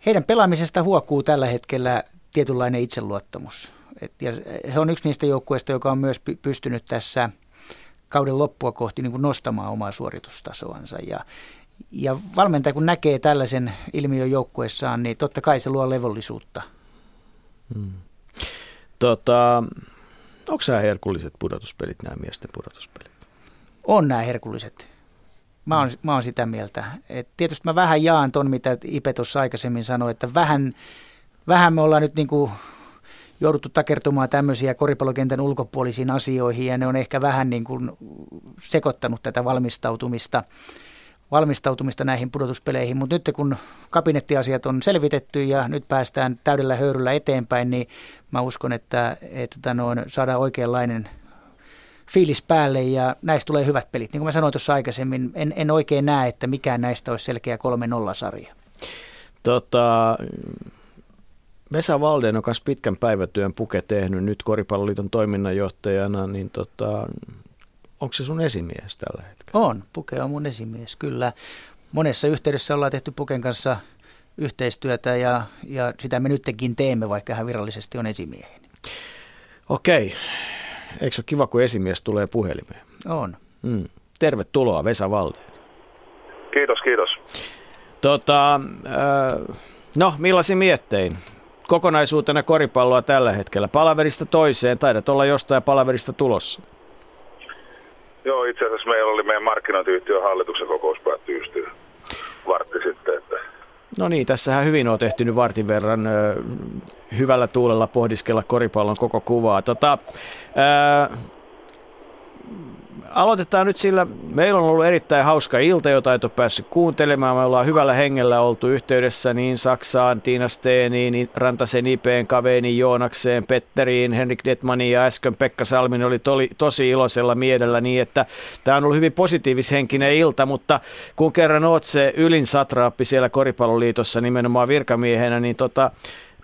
heidän pelaamisesta huokuu tällä hetkellä tietynlainen itseluottamus. Et, ja he on yksi niistä joukkueista, joka on myös pystynyt tässä kauden loppua kohti niin kuin nostamaan omaa suoritustasoansa. Ja, ja valmentaja kun näkee tällaisen ilmiön joukkueessaan, niin totta kai se luo levollisuutta. Hmm. Tota, onko nämä herkulliset pudotuspelit, nämä miesten pudotuspelit? On nämä herkulliset. Mä oon, mä oon sitä mieltä. Et tietysti mä vähän jaan ton, mitä Ipe tuossa aikaisemmin sanoi, että vähän, vähän me ollaan nyt niin kuin jouduttu takertumaan tämmöisiä koripallokentän ulkopuolisiin asioihin ja ne on ehkä vähän niin kuin sekoittanut tätä valmistautumista valmistautumista näihin pudotuspeleihin, mutta nyt kun kabinettiasiat on selvitetty ja nyt päästään täydellä höyryllä eteenpäin, niin mä uskon, että, että tota noin, saadaan oikeanlainen fiilis päälle ja näistä tulee hyvät pelit. Niin kuin mä sanoin tuossa aikaisemmin, en, en oikein näe, että mikään näistä olisi selkeä 3-0-sarja. Tota, Vesa Valden on myös pitkän päivätyön puke tehnyt nyt Koripalloliiton toiminnanjohtajana, niin tota, onko se sun esimies tällä hetkellä? On, Puke on mun esimies, kyllä. Monessa yhteydessä ollaan tehty Puken kanssa yhteistyötä ja, ja sitä me nytkin teemme, vaikka hän virallisesti on esimieheni. Okei. Eikö se ole kiva, kun esimies tulee puhelimeen? On. Mm. Tervetuloa, Vesa Valde. Kiitos, kiitos. Tota, äh, no, millaisin miettein? Kokonaisuutena koripalloa tällä hetkellä. Palaverista toiseen, taidat olla jostain palaverista tulossa. Joo, itse asiassa meillä oli meidän markkinointiyhtiön hallituksen kokous päättyi just vartti sitten. Että... No niin, tässähän hyvin on tehty nyt vartin verran ö, hyvällä tuulella pohdiskella koripallon koko kuvaa. Tota, ö, aloitetaan nyt sillä, meillä on ollut erittäin hauska ilta, jota et ole päässyt kuuntelemaan. Me ollaan hyvällä hengellä oltu yhteydessä niin Saksaan, Tiina Steeniin, niin Rantasen Ipeen, Kaveeni Joonakseen, Petteriin, Henrik Detmaniin ja äsken Pekka Salmin oli toli, tosi iloisella mielellä niin, että tämä on ollut hyvin positiivishenkinen ilta, mutta kun kerran oot se ylin satraappi siellä Koripalloliitossa nimenomaan virkamiehenä, niin tota,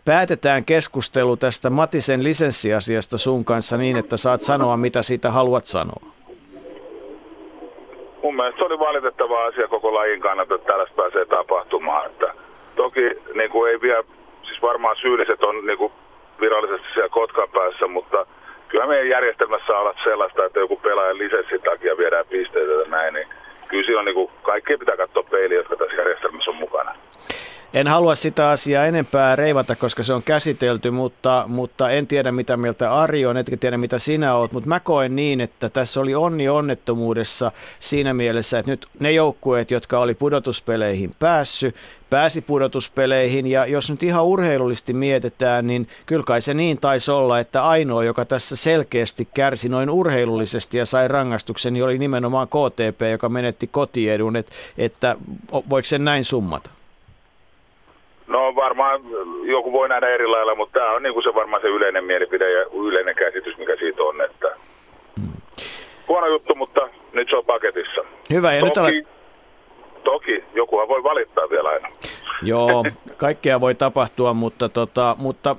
päätetään keskustelu tästä Matisen lisenssiasiasta sun kanssa niin, että saat sanoa, mitä siitä haluat sanoa mun mielestä se oli valitettava asia koko lajin kannalta, että tällaista pääsee tapahtumaan. Että toki niin kuin ei vielä, siis varmaan syylliset on niin kuin virallisesti siellä Kotkan päässä, mutta kyllä meidän järjestelmässä olla sellaista, että joku pelaajan lisenssin takia viedään pisteitä ja näin, niin kyllä silloin niin kuin kaikki pitää katsoa peiliä, jotka tässä järjestelmässä on mukana. En halua sitä asiaa enempää reivata, koska se on käsitelty, mutta, mutta en tiedä mitä mieltä Ari on, etkä tiedä mitä sinä oot, mutta mä koen niin, että tässä oli onni onnettomuudessa siinä mielessä, että nyt ne joukkueet, jotka oli pudotuspeleihin päässyt, pääsi pudotuspeleihin. Ja jos nyt ihan urheilullisesti mietitään, niin kyllä kai se niin taisi olla, että ainoa, joka tässä selkeästi kärsi noin urheilullisesti ja sai rangaistuksen, niin oli nimenomaan KTP, joka menetti kotiedun, että, että voiko sen näin summata? No varmaan joku voi nähdä eri lailla, mutta tämä on niin kuin se varmaan se yleinen mielipide ja yleinen käsitys, mikä siitä on. Että hmm. Huono juttu, mutta nyt se on paketissa. Hyvä, ja toki, nyt olet... toki, jokuhan voi valittaa vielä aina. Joo, [laughs] kaikkea voi tapahtua, mutta, tota, mutta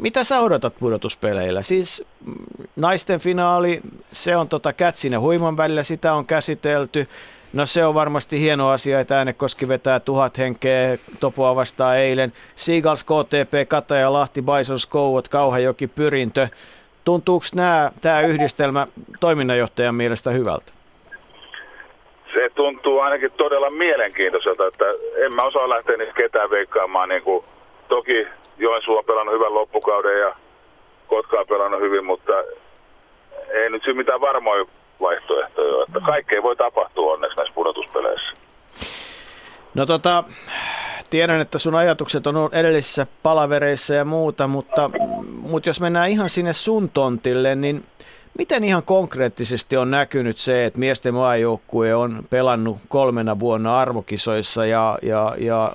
mitä sä odotat pudotuspeleillä? Siis mm, naisten finaali, se on tota Kätsin ja Huiman välillä, sitä on käsitelty. No se on varmasti hieno asia, että Äänekoski vetää tuhat henkeä Topoa vastaan eilen. Seagulls, KTP, Kataja, Lahti, Bison, Skouot, Kauhajoki, Pyrintö. Tuntuuko nämä, tämä yhdistelmä toiminnanjohtajan mielestä hyvältä? Se tuntuu ainakin todella mielenkiintoiselta, että en mä osaa lähteä niistä ketään veikkaamaan. Niin kuin, toki Joensuu on pelannut hyvän loppukauden ja Kotka on pelannut hyvin, mutta ei nyt siinä mitään varmoja vaihtoehtoja. Että kaikkea voi tapahtua onneksi näissä pudotuspeleissä. No tota, tiedän, että sun ajatukset on ollut edellisissä palavereissa ja muuta, mutta, mutta jos mennään ihan sinne sun tontille, niin miten ihan konkreettisesti on näkynyt se, että miesten maajoukkue on pelannut kolmena vuonna arvokisoissa ja, ja, ja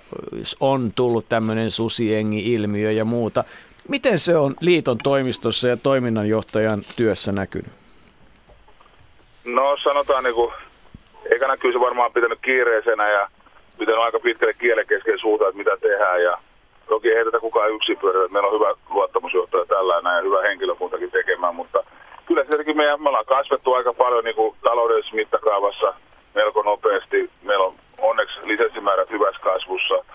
on tullut tämmöinen susiengi-ilmiö ja muuta. Miten se on liiton toimistossa ja toiminnanjohtajan työssä näkynyt? No sanotaan niinku, ekana kyllä se varmaan pitänyt kiireisenä ja pitänyt aika pitkälle kielen kesken suuta, että mitä tehdään ja toki ei tätä kukaan yksin pyörä. Meillä on hyvä luottamusjohtaja tällä ja hyvä henkilökuntakin tekemään, mutta kyllä tietenkin me, me ollaan kasvettu aika paljon niin kuin taloudellisessa mittakaavassa melko nopeasti. Meillä on onneksi lisenssimäärät hyvässä kasvussa.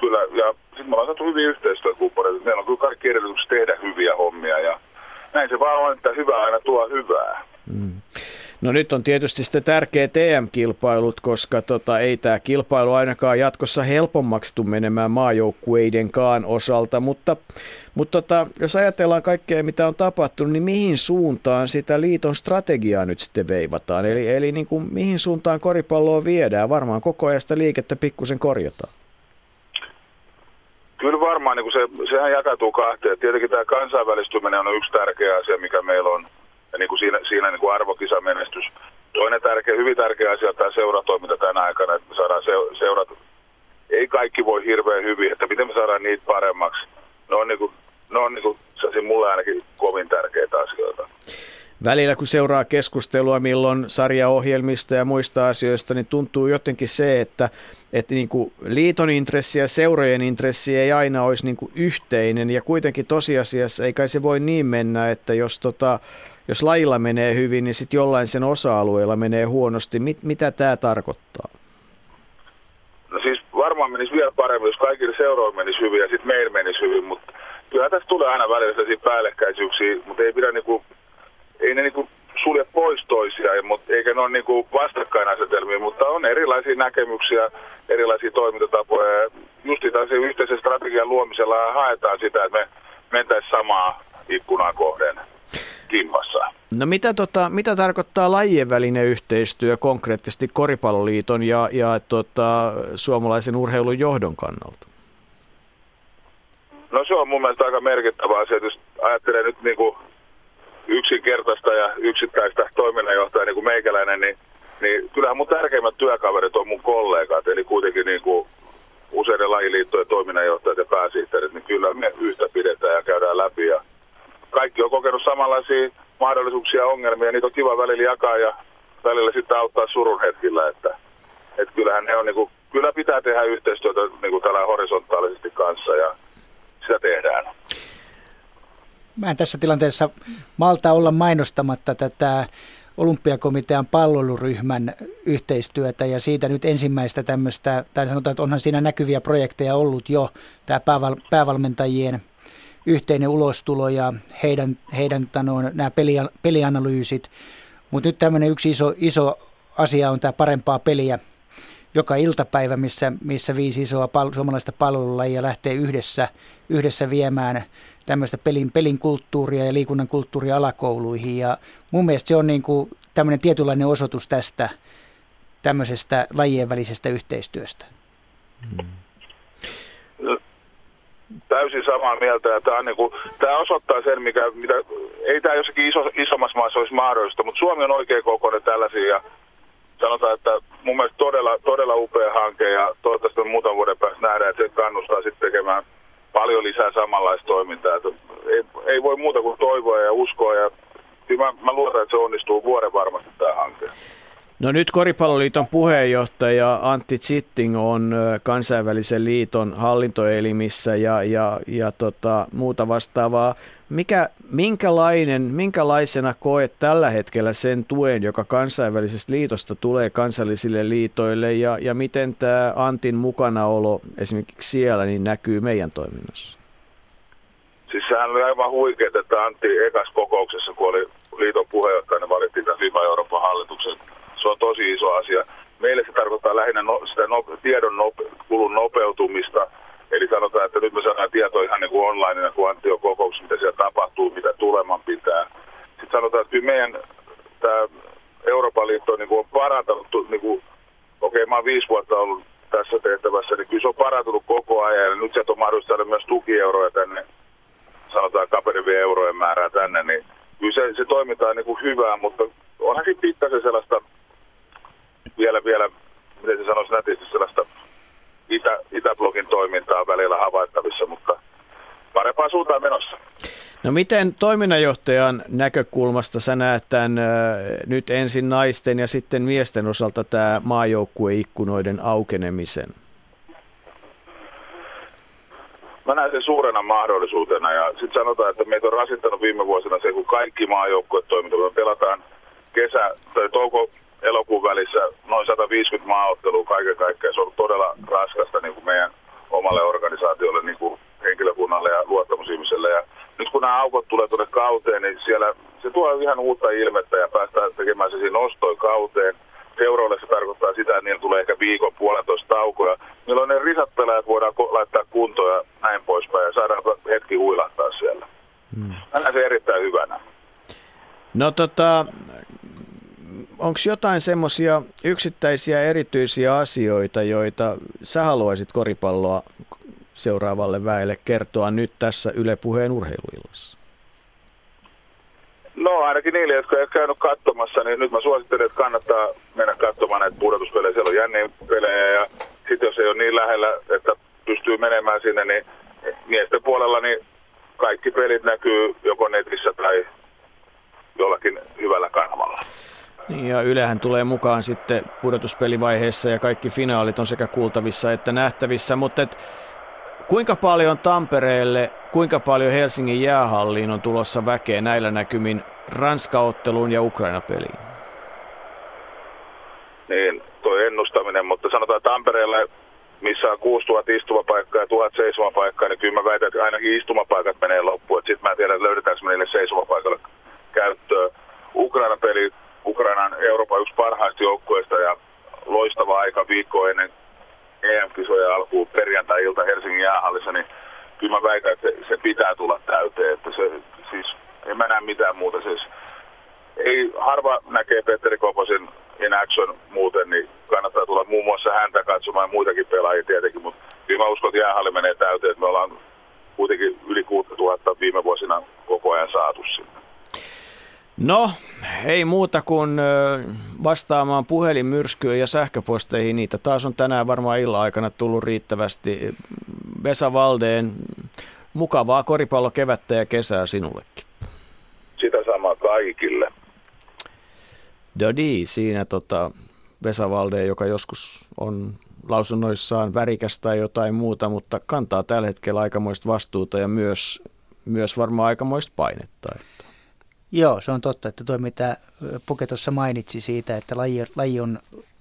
Kyllä, ja sitten me ollaan saatu hyviä yhteistyökumppaneita. Meillä on kyllä kaikki edellytykset tehdä hyviä hommia ja näin se vaan on, että hyvä aina tuo hyvää. Mm. No nyt on tietysti sitten tärkeä TM-kilpailut, koska tota, ei tämä kilpailu ainakaan jatkossa helpommaksi tule menemään maajoukkueidenkaan osalta, mutta, mutta tota, jos ajatellaan kaikkea, mitä on tapahtunut, niin mihin suuntaan sitä liiton strategiaa nyt sitten veivataan? Eli, eli niin kuin, mihin suuntaan koripalloa viedään? Varmaan koko ajan sitä liikettä pikkusen korjataan. Kyllä varmaan, niin kuin se, sehän jakautuu kahteen. Tietenkin tämä kansainvälistyminen on yksi tärkeä asia, mikä meillä on ja niin kuin siinä, siinä niin kuin arvokisamenestys. Toinen tärkeä, hyvin tärkeä asia on tämä seuratoiminta tänä aikana, että me saadaan se, seurat, ei kaikki voi hirveän hyvin, että miten me saadaan niitä paremmaksi. Ne on, niin kuin, ne on niin kuin, mulle ainakin kovin tärkeitä asioita. Välillä kun seuraa keskustelua milloin sarjaohjelmista ja muista asioista, niin tuntuu jotenkin se, että, että niin kuin liiton intressi ja seurojen intressi ei aina olisi niin kuin yhteinen. Ja kuitenkin tosiasiassa ei kai se voi niin mennä, että jos tota, jos lajilla menee hyvin, niin sitten jollain sen osa-alueella menee huonosti. Mit, mitä tämä tarkoittaa? No siis varmaan menisi vielä paremmin, jos kaikille seuroille menisi hyvin ja sitten meillä menisi hyvin, mutta kyllä tässä tulee aina välillä sellaisia päällekkäisyyksiä, mutta ei pidä niinku, ei ne niinku sulje pois toisiaan, mutta eikä ne ole niinku vastakkainasetelmia, mutta on erilaisia näkemyksiä, erilaisia toimintatapoja. Just tässä yhteisen strategian luomisella haetaan sitä, että me mentäisiin samaa ikkunaa kohden kimmassa. No mitä, tota, mitä tarkoittaa lajien välinen yhteistyö konkreettisesti Koripalloliiton ja, ja tota, suomalaisen urheilun johdon kannalta? No se on mun mielestä aika merkittävä asia. Jos ajattelee nyt niin kuin yksinkertaista ja yksittäistä toiminnanjohtajaa niin kuin meikäläinen, niin, niin kyllähän mun tärkeimmät työkaverit on mun kollegat, eli kuitenkin niin kuin useiden lajiliittojen toiminnanjohtajat ja pääsihteerit, niin kyllä me yhtä pidetään ja käydään läpi ja kaikki on kokenut samanlaisia mahdollisuuksia ja ongelmia. Niitä on kiva välillä jakaa ja välillä sitten auttaa surun hetkillä. Että, että kyllähän ne on niin kuin, kyllä pitää tehdä yhteistyötä niin kuin tällä horisontaalisesti kanssa ja sitä tehdään. Mä en tässä tilanteessa malta olla mainostamatta tätä olympiakomitean palveluryhmän yhteistyötä ja siitä nyt ensimmäistä tämmöistä, tai sanotaan, että onhan siinä näkyviä projekteja ollut jo, tämä pääval- päävalmentajien – yhteinen ulostulo ja heidän, heidän tanoin, nämä peli, pelianalyysit. Mutta nyt tämmöinen yksi iso, iso asia on tämä parempaa peliä joka iltapäivä, missä, missä viisi isoa pal- suomalaista palvelulajia lähtee yhdessä, yhdessä viemään tämmöistä pelin, pelin kulttuuria ja liikunnan kulttuuria alakouluihin. Ja mun mielestä se on niin kuin tämmöinen tietynlainen osoitus tästä tämmöisestä lajien välisestä yhteistyöstä. Hmm täysin samaa mieltä. Ja tämä, on niin kuin, tämä osoittaa sen, mikä, mitä, ei tämä jossakin iso, isommassa maassa olisi mahdollista, mutta Suomi on oikein kokoinen tällaisia. Ja sanotaan, että mun mielestä todella, todella upea hanke ja toivottavasti muutaman vuoden päästä nähdään, että se kannustaa sitten tekemään paljon lisää samanlaista toimintaa. Että ei, ei voi muuta kuin toivoa ja uskoa ja kyllä mä, mä luotan, että se onnistuu vuoden varmasti tämä hanke. No nyt Koripalloliiton puheenjohtaja Antti Zitting on kansainvälisen liiton hallintoelimissä ja, ja, ja tota, muuta vastaavaa. Mikä, minkälainen, minkälaisena koet tällä hetkellä sen tuen, joka kansainvälisestä liitosta tulee kansallisille liitoille ja, ja miten tämä Antin mukanaolo esimerkiksi siellä niin näkyy meidän toiminnassa? Siis sehän oli aivan huikea, että Antti ekas kokouksessa, kun oli liiton puheenjohtajana, valittiin tämän Euroopan hallituksen se on tosi iso asia. Meille se tarkoittaa lähinnä no, sitä no, tiedon nope, kulun nopeutumista. Eli sanotaan, että nyt me saadaan tietoa ihan niin kuin online, kun Antti on mitä siellä tapahtuu, mitä tuleman pitää. Sitten sanotaan, että kyllä meidän tämä Euroopan liitto niin kuin on parantanut, niin kuin, okei okay, mä oon viisi vuotta ollut tässä tehtävässä, niin kyllä se on parantunut koko ajan. Ja nyt sieltä on mahdollista saada myös tukieuroja tänne, sanotaan kaperivien eurojen määrää tänne, niin kyllä se, se toiminta on niin kuin hyvää, mutta onhan sitten pikkasen sellaista vielä, vielä, miten se sanoisi nätisti, sellaista itä, Itäblogin toimintaa välillä havaittavissa, mutta parempaan suuntaan menossa. No miten toiminnanjohtajan näkökulmasta sä näet tämän nyt ensin naisten ja sitten miesten osalta tämä maajoukkueikkunoiden aukenemisen? mä näen sen suurena mahdollisuutena ja sitten sanotaan, että meitä on rasittanut viime vuosina se, kun kaikki maajoukkueet toimintaa. Me pelataan kesä tai touko elokuun välissä noin 150 maaottelua kaiken kaikkiaan. Se on todella raskasta niin kuin meidän omalle organisaatiolle, niin kuin henkilökunnalle ja luottamusihmiselle. Ja nyt kun nämä aukot tulee tuonne kauteen, niin siellä se tuo ihan uutta ilmettä ja päästään tekemään se siinä nostoi kauteen. Seuroille se tarkoittaa sitä, että niillä tulee ehkä viikon puolentoista taukoja, milloin ne risat pelaajat voidaan laittaa kuntoon ja näin poispäin ja saadaan hetki huilahtaa siellä. Hmm. Mä se erittäin hyvänä. No tota, onko jotain semmoisia yksittäisiä erityisiä asioita, joita sä haluaisit koripalloa seuraavalle väelle kertoa nyt tässä Yle Puheen urheiluillassa? No ainakin niille, jotka ei käynyt katsomassa, niin nyt mä suosittelen, että kannattaa mennä katsomaan näitä pudotuspelejä. Siellä on jänniä pelejä ja sitten jos ei ole niin lähellä, että pystyy menemään sinne, niin miesten puolella niin kaikki pelit näkyy joko netissä tai jollakin hyvällä kanavalla. Niin ja Ylehän tulee mukaan sitten pudotuspelivaiheessa ja kaikki finaalit on sekä kuultavissa että nähtävissä, mutta et, kuinka paljon Tampereelle, kuinka paljon Helsingin jäähalliin on tulossa väkeä näillä näkymin Ranskaotteluun ja Ukraina-peliin? Niin, tuo ennustaminen, mutta sanotaan Tampereelle, missä on 6000 istumapaikkaa ja 1000 seisomapaikkaa, niin kyllä mä väitän, että ainakin istumapaikat menee loppuun. Sitten mä en tiedä, löydetäänkö me niille seisomapaikalle käyttöön. Ukraina-peli Ukrainan Euroopan yksi parhaista joukkueista ja loistava aika viikko ennen EM-kisoja alkuun perjantai-ilta Helsingin jäähallissa, niin kyllä mä väitän, että se, pitää tulla täyteen. Että se, siis, en mä näe mitään muuta. Siis, ei harva näkee Petteri Koposin in action muuten, niin kannattaa tulla muun muassa häntä katsomaan muitakin pelaajia tietenkin, mutta kyllä mä uskon, että jäähalli menee täyteen, että me ollaan kuitenkin yli 6000 viime vuosina koko ajan saatu sinne. No, ei muuta kuin vastaamaan puhelinmyrskyyn ja sähköposteihin. Niitä taas on tänään varmaan illan aikana tullut riittävästi. Vesa Valdeen, mukavaa koripallokevättä ja kesää sinullekin. Sitä samaa kaikille. Dodi, siinä tota, Vesa Valdeen, joka joskus on lausunnoissaan värikästä tai jotain muuta, mutta kantaa tällä hetkellä aikamoista vastuuta ja myös, myös varmaan aikamoista painetta. Joo, se on totta, että tuo mitä Puke tuossa mainitsi siitä, että laji, laji on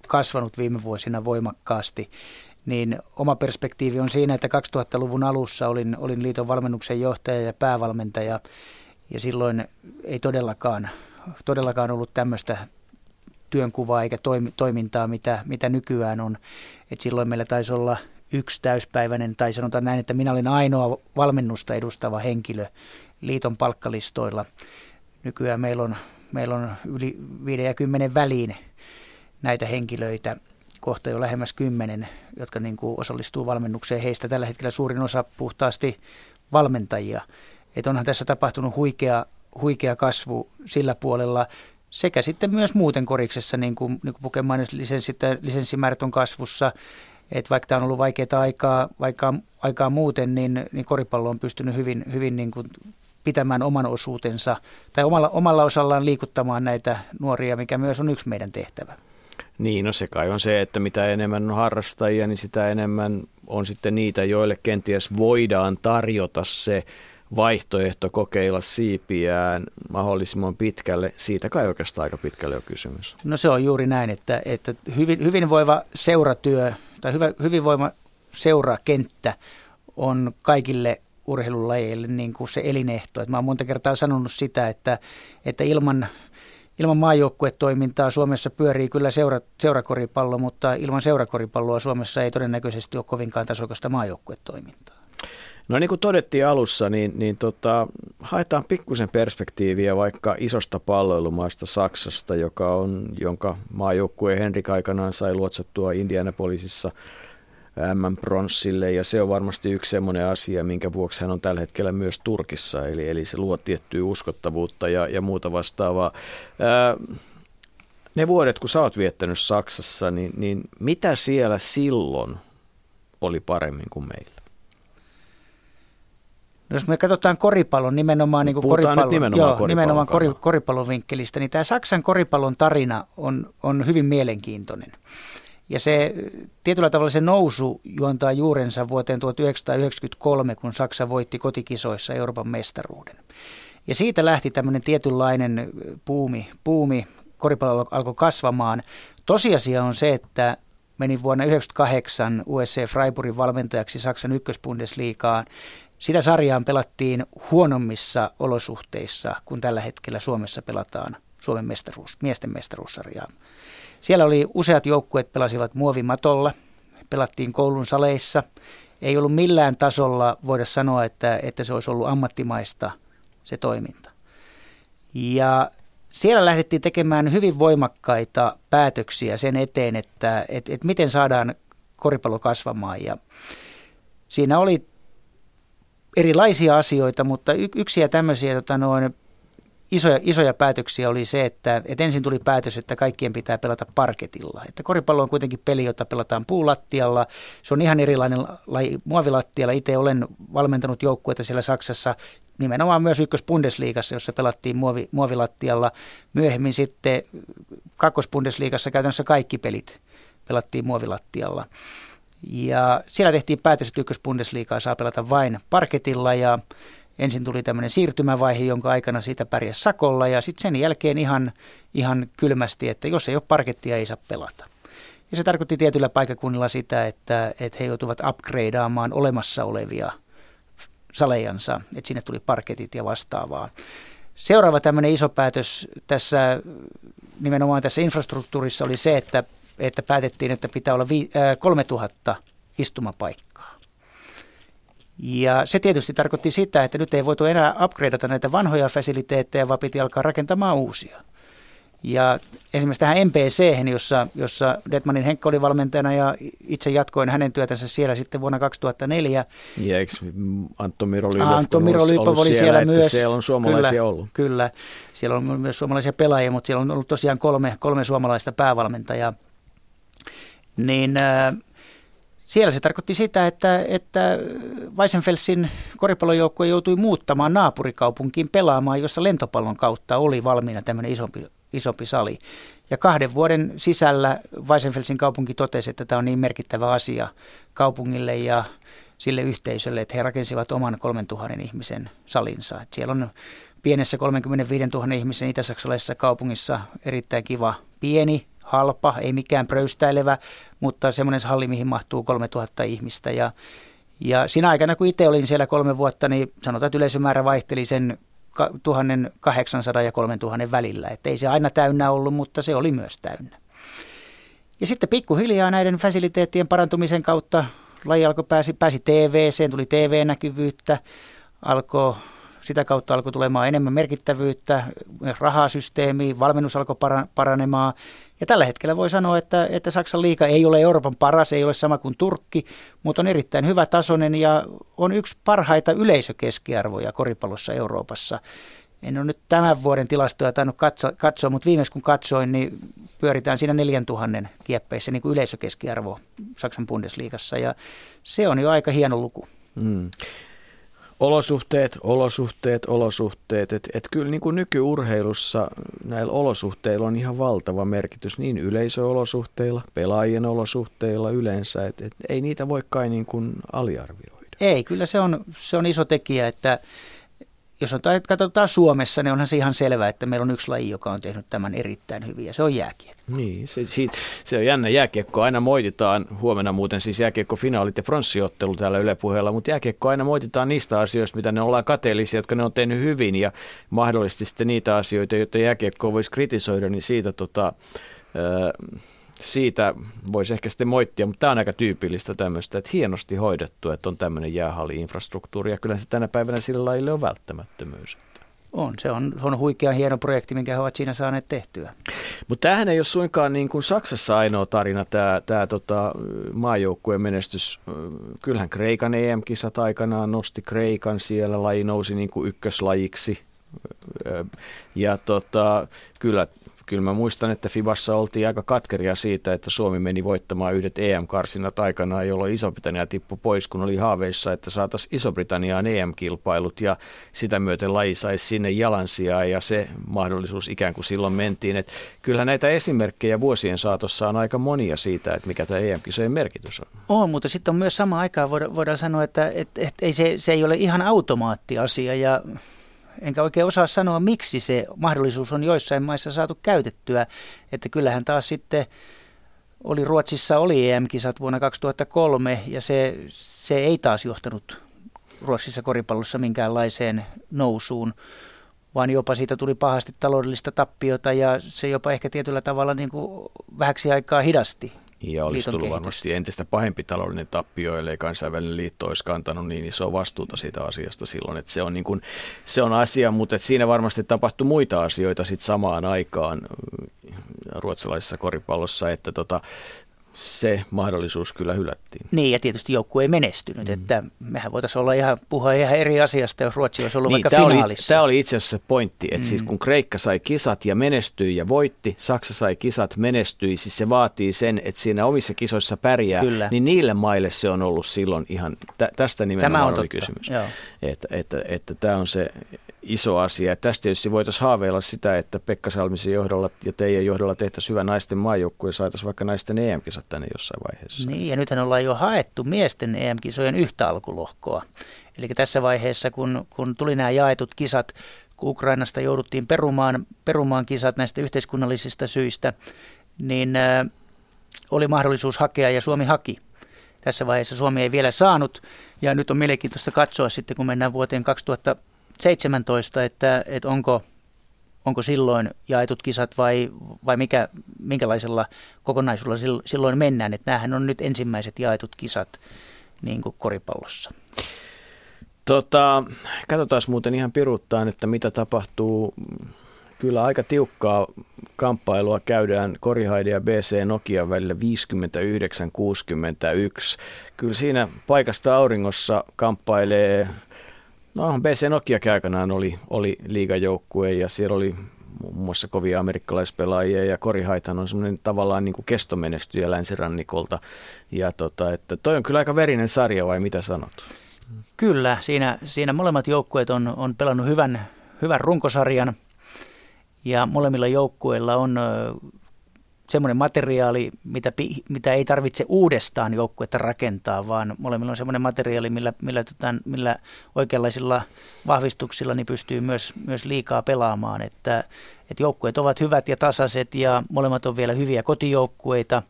kasvanut viime vuosina voimakkaasti, niin oma perspektiivi on siinä, että 2000-luvun alussa olin, olin liiton valmennuksen johtaja ja päävalmentaja, ja silloin ei todellakaan, todellakaan ollut tämmöistä työnkuvaa eikä toimintaa, mitä, mitä nykyään on. Et silloin meillä taisi olla yksi täyspäiväinen, tai sanotaan näin, että minä olin ainoa valmennusta edustava henkilö liiton palkkalistoilla. Nykyään meillä on, meillä on yli 5 ja 10 väliin näitä henkilöitä, kohta jo lähemmäs kymmenen, jotka niin kuin osallistuu valmennukseen. Heistä tällä hetkellä suurin osa puhtaasti valmentajia. Et onhan tässä tapahtunut huikea, huikea kasvu sillä puolella sekä sitten myös muuten koriksessa, niin kuin, niin kuin Pokemon lisenssimäärät on kasvussa, että vaikka tämä on ollut vaikeaa aikaa, vaikka aikaa muuten, niin, niin koripallo on pystynyt hyvin, hyvin niin kuin pitämään oman osuutensa tai omalla, omalla osallaan liikuttamaan näitä nuoria, mikä myös on yksi meidän tehtävä. Niin, no se kai on se, että mitä enemmän on harrastajia, niin sitä enemmän on sitten niitä, joille kenties voidaan tarjota se vaihtoehto kokeilla siipiään mahdollisimman pitkälle. Siitä kai oikeastaan aika pitkälle on kysymys. No se on juuri näin, että, että hyvin, hyvinvoiva seuratyö tai hyvä, hyvinvoima seurakenttä on kaikille urheilulajeille niin kuin se elinehto. Et mä oon monta kertaa sanonut sitä, että, että ilman, ilman maajoukkuetoimintaa Suomessa pyörii kyllä seura, seurakoripallo, mutta ilman seurakoripalloa Suomessa ei todennäköisesti ole kovinkaan tasokasta maajoukkuetoimintaa. No niin kuin todettiin alussa, niin, niin tota, haetaan pikkusen perspektiiviä vaikka isosta palloilumaasta Saksasta, joka on, jonka maajoukkue Henrik aikanaan sai luotsattua Indianapolisissa – M-pronssille ja se on varmasti yksi semmoinen asia, minkä vuoksi hän on tällä hetkellä myös Turkissa, eli, eli se luo tiettyä uskottavuutta ja, ja muuta vastaavaa. Ää, ne vuodet, kun sä oot viettänyt Saksassa, niin, niin mitä siellä silloin oli paremmin kuin meillä? No jos me katsotaan koripallon nimenomaan, niin kuin koripallon, nimenomaan, joo, koripallon, nimenomaan kori, koripallon vinkkelistä, niin tämä Saksan koripallon tarina on, on hyvin mielenkiintoinen. Ja se tietyllä tavalla se nousu juontaa juurensa vuoteen 1993, kun Saksa voitti kotikisoissa Euroopan mestaruuden. Ja siitä lähti tämmöinen tietynlainen puumi, puumi koripallo alkoi kasvamaan. Tosiasia on se, että menin vuonna 1998 USC Freiburgin valmentajaksi Saksan ykkösbundesliigaan. Sitä sarjaan pelattiin huonommissa olosuhteissa kuin tällä hetkellä Suomessa pelataan Suomen mestaruus, miesten mestaruussarjaa. Siellä oli useat joukkueet pelasivat muovimatolla, pelattiin koulun saleissa. Ei ollut millään tasolla voida sanoa, että, että se olisi ollut ammattimaista se toiminta. Ja siellä lähdettiin tekemään hyvin voimakkaita päätöksiä sen eteen, että, että, että miten saadaan koripallo kasvamaan. Ja siinä oli erilaisia asioita, mutta yksi ja tämmöisiä tota noin, isoja, isoja päätöksiä oli se, että, että ensin tuli päätös, että kaikkien pitää pelata parketilla. Että koripallo on kuitenkin peli, jota pelataan puulattialla. Se on ihan erilainen laji muovilattialla. Itse olen valmentanut joukkueita siellä Saksassa, nimenomaan myös ykkös-Bundesliigassa, jossa pelattiin muovi, muovilattialla. Myöhemmin sitten kakkos-Bundesliigassa käytännössä kaikki pelit pelattiin muovilattialla. Ja siellä tehtiin päätös, että ykkös-Bundesliigaa saa pelata vain parketilla ja ensin tuli tämmöinen siirtymävaihe, jonka aikana siitä pärjäsi sakolla ja sitten sen jälkeen ihan, ihan kylmästi, että jos ei ole parkettia, ei saa pelata. Ja se tarkoitti tietyllä paikakunnilla sitä, että, että he joutuvat upgradeaamaan olemassa olevia salejansa, että sinne tuli parketit ja vastaavaa. Seuraava tämmöinen iso päätös tässä nimenomaan tässä infrastruktuurissa oli se, että, että päätettiin, että pitää olla vi, äh, 3000 istumapaikkaa. Ja se tietysti tarkoitti sitä, että nyt ei voitu enää upgradeata näitä vanhoja fasiliteetteja, vaan piti alkaa rakentamaan uusia. Ja esimerkiksi tähän MPC, jossa, jossa Detmanin Henkka oli valmentajana ja itse jatkoin hänen työtänsä siellä sitten vuonna 2004. Ja eikö Antto Miro Lylöf, Antto oli siellä, siellä myös. Siellä on suomalaisia kyllä, ollut. Kyllä, siellä on myös suomalaisia pelaajia, mutta siellä on ollut tosiaan kolme, kolme suomalaista päävalmentajaa. Niin äh, siellä se tarkoitti sitä, että, että Weissenfelsin koripallojoukkue joutui muuttamaan naapurikaupunkiin pelaamaan, jossa lentopallon kautta oli valmiina tämmöinen isompi, isompi sali. Ja kahden vuoden sisällä Weissenfelsin kaupunki totesi, että tämä on niin merkittävä asia kaupungille ja sille yhteisölle, että he rakensivat oman 3000 ihmisen salinsa. Että siellä on pienessä 35 000 ihmisen itäsaksalaisessa kaupungissa erittäin kiva pieni halpa, ei mikään pröystäilevä, mutta semmoinen halli, mihin mahtuu 3000 ihmistä. Ja, ja siinä aikana, kun itse olin siellä kolme vuotta, niin sanotaan, että yleisömäärä vaihteli sen 1800 ja 3000 välillä. Että ei se aina täynnä ollut, mutta se oli myös täynnä. Ja sitten pikkuhiljaa näiden fasiliteettien parantumisen kautta laji alkoi pääsi, pääsi TV-seen, tuli TV-näkyvyyttä, alkoi sitä kautta alkoi tulemaan enemmän merkittävyyttä, rahasysteemi, valmennus alkoi paranemaan. Ja tällä hetkellä voi sanoa, että, että Saksan liiga ei ole Euroopan paras, ei ole sama kuin Turkki, mutta on erittäin hyvä tasoinen ja on yksi parhaita yleisökeskiarvoja koripallossa Euroopassa. En ole nyt tämän vuoden tilastoja tainnut katsoa, katsoa mutta viimeksi kun katsoin, niin pyöritään siinä 4000 kieppeissä niin kuin yleisökeskiarvo Saksan Bundesliigassa ja se on jo aika hieno luku. Mm. Olosuhteet, olosuhteet, olosuhteet. Et, et kyllä niin kuin nykyurheilussa näillä olosuhteilla on ihan valtava merkitys niin yleisöolosuhteilla, pelaajien olosuhteilla yleensä. Et, et ei niitä voi kai niin kuin aliarvioida. Ei, kyllä se on, se on iso tekijä, että jos on, katsotaan Suomessa, niin onhan se ihan selvää, että meillä on yksi laji, joka on tehnyt tämän erittäin hyvin, ja se on jääkiekko. Niin, se, siitä, se on jännä jääkiekko. Aina moititaan, huomenna muuten siis jääkiekko-finaalit ja pronssiottelu täällä Yle puheella, mutta jääkiekko aina moititaan niistä asioista, mitä ne ollaan kateellisia, jotka ne on tehnyt hyvin, ja mahdollisesti sitten niitä asioita, joita jääkiekkoa voisi kritisoida, niin siitä tota, äh, siitä voisi ehkä sitten moittia, mutta tämä on aika tyypillistä tämmöistä, että hienosti hoidettu, että on tämmöinen jäähalli-infrastruktuuri ja kyllä se tänä päivänä sillä lailla on välttämättömyys. On, se on, se on huikea hieno projekti, minkä he ovat siinä saaneet tehtyä. Mutta tämähän ei ole suinkaan niin kuin Saksassa ainoa tarina, tämä, tämä tota, maajoukkueen menestys. Kyllähän Kreikan EM-kisat aikanaan nosti Kreikan siellä, laji nousi niin kuin ykköslajiksi. Ja tota, kyllä kyllä mä muistan, että Fibassa oltiin aika katkeria siitä, että Suomi meni voittamaan yhdet EM-karsinat aikanaan, jolloin Iso-Britannia tippui pois, kun oli haaveissa, että saataisiin Iso-Britanniaan EM-kilpailut ja sitä myöten laji saisi sinne jalansijaa ja se mahdollisuus ikään kuin silloin mentiin. Että kyllä näitä esimerkkejä vuosien saatossa on aika monia siitä, että mikä tämä EM-kisojen merkitys on. On, mutta sitten on myös sama voidaan, voidaan sanoa, että, että, että ei se, se ei ole ihan automaattiasia ja enkä oikein osaa sanoa, miksi se mahdollisuus on joissain maissa saatu käytettyä. Että kyllähän taas sitten oli Ruotsissa oli EM-kisat vuonna 2003 ja se, se ei taas johtanut Ruotsissa koripallossa minkäänlaiseen nousuun, vaan jopa siitä tuli pahasti taloudellista tappiota ja se jopa ehkä tietyllä tavalla niin kuin vähäksi aikaa hidasti ja olisi tullut varmasti entistä pahempi taloudellinen tappio, ellei kansainvälinen liitto olisi kantanut niin isoa vastuuta siitä asiasta silloin. Että se, on niin kuin, se on asia, mutta että siinä varmasti tapahtui muita asioita sit samaan aikaan ruotsalaisessa koripallossa, että tota, se mahdollisuus kyllä hylättiin. Niin, ja tietysti joukkue ei menestynyt, mm. että mehän voitaisiin olla ihan, puhua ihan eri asiasta, jos Ruotsi olisi ollut niin, vaikka tämä finaalissa. Oli, tämä oli itse asiassa se pointti, että siis mm. siis kun Kreikka sai kisat ja menestyi ja voitti, Saksa sai kisat, menestyi, siis se vaatii sen, että siinä omissa kisoissa pärjää, kyllä. niin niille maille se on ollut silloin ihan, tä, tästä nimenomaan tämä on oli totta. kysymys. Joo. Että, että, että, että tämä on se iso asia. Ja tästä tietysti voitaisiin haaveilla sitä, että Pekka Salmisen johdolla ja teidän johdolla tehtäisiin hyvä naisten maajoukkue ja saataisiin vaikka naisten EM-kisat tänne jossain vaiheessa. Niin, ja nythän ollaan jo haettu miesten EM-kisojen yhtä alkulohkoa. Eli tässä vaiheessa, kun, kun tuli nämä jaetut kisat, kun Ukrainasta jouduttiin perumaan, perumaan kisat näistä yhteiskunnallisista syistä, niin äh, oli mahdollisuus hakea ja Suomi haki. Tässä vaiheessa Suomi ei vielä saanut ja nyt on mielenkiintoista katsoa sitten, kun mennään vuoteen 2000 17, että, että onko, onko silloin jaetut kisat vai, vai mikä, minkälaisella kokonaisuudella silloin mennään. Että näähän on nyt ensimmäiset jaetut kisat niin kuin koripallossa. Tota, katsotaan muuten ihan piruuttaan, että mitä tapahtuu. Kyllä aika tiukkaa kamppailua käydään Korihaide ja BC Nokia välillä 59-61. Kyllä siinä paikasta auringossa kamppailee No BC Nokia aikanaan oli, oli liigajoukkue ja siellä oli muun muassa kovia amerikkalaispelaajia ja Kori Haitan on semmoinen tavallaan niin kuin kestomenestyjä länsirannikolta. Ja tota, että toi on kyllä aika verinen sarja vai mitä sanot? Kyllä, siinä, siinä molemmat joukkueet on, on pelannut hyvän, hyvän runkosarjan ja molemmilla joukkueilla on semmoinen materiaali, mitä, mitä ei tarvitse uudestaan joukkuetta rakentaa, vaan molemmilla on semmoinen materiaali, millä, millä, tota, millä oikeanlaisilla vahvistuksilla niin pystyy myös, myös liikaa pelaamaan. Että, että joukkueet ovat hyvät ja tasaiset ja molemmat on vielä hyviä kotijoukkueita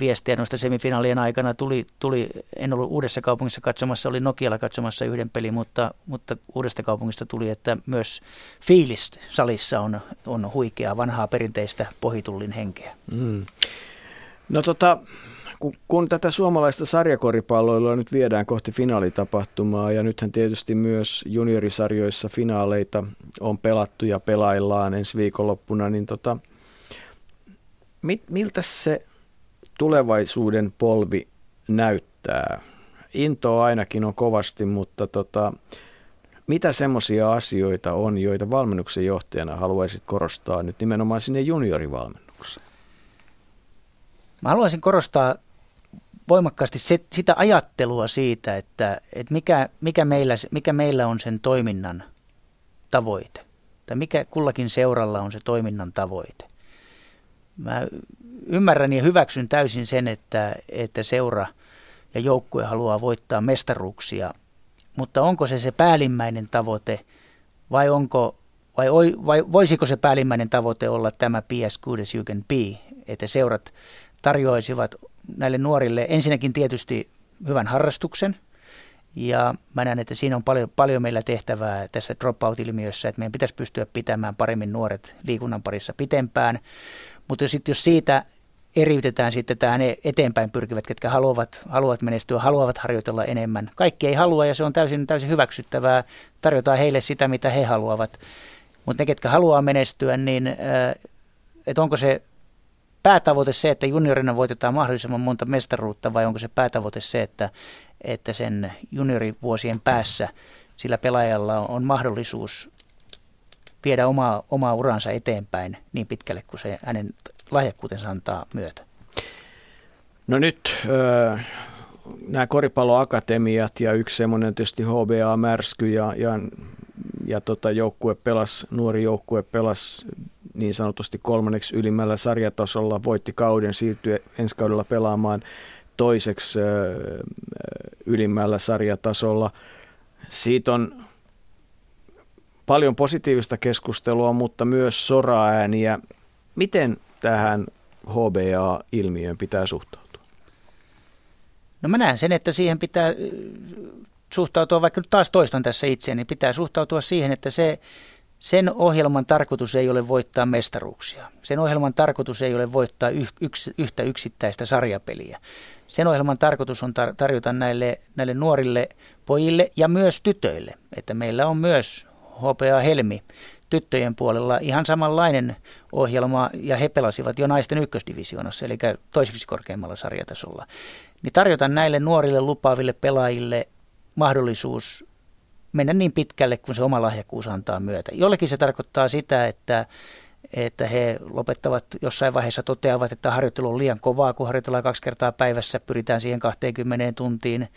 viestiä noista semifinaalien aikana. Tuli, tuli, en ollut uudessa kaupungissa katsomassa, oli Nokialla katsomassa yhden pelin, mutta, mutta uudesta kaupungista tuli, että myös fiilis salissa on, on huikeaa vanhaa perinteistä pohitullin henkeä. Mm. No tota, kun, kun tätä suomalaista sarjakoripalloilua nyt viedään kohti finaalitapahtumaa ja nythän tietysti myös juniorisarjoissa finaaleita on pelattu ja pelaillaan ensi viikonloppuna, niin tota, mit, miltä se tulevaisuuden polvi näyttää? Intoa ainakin on kovasti, mutta tota, mitä semmoisia asioita on, joita valmennuksen johtajana haluaisit korostaa nyt nimenomaan sinne juniorivalmennukseen? Mä haluaisin korostaa voimakkaasti se, sitä ajattelua siitä, että, että mikä, mikä, meillä, mikä meillä on sen toiminnan tavoite. Tai mikä kullakin seuralla on se toiminnan tavoite. Mä ymmärrän ja hyväksyn täysin sen, että, että seura ja joukkue haluaa voittaa mestaruuksia, mutta onko se se päällimmäinen tavoite vai, onko, vai, vai voisiko se päällimmäinen tavoite olla tämä be as good as you can be, että seurat tarjoaisivat näille nuorille ensinnäkin tietysti hyvän harrastuksen, ja mä näen, että siinä on paljon, paljon meillä tehtävää tässä dropout-ilmiössä, että meidän pitäisi pystyä pitämään paremmin nuoret liikunnan parissa pitempään. Mutta sitten jos siitä eriytetään sitten tämä ne eteenpäin pyrkivät, ketkä haluavat, haluavat menestyä, haluavat harjoitella enemmän. Kaikki ei halua ja se on täysin, täysin hyväksyttävää. Tarjotaan heille sitä, mitä he haluavat. Mutta ne, ketkä haluaa menestyä, niin äh, että onko se päätavoite se, että juniorina voitetaan mahdollisimman monta mestaruutta vai onko se päätavoite se, että, että sen juniorivuosien päässä sillä pelaajalla on mahdollisuus viedä omaa, omaa uransa eteenpäin niin pitkälle kuin se hänen lahjakkuutensa antaa myötä. No nyt äh, nämä koripalloakatemiat ja yksi semmoinen tietysti HBA Märsky ja, ja, ja tota joukkue pelas, nuori joukkue pelas niin sanotusti kolmanneksi ylimmällä sarjatasolla, voitti kauden, siirtyi ensi kaudella pelaamaan toiseksi ylimmällä sarjatasolla. Siitä on paljon positiivista keskustelua, mutta myös soraääniä. Miten tähän HBA-ilmiöön pitää suhtautua? No mä näen sen, että siihen pitää suhtautua, vaikka nyt taas toistan tässä itseäni, niin pitää suhtautua siihen, että se, sen ohjelman tarkoitus ei ole voittaa mestaruuksia. Sen ohjelman tarkoitus ei ole voittaa yks, yhtä yksittäistä sarjapeliä. Sen ohjelman tarkoitus on tar- tarjota näille, näille nuorille pojille ja myös tytöille, että meillä on myös HPA Helmi tyttöjen puolella ihan samanlainen ohjelma, ja he pelasivat jo naisten ykkösdivisioonassa, eli toiseksi korkeammalla sarjatasolla. Niin tarjota näille nuorille lupaaville pelaajille mahdollisuus mennä niin pitkälle, kun se oma lahjakkuus antaa myötä. Jollekin se tarkoittaa sitä, että, että he lopettavat jossain vaiheessa toteavat, että harjoittelu on liian kovaa, kun harjoitellaan kaksi kertaa päivässä, pyritään siihen 20 tuntiin,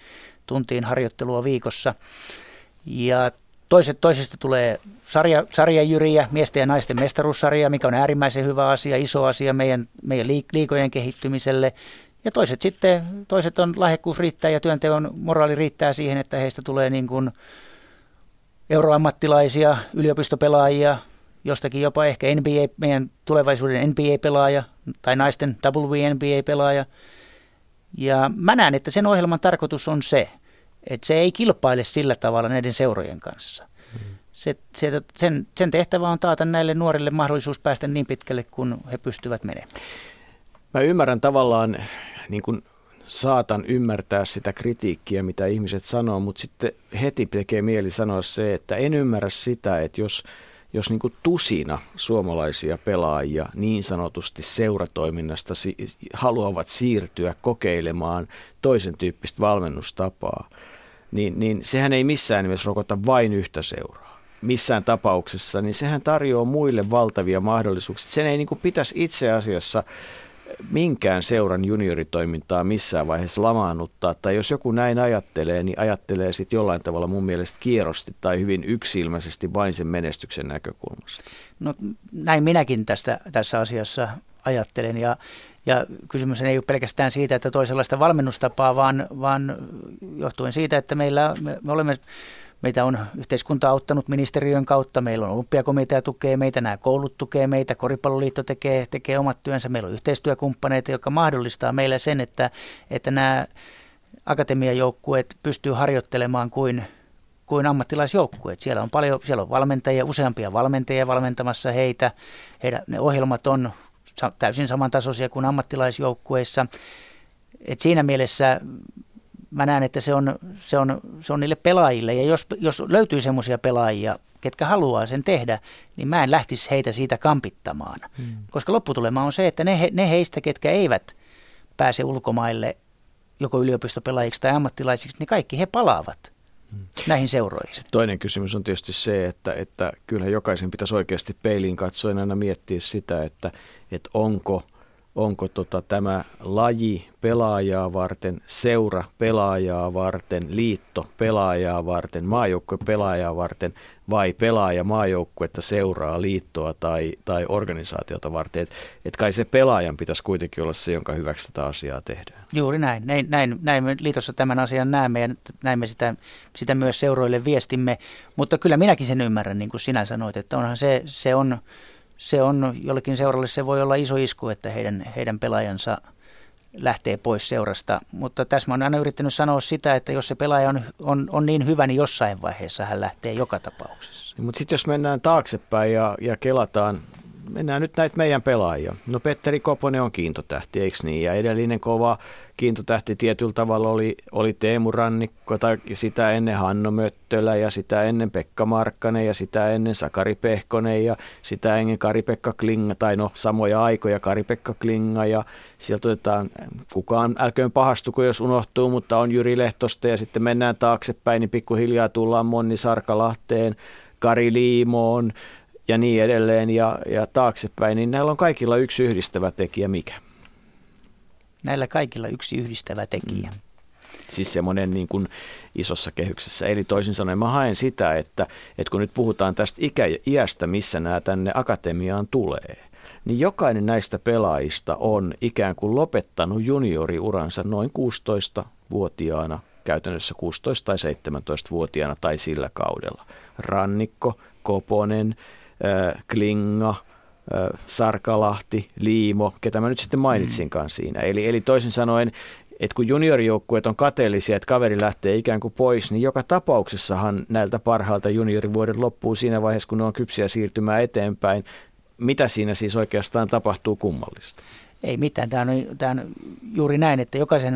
tuntiin harjoittelua viikossa. Ja Toiset, toisesta tulee sarja, sarjajyriä, miesten ja naisten mestaruussarja, mikä on äärimmäisen hyvä asia, iso asia meidän, meidän liikojen kehittymiselle. Ja toiset sitten, toiset on lahjakkuus riittää ja työnteon moraali riittää siihen, että heistä tulee niin kuin euroammattilaisia, yliopistopelaajia, jostakin jopa ehkä NBA, meidän tulevaisuuden NBA-pelaaja tai naisten WNBA-pelaaja. Ja mä näen, että sen ohjelman tarkoitus on se, että se ei kilpaile sillä tavalla näiden seurojen kanssa. Se, se, sen, sen tehtävä on taata näille nuorille mahdollisuus päästä niin pitkälle, kun he pystyvät menemään. Mä ymmärrän tavallaan, niin kuin saatan ymmärtää sitä kritiikkiä, mitä ihmiset sanoo, mutta sitten heti tekee mieli sanoa se, että en ymmärrä sitä, että jos, jos niin kuin tusina suomalaisia pelaajia niin sanotusti seuratoiminnasta si- haluavat siirtyä kokeilemaan toisen tyyppistä valmennustapaa, niin, niin sehän ei missään nimessä rokota vain yhtä seuraa. Missään tapauksessa, niin sehän tarjoaa muille valtavia mahdollisuuksia. Sen ei niin kuin pitäisi itse asiassa minkään seuran junioritoimintaa missään vaiheessa lamaannuttaa, tai jos joku näin ajattelee, niin ajattelee sitten jollain tavalla mun mielestä kierrosti tai hyvin yksilmäisesti vain sen menestyksen näkökulmasta. No näin minäkin tästä, tässä asiassa ajattelen, ja ja kysymys ei ole pelkästään siitä, että toisenlaista valmennustapaa, vaan, vaan johtuen siitä, että meillä, me, me olemme Meitä on yhteiskunta auttanut ministeriön kautta, meillä on olympiakomitea tukee meitä, nämä koulut tukee meitä, Koripalloliitto tekee, tekee omat työnsä, meillä on yhteistyökumppaneita, jotka mahdollistaa meille sen, että, että nämä akatemiajoukkueet pystyy harjoittelemaan kuin, kuin ammattilaisjoukkueet. Siellä on paljon, siellä on valmentajia, useampia valmentajia valmentamassa heitä. Heidän, ne ohjelmat on täysin samantasoisia kuin ammattilaisjoukkueissa. Et siinä mielessä mä näen, että se on, se on, se on niille pelaajille. Ja jos, jos löytyy semmoisia pelaajia, ketkä haluaa sen tehdä, niin mä en lähtisi heitä siitä kampittamaan. Hmm. Koska lopputulema on se, että ne, ne heistä, ketkä eivät pääse ulkomaille joko yliopistopelaajiksi tai ammattilaisiksi, niin kaikki he palaavat näihin seuroihin. Sitten toinen kysymys on tietysti se, että, että kyllä jokaisen pitäisi oikeasti peiliin katsoen aina miettiä sitä, että, että onko, onko tota tämä laji pelaajaa varten, seura pelaajaa varten, liitto pelaajaa varten, maajoukkue pelaajaa varten vai pelaaja maajoukkuetta seuraa liittoa tai, tai organisaatiota varten. Että et kai se pelaajan pitäisi kuitenkin olla se, jonka hyväksi tätä asiaa tehdään. Juuri näin. Näin, näin, näin me liitossa tämän asian näemme ja näin me sitä, sitä myös seuroille viestimme. Mutta kyllä minäkin sen ymmärrän, niin kuin sinä sanoit, että onhan se, se on, se on jollekin seuralle se voi olla iso isku, että heidän, heidän pelaajansa – lähtee pois seurasta. Mutta tässä mä oon aina yrittänyt sanoa sitä, että jos se pelaaja on, on, on niin hyvä, niin jossain vaiheessa hän lähtee joka tapauksessa. Niin, mutta sitten jos mennään taaksepäin ja, ja kelataan, mennään nyt näitä meidän pelaajia. No Petteri Koponen on kiintotähti, eikö niin? Ja edellinen kova kiintotähti tietyllä tavalla oli, oli Teemu Rannikko tai sitä ennen Hanno Möttölä ja sitä ennen Pekka Markkanen ja sitä ennen Sakari Pehkonen ja sitä ennen Kari-Pekka Klinga tai no samoja aikoja Kari-Pekka Klinga ja sieltä otetaan, kukaan älköön pahastuko jos unohtuu, mutta on Jyri Lehtosta ja sitten mennään taaksepäin, niin pikkuhiljaa tullaan Monni Sarkalahteen, Kari Liimoon, ja niin edelleen ja, ja taaksepäin, niin näillä on kaikilla yksi yhdistävä tekijä mikä? Näillä kaikilla yksi yhdistävä tekijä. Mm. Siis semmoinen niin kuin isossa kehyksessä. Eli toisin sanoen mä haen sitä, että, että kun nyt puhutaan tästä ikä, iästä, missä nämä tänne akatemiaan tulee, niin jokainen näistä pelaajista on ikään kuin lopettanut junioriuransa noin 16-vuotiaana, käytännössä 16- tai 17-vuotiaana tai sillä kaudella. Rannikko, Koponen, Klinga, Sarkalahti, Liimo, ketä mä nyt sitten mainitsinkaan mm. siinä. Eli, eli toisin sanoen, että kun juniorijoukkueet on kateellisia, että kaveri lähtee ikään kuin pois, niin joka tapauksessahan näiltä parhaalta juniorivuoden loppuu siinä vaiheessa, kun ne on kypsiä siirtymään eteenpäin. Mitä siinä siis oikeastaan tapahtuu kummallista? Ei mitään. Tämä on, tämä on juuri näin, että jokaisen,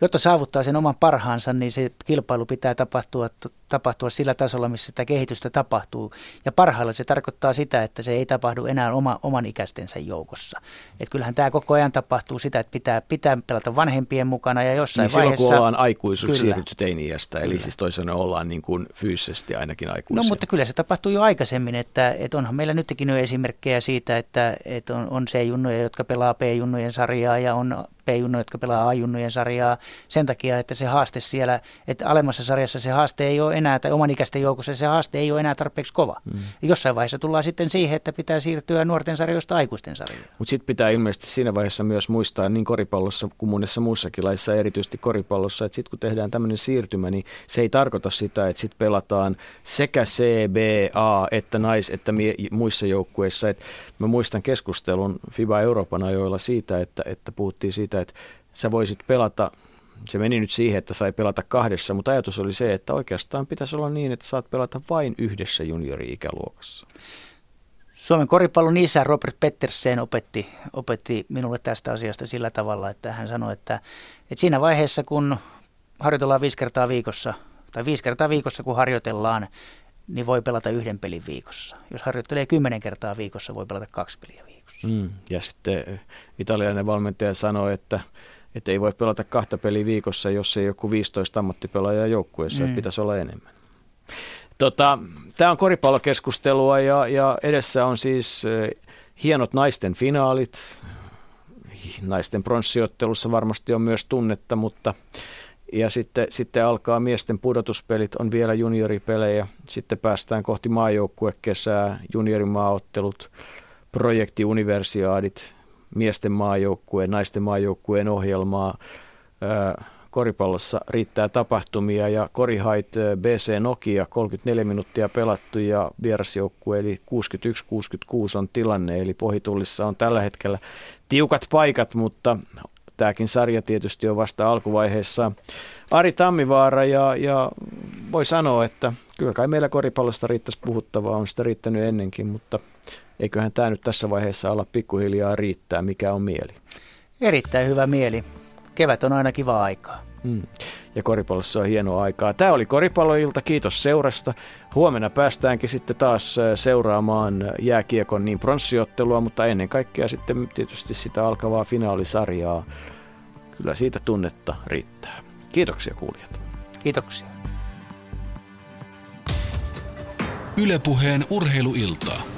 jotta saavuttaa sen oman parhaansa, niin se kilpailu pitää tapahtua, tapahtua sillä tasolla, missä sitä kehitystä tapahtuu. Ja parhailla se tarkoittaa sitä, että se ei tapahdu enää oma, oman ikäistensä joukossa. Et kyllähän tämä koko ajan tapahtuu sitä, että pitää, pitää pelata vanhempien mukana ja jossain niin vaiheessa... Silloin kun ollaan aikuisuus siirrytty teini-iästä, eli siis toisaalta ollaan niin kuin fyysisesti ainakin aikuisia. No mutta kyllä se tapahtuu jo aikaisemmin, että, että onhan meillä nytkin jo esimerkkejä siitä, että, että on, on C-junnoja, jotka pelaa B-junnojen sarjaa ja on B-junnoja, jotka pelaa A-junnojen sarjaa sen takia, että se haaste siellä, että alemmassa sarjassa se haaste ei ole enää, tai oman ikäisten joukossa se haaste ei ole enää tarpeeksi kova. Mm. Jossain vaiheessa tullaan sitten siihen, että pitää siirtyä nuorten sarjoista aikuisten sarjoille. Mutta sitten pitää ilmeisesti siinä vaiheessa myös muistaa niin koripallossa kuin monessa muussakin laissa, erityisesti koripallossa, että sitten kun tehdään tämmöinen siirtymä, niin se ei tarkoita sitä, että sitten pelataan sekä CBA että nais- että mie- muissa joukkueissa. Et mä muistan keskustelun FIBA Euroopan ajoilla siitä, että, että puhuttiin siitä, että sä voisit pelata se meni nyt siihen, että sai pelata kahdessa, mutta ajatus oli se, että oikeastaan pitäisi olla niin, että saat pelata vain yhdessä juniori-ikäluokassa. Suomen koripallon isä Robert Pettersen opetti, opetti minulle tästä asiasta sillä tavalla, että hän sanoi, että, että siinä vaiheessa kun harjoitellaan viisi kertaa viikossa, tai viisi kertaa viikossa kun harjoitellaan, niin voi pelata yhden pelin viikossa. Jos harjoittelee kymmenen kertaa viikossa, voi pelata kaksi peliä viikossa. Mm, ja sitten italialainen valmentaja sanoi, että että ei voi pelata kahta peliä viikossa, jos ei joku 15 ammattipelaajaa joukkueessa, mm. pitäisi olla enemmän. Tota, Tämä on koripallokeskustelua ja, ja edessä on siis hienot naisten finaalit. Naisten pronssiottelussa varmasti on myös tunnetta, mutta ja sitten, sitten alkaa miesten pudotuspelit, on vielä junioripelejä. Sitten päästään kohti maajoukkuekesää, juniorimaaottelut, projektiuniversiaadit, miesten maajoukkueen, naisten maajoukkueen ohjelmaa. Koripallossa riittää tapahtumia ja Korihait BC Nokia 34 minuuttia pelattu ja vierasjoukkue eli 61-66 on tilanne. Eli pohitullissa on tällä hetkellä tiukat paikat, mutta tämäkin sarja tietysti on vasta alkuvaiheessa. Ari Tammivaara ja, ja voi sanoa, että kyllä kai meillä koripallosta riittäisi puhuttavaa, on sitä riittänyt ennenkin, mutta eiköhän tämä nyt tässä vaiheessa olla pikkuhiljaa riittää, mikä on mieli. Erittäin hyvä mieli. Kevät on aina kiva aikaa. Hmm. Ja koripallossa on hienoa aikaa. Tämä oli koripalloilta, kiitos seurasta. Huomenna päästäänkin sitten taas seuraamaan jääkiekon niin pronssiottelua, mutta ennen kaikkea sitten tietysti sitä alkavaa finaalisarjaa. Kyllä siitä tunnetta riittää. Kiitoksia kuulijat. Kiitoksia. Ylepuheen urheiluiltaa.